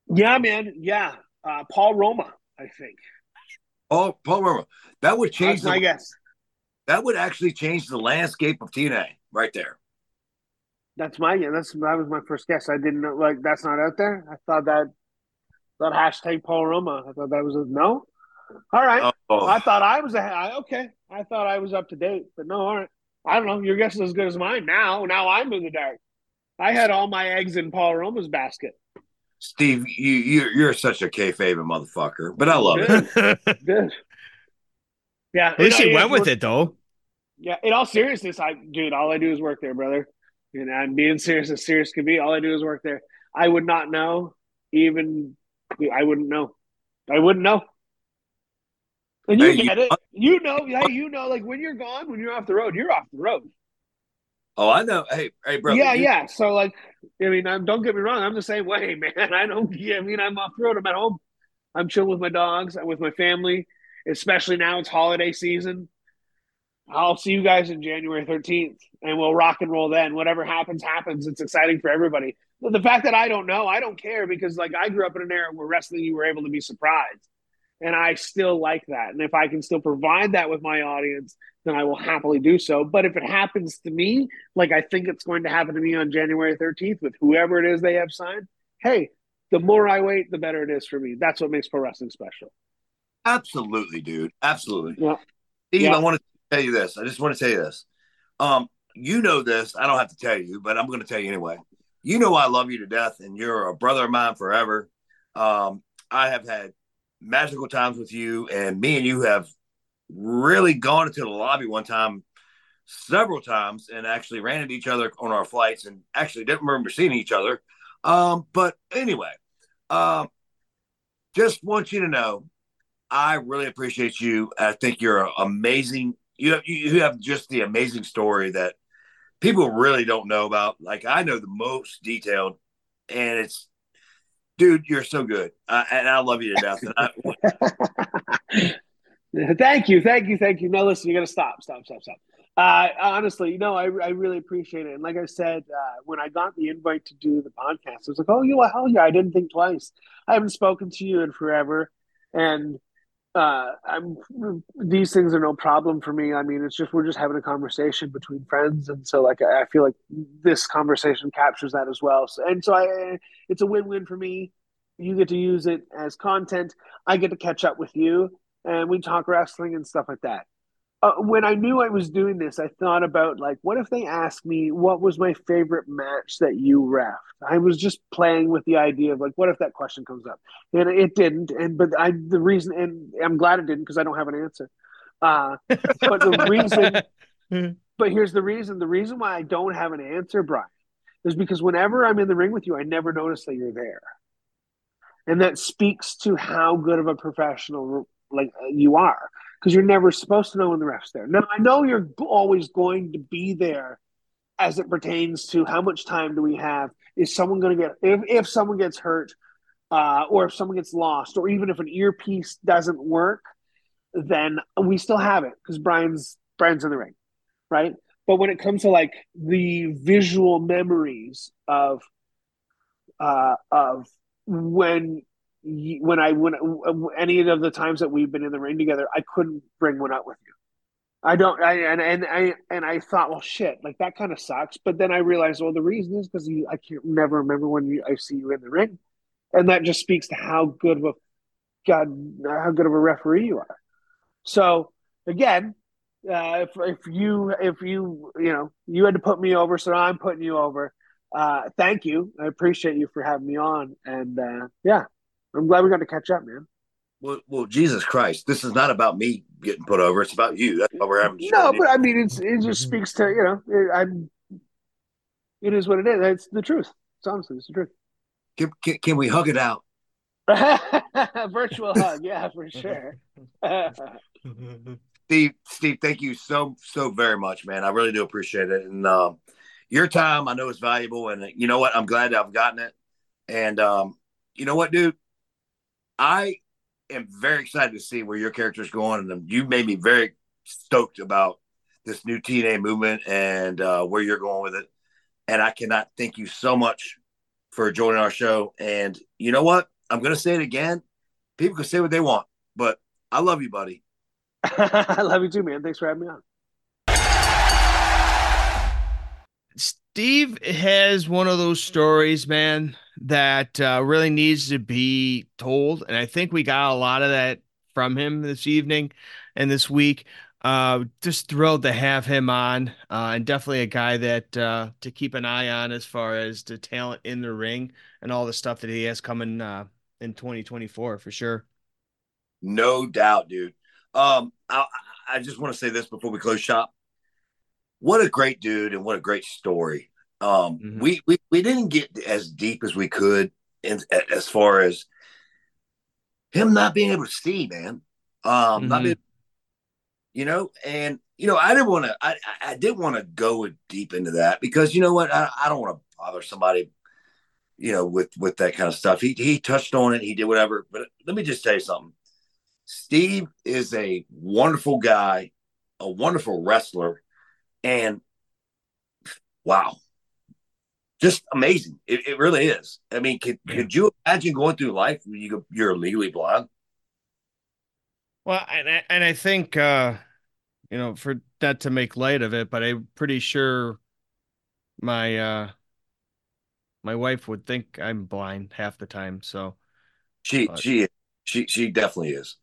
Yeah, man. Yeah, uh, Paul Roma, I think. Oh, Paul Paul Roma. That would change. My guess. That would actually change the landscape of TNA right there. That's my yeah. That's that was my first guess. I didn't know like that's not out there. I thought that that hashtag Paul Roma. I thought that was a no. All right. Oh. I thought I was a I, okay. I thought I was up to date, but no. All right. I don't know. Your guess is as good as mine. Now, now I'm in the dark. I had all my eggs in Paul Roma's basket. Steve, you you you're such a kayfabe motherfucker, but I love Good. it. Good. Yeah. At least he went with it though. Yeah. In all seriousness, I dude, all I do is work there, brother. And I'm being serious as serious can be. All I do is work there. I would not know. Even I wouldn't know. I wouldn't know. And you hey, get you, it. You know, yeah, you know, like when you're gone, when you're off the road, you're off the road. Oh, I know. Hey, hey, bro. Yeah, you, yeah. So, like, I mean, I'm, don't get me wrong. I'm the same way, man. I don't. I mean, I'm off the road. I'm at home. I'm chilling with my dogs. I'm with my family. Especially now, it's holiday season. I'll see you guys in January 13th and we'll rock and roll then. Whatever happens, happens. It's exciting for everybody. But the fact that I don't know, I don't care because like I grew up in an era where wrestling, you were able to be surprised. And I still like that. And if I can still provide that with my audience, then I will happily do so. But if it happens to me, like I think it's going to happen to me on January 13th with whoever it is they have signed, hey, the more I wait, the better it is for me. That's what makes pro wrestling special. Absolutely, dude. Absolutely. Yeah. Steve, Yeah. I want to tell you this. I just want to tell you this. Um, you know this. I don't have to tell you, but I'm going to tell you anyway. You know I love you to death, and you're a brother of mine forever. Um, I have had magical times with you, and me and you have really gone into the lobby one time, several times, and actually ran into each other on our flights, and actually didn't remember seeing each other. Um, but anyway, um, just want you to know I really appreciate you. I think you're amazing. You have you have just the amazing story that people really don't know about. Like I know the most detailed, and it's, dude, you're so good, uh, and I love you to death. And I, thank you, thank you, thank you. No, listen, you got to stop, stop, stop, stop. Uh, honestly, no, I, I really appreciate it. And like I said, uh, when I got the invite to do the podcast, I was like, oh, you hell yeah, I didn't think twice. I haven't spoken to you in forever, and uh, I'm these things are no problem for me. I mean, it's just we're just having a conversation between friends, and so like I feel like this conversation captures that as well. So, and so I, it's a win-win for me. You get to use it as content. I get to catch up with you, and we talk wrestling and stuff like that. Uh, when I knew I was doing this, I thought about like, what if they asked me what was my favorite match that you ref? I was just playing with the idea of like, what if that question comes up? And it didn't. And but I the reason, and I'm glad it didn't because I don't have an answer. Uh, but the reason, but here's the reason. The reason why I don't have an answer, Brian, is because whenever I'm in the ring with you, I never notice that you're there, and that speaks to how good of a professional like you are because you're never supposed to know when the ref's there. Now I know you're always going to be there as it pertains to how much time do we have? Is someone going to get if if someone gets hurt, uh, or if someone gets lost, or even if an earpiece doesn't work, then we still have it because Brian's Brian's in the ring, right? But when it comes to like the visual memories of uh, of when when I when any of the times that we've been in the ring together, I couldn't bring one up with you. I don't. I and and I and I thought, well, shit, like that kind of sucks. But then I realized, well, the reason is because I can't never remember when you, I see you in the ring, and that just speaks to how good of a god, how good of a referee you are. So again, uh, if if you if you you know you had to put me over, so I'm putting you over. Uh, thank you. I appreciate you for having me on, and uh, yeah, I'm glad we got to catch up, man. well, well, Jesus Christ, this is not about me getting put over. It's about you. That's why we're having. No, but I mean, it's it just speaks to you know, it, I'm. It is what it is. It's the truth. It's honestly, it's the truth. can, can, can we hug it out? Virtual hug, yeah, for sure. Steve, Steve, thank you so so very much, man. I really do appreciate it, and um, your time I know is valuable, and you know what? I'm glad I've gotten it, and um, you know what, dude, I am very excited to see where your character's going, and you made me very stoked about this new TNA movement and uh, where you're going with it, and I cannot thank you so much for joining our show. And you know what? I'm going to say it again. People can say what they want, but I love you, buddy. I love you too, man. Thanks for having me on. Steve has one of those stories, man, that uh, really needs to be told, and I think we got a lot of that from him this evening and this week. Uh, just thrilled to have him on, uh, and definitely a guy that uh, to keep an eye on as far as the talent in the ring and all the stuff that he has coming uh, in 2024 for sure. No doubt, dude. Um, I, I just want to say this before we close shop. What a great dude and what a great story. Um, Mhm. we, we we didn't get as deep as we could in as far as him not being able to see, man. Um, not Mhm. being, you know, and you know, I didn't want to. I I I didn't want to go deep into that because you know what, I, I don't want to bother somebody, you know, with with that kind of stuff. He he touched on it, he did whatever. But let me just tell you something. Steve is a wonderful guy, a wonderful wrestler, and wow, just amazing. It, it really is. I mean, could, Yeah. could you imagine going through life when you, you're legally blind? Well, and I, and I think uh, you know, for not to make light of it, but I'm pretty sure my uh my wife would think I'm blind half the time. So she but... she she she definitely is.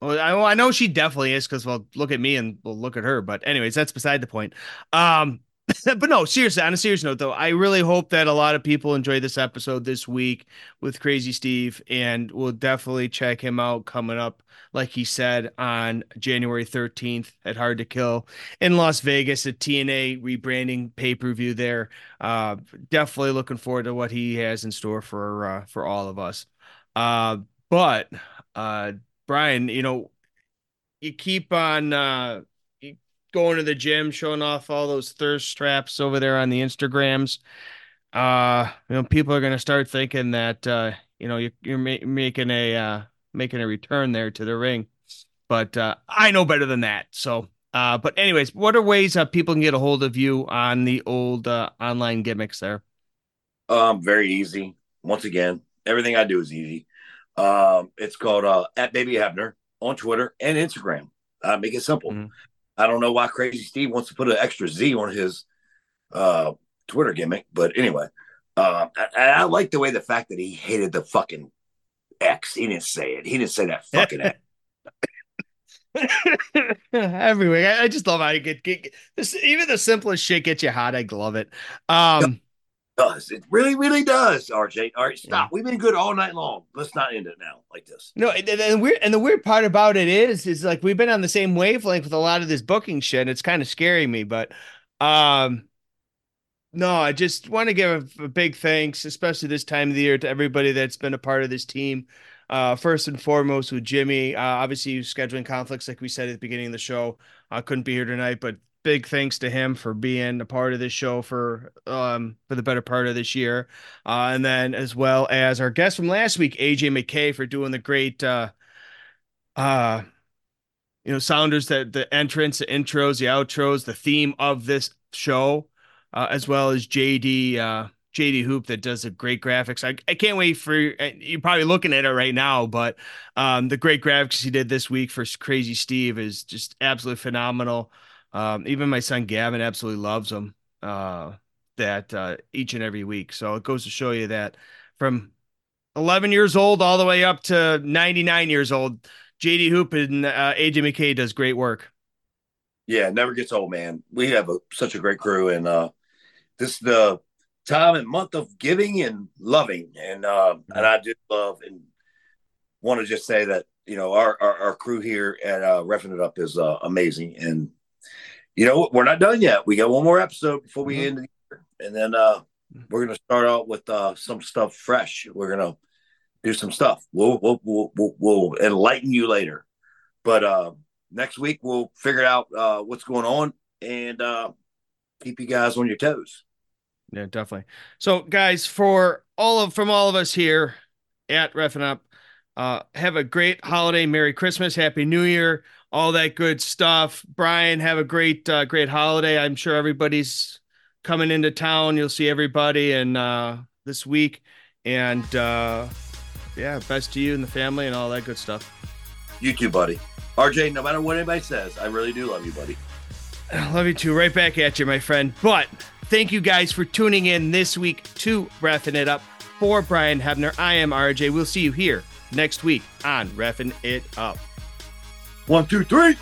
Well, I, I know she definitely is because well, look at me and we'll look at her. But anyways, that's beside the point. Um, but no, seriously, on a serious note, though, I really hope that a lot of people enjoy this episode this week with Crazy Steve, and we'll definitely check him out coming up, like he said, on January 13th at Hard to Kill in Las Vegas a TNA rebranding pay per view there. Uh, definitely looking forward to what he has in store for uh, for all of us. Uh, but uh, Brian, you know, you keep on uh, going to the gym, showing off all those thirst traps over there on the Instagrams, uh, you know, people are going to start thinking that uh, you know you're, you're ma- making a uh, making a return there to the ring. But uh, I know better than that. So, uh, but anyways, what are ways that people can get a hold of you on the old uh, online gimmicks there? Um, very easy. Once again, everything I do is easy. Um, it's called uh, at Baby Hebner on Twitter and Instagram. Uh, make it simple. Mm-hmm. I don't know why Crazy Steve wants to put an extra Z on his uh, Twitter gimmick, but anyway, uh, I, I, like the way the fact that he hated the fucking X. He didn't say it. He didn't say that fucking X. Everywhere. I, I just love how you get, get, get this, even the simplest shit gets you hot. I love it. Um, does. It really, really does, RJ. All right, stop. Yeah. We've been good all night long. Let's not end it now like this. No, and, and weird and the weird part about it is, is like we've been on the same wavelength with a lot of this booking shit. And it's kind of scaring me, but um no, I just want to give a, a, big thanks, especially this time of the year, to everybody that's been a part of this team. Uh, first and foremost with Jimmy, uh, obviously scheduling conflicts, like we said at the beginning of the show, I uh, couldn't be here tonight, but big thanks to him for being a part of this show for um for the better part of this year uh and then as well as our guest from last week aj mckay for doing the great uh uh you know sounders that the entrance the intros the outros the theme of this show uh, as well as jd uh JD Hoop that does the great graphics. I, I can't wait for you're probably looking at it right now, but um, the great graphics he did this week for Crazy Steve is just absolutely phenomenal. Um, even my son Gavin absolutely loves them. Uh, that uh, each and every week. So it goes to show you that from 11 years old all the way up to 99 years old, JD Hoop and uh, AJ McKay does great work. Yeah, never gets old, man. We have a, such a great crew, and uh, this is the time and month of giving and loving, and uh, mm-hmm. and I do love and want to just say that you know our our, our crew here at uh, Refin It Up is uh, amazing, and you know, we're not done yet. We got one more episode before we mm-hmm. end the year, and then uh, we're gonna start out with uh, some stuff fresh. We're gonna do some stuff. We'll we'll we'll, we'll, enlighten you later, but uh, next week we'll figure out uh, what's going on and uh, keep you guys on your toes. Yeah, definitely. So, guys, for all of from all of us here at Refin Up, uh, have a great holiday, Merry Christmas, Happy New Year all that good stuff. Brian, have a great, uh, great holiday. I'm sure everybody's coming into town. You'll see everybody and uh, this week. And uh, yeah, best to you and the family and all that good stuff. You too, buddy. RJ, no matter what anybody says, I really do love you, buddy. I love you too. Right back at you, my friend. But thank you guys for tuning in this week to Refin It Up. For Brian Hebner, I am RJ. We'll see you here next week on Refin It Up. One, two, three.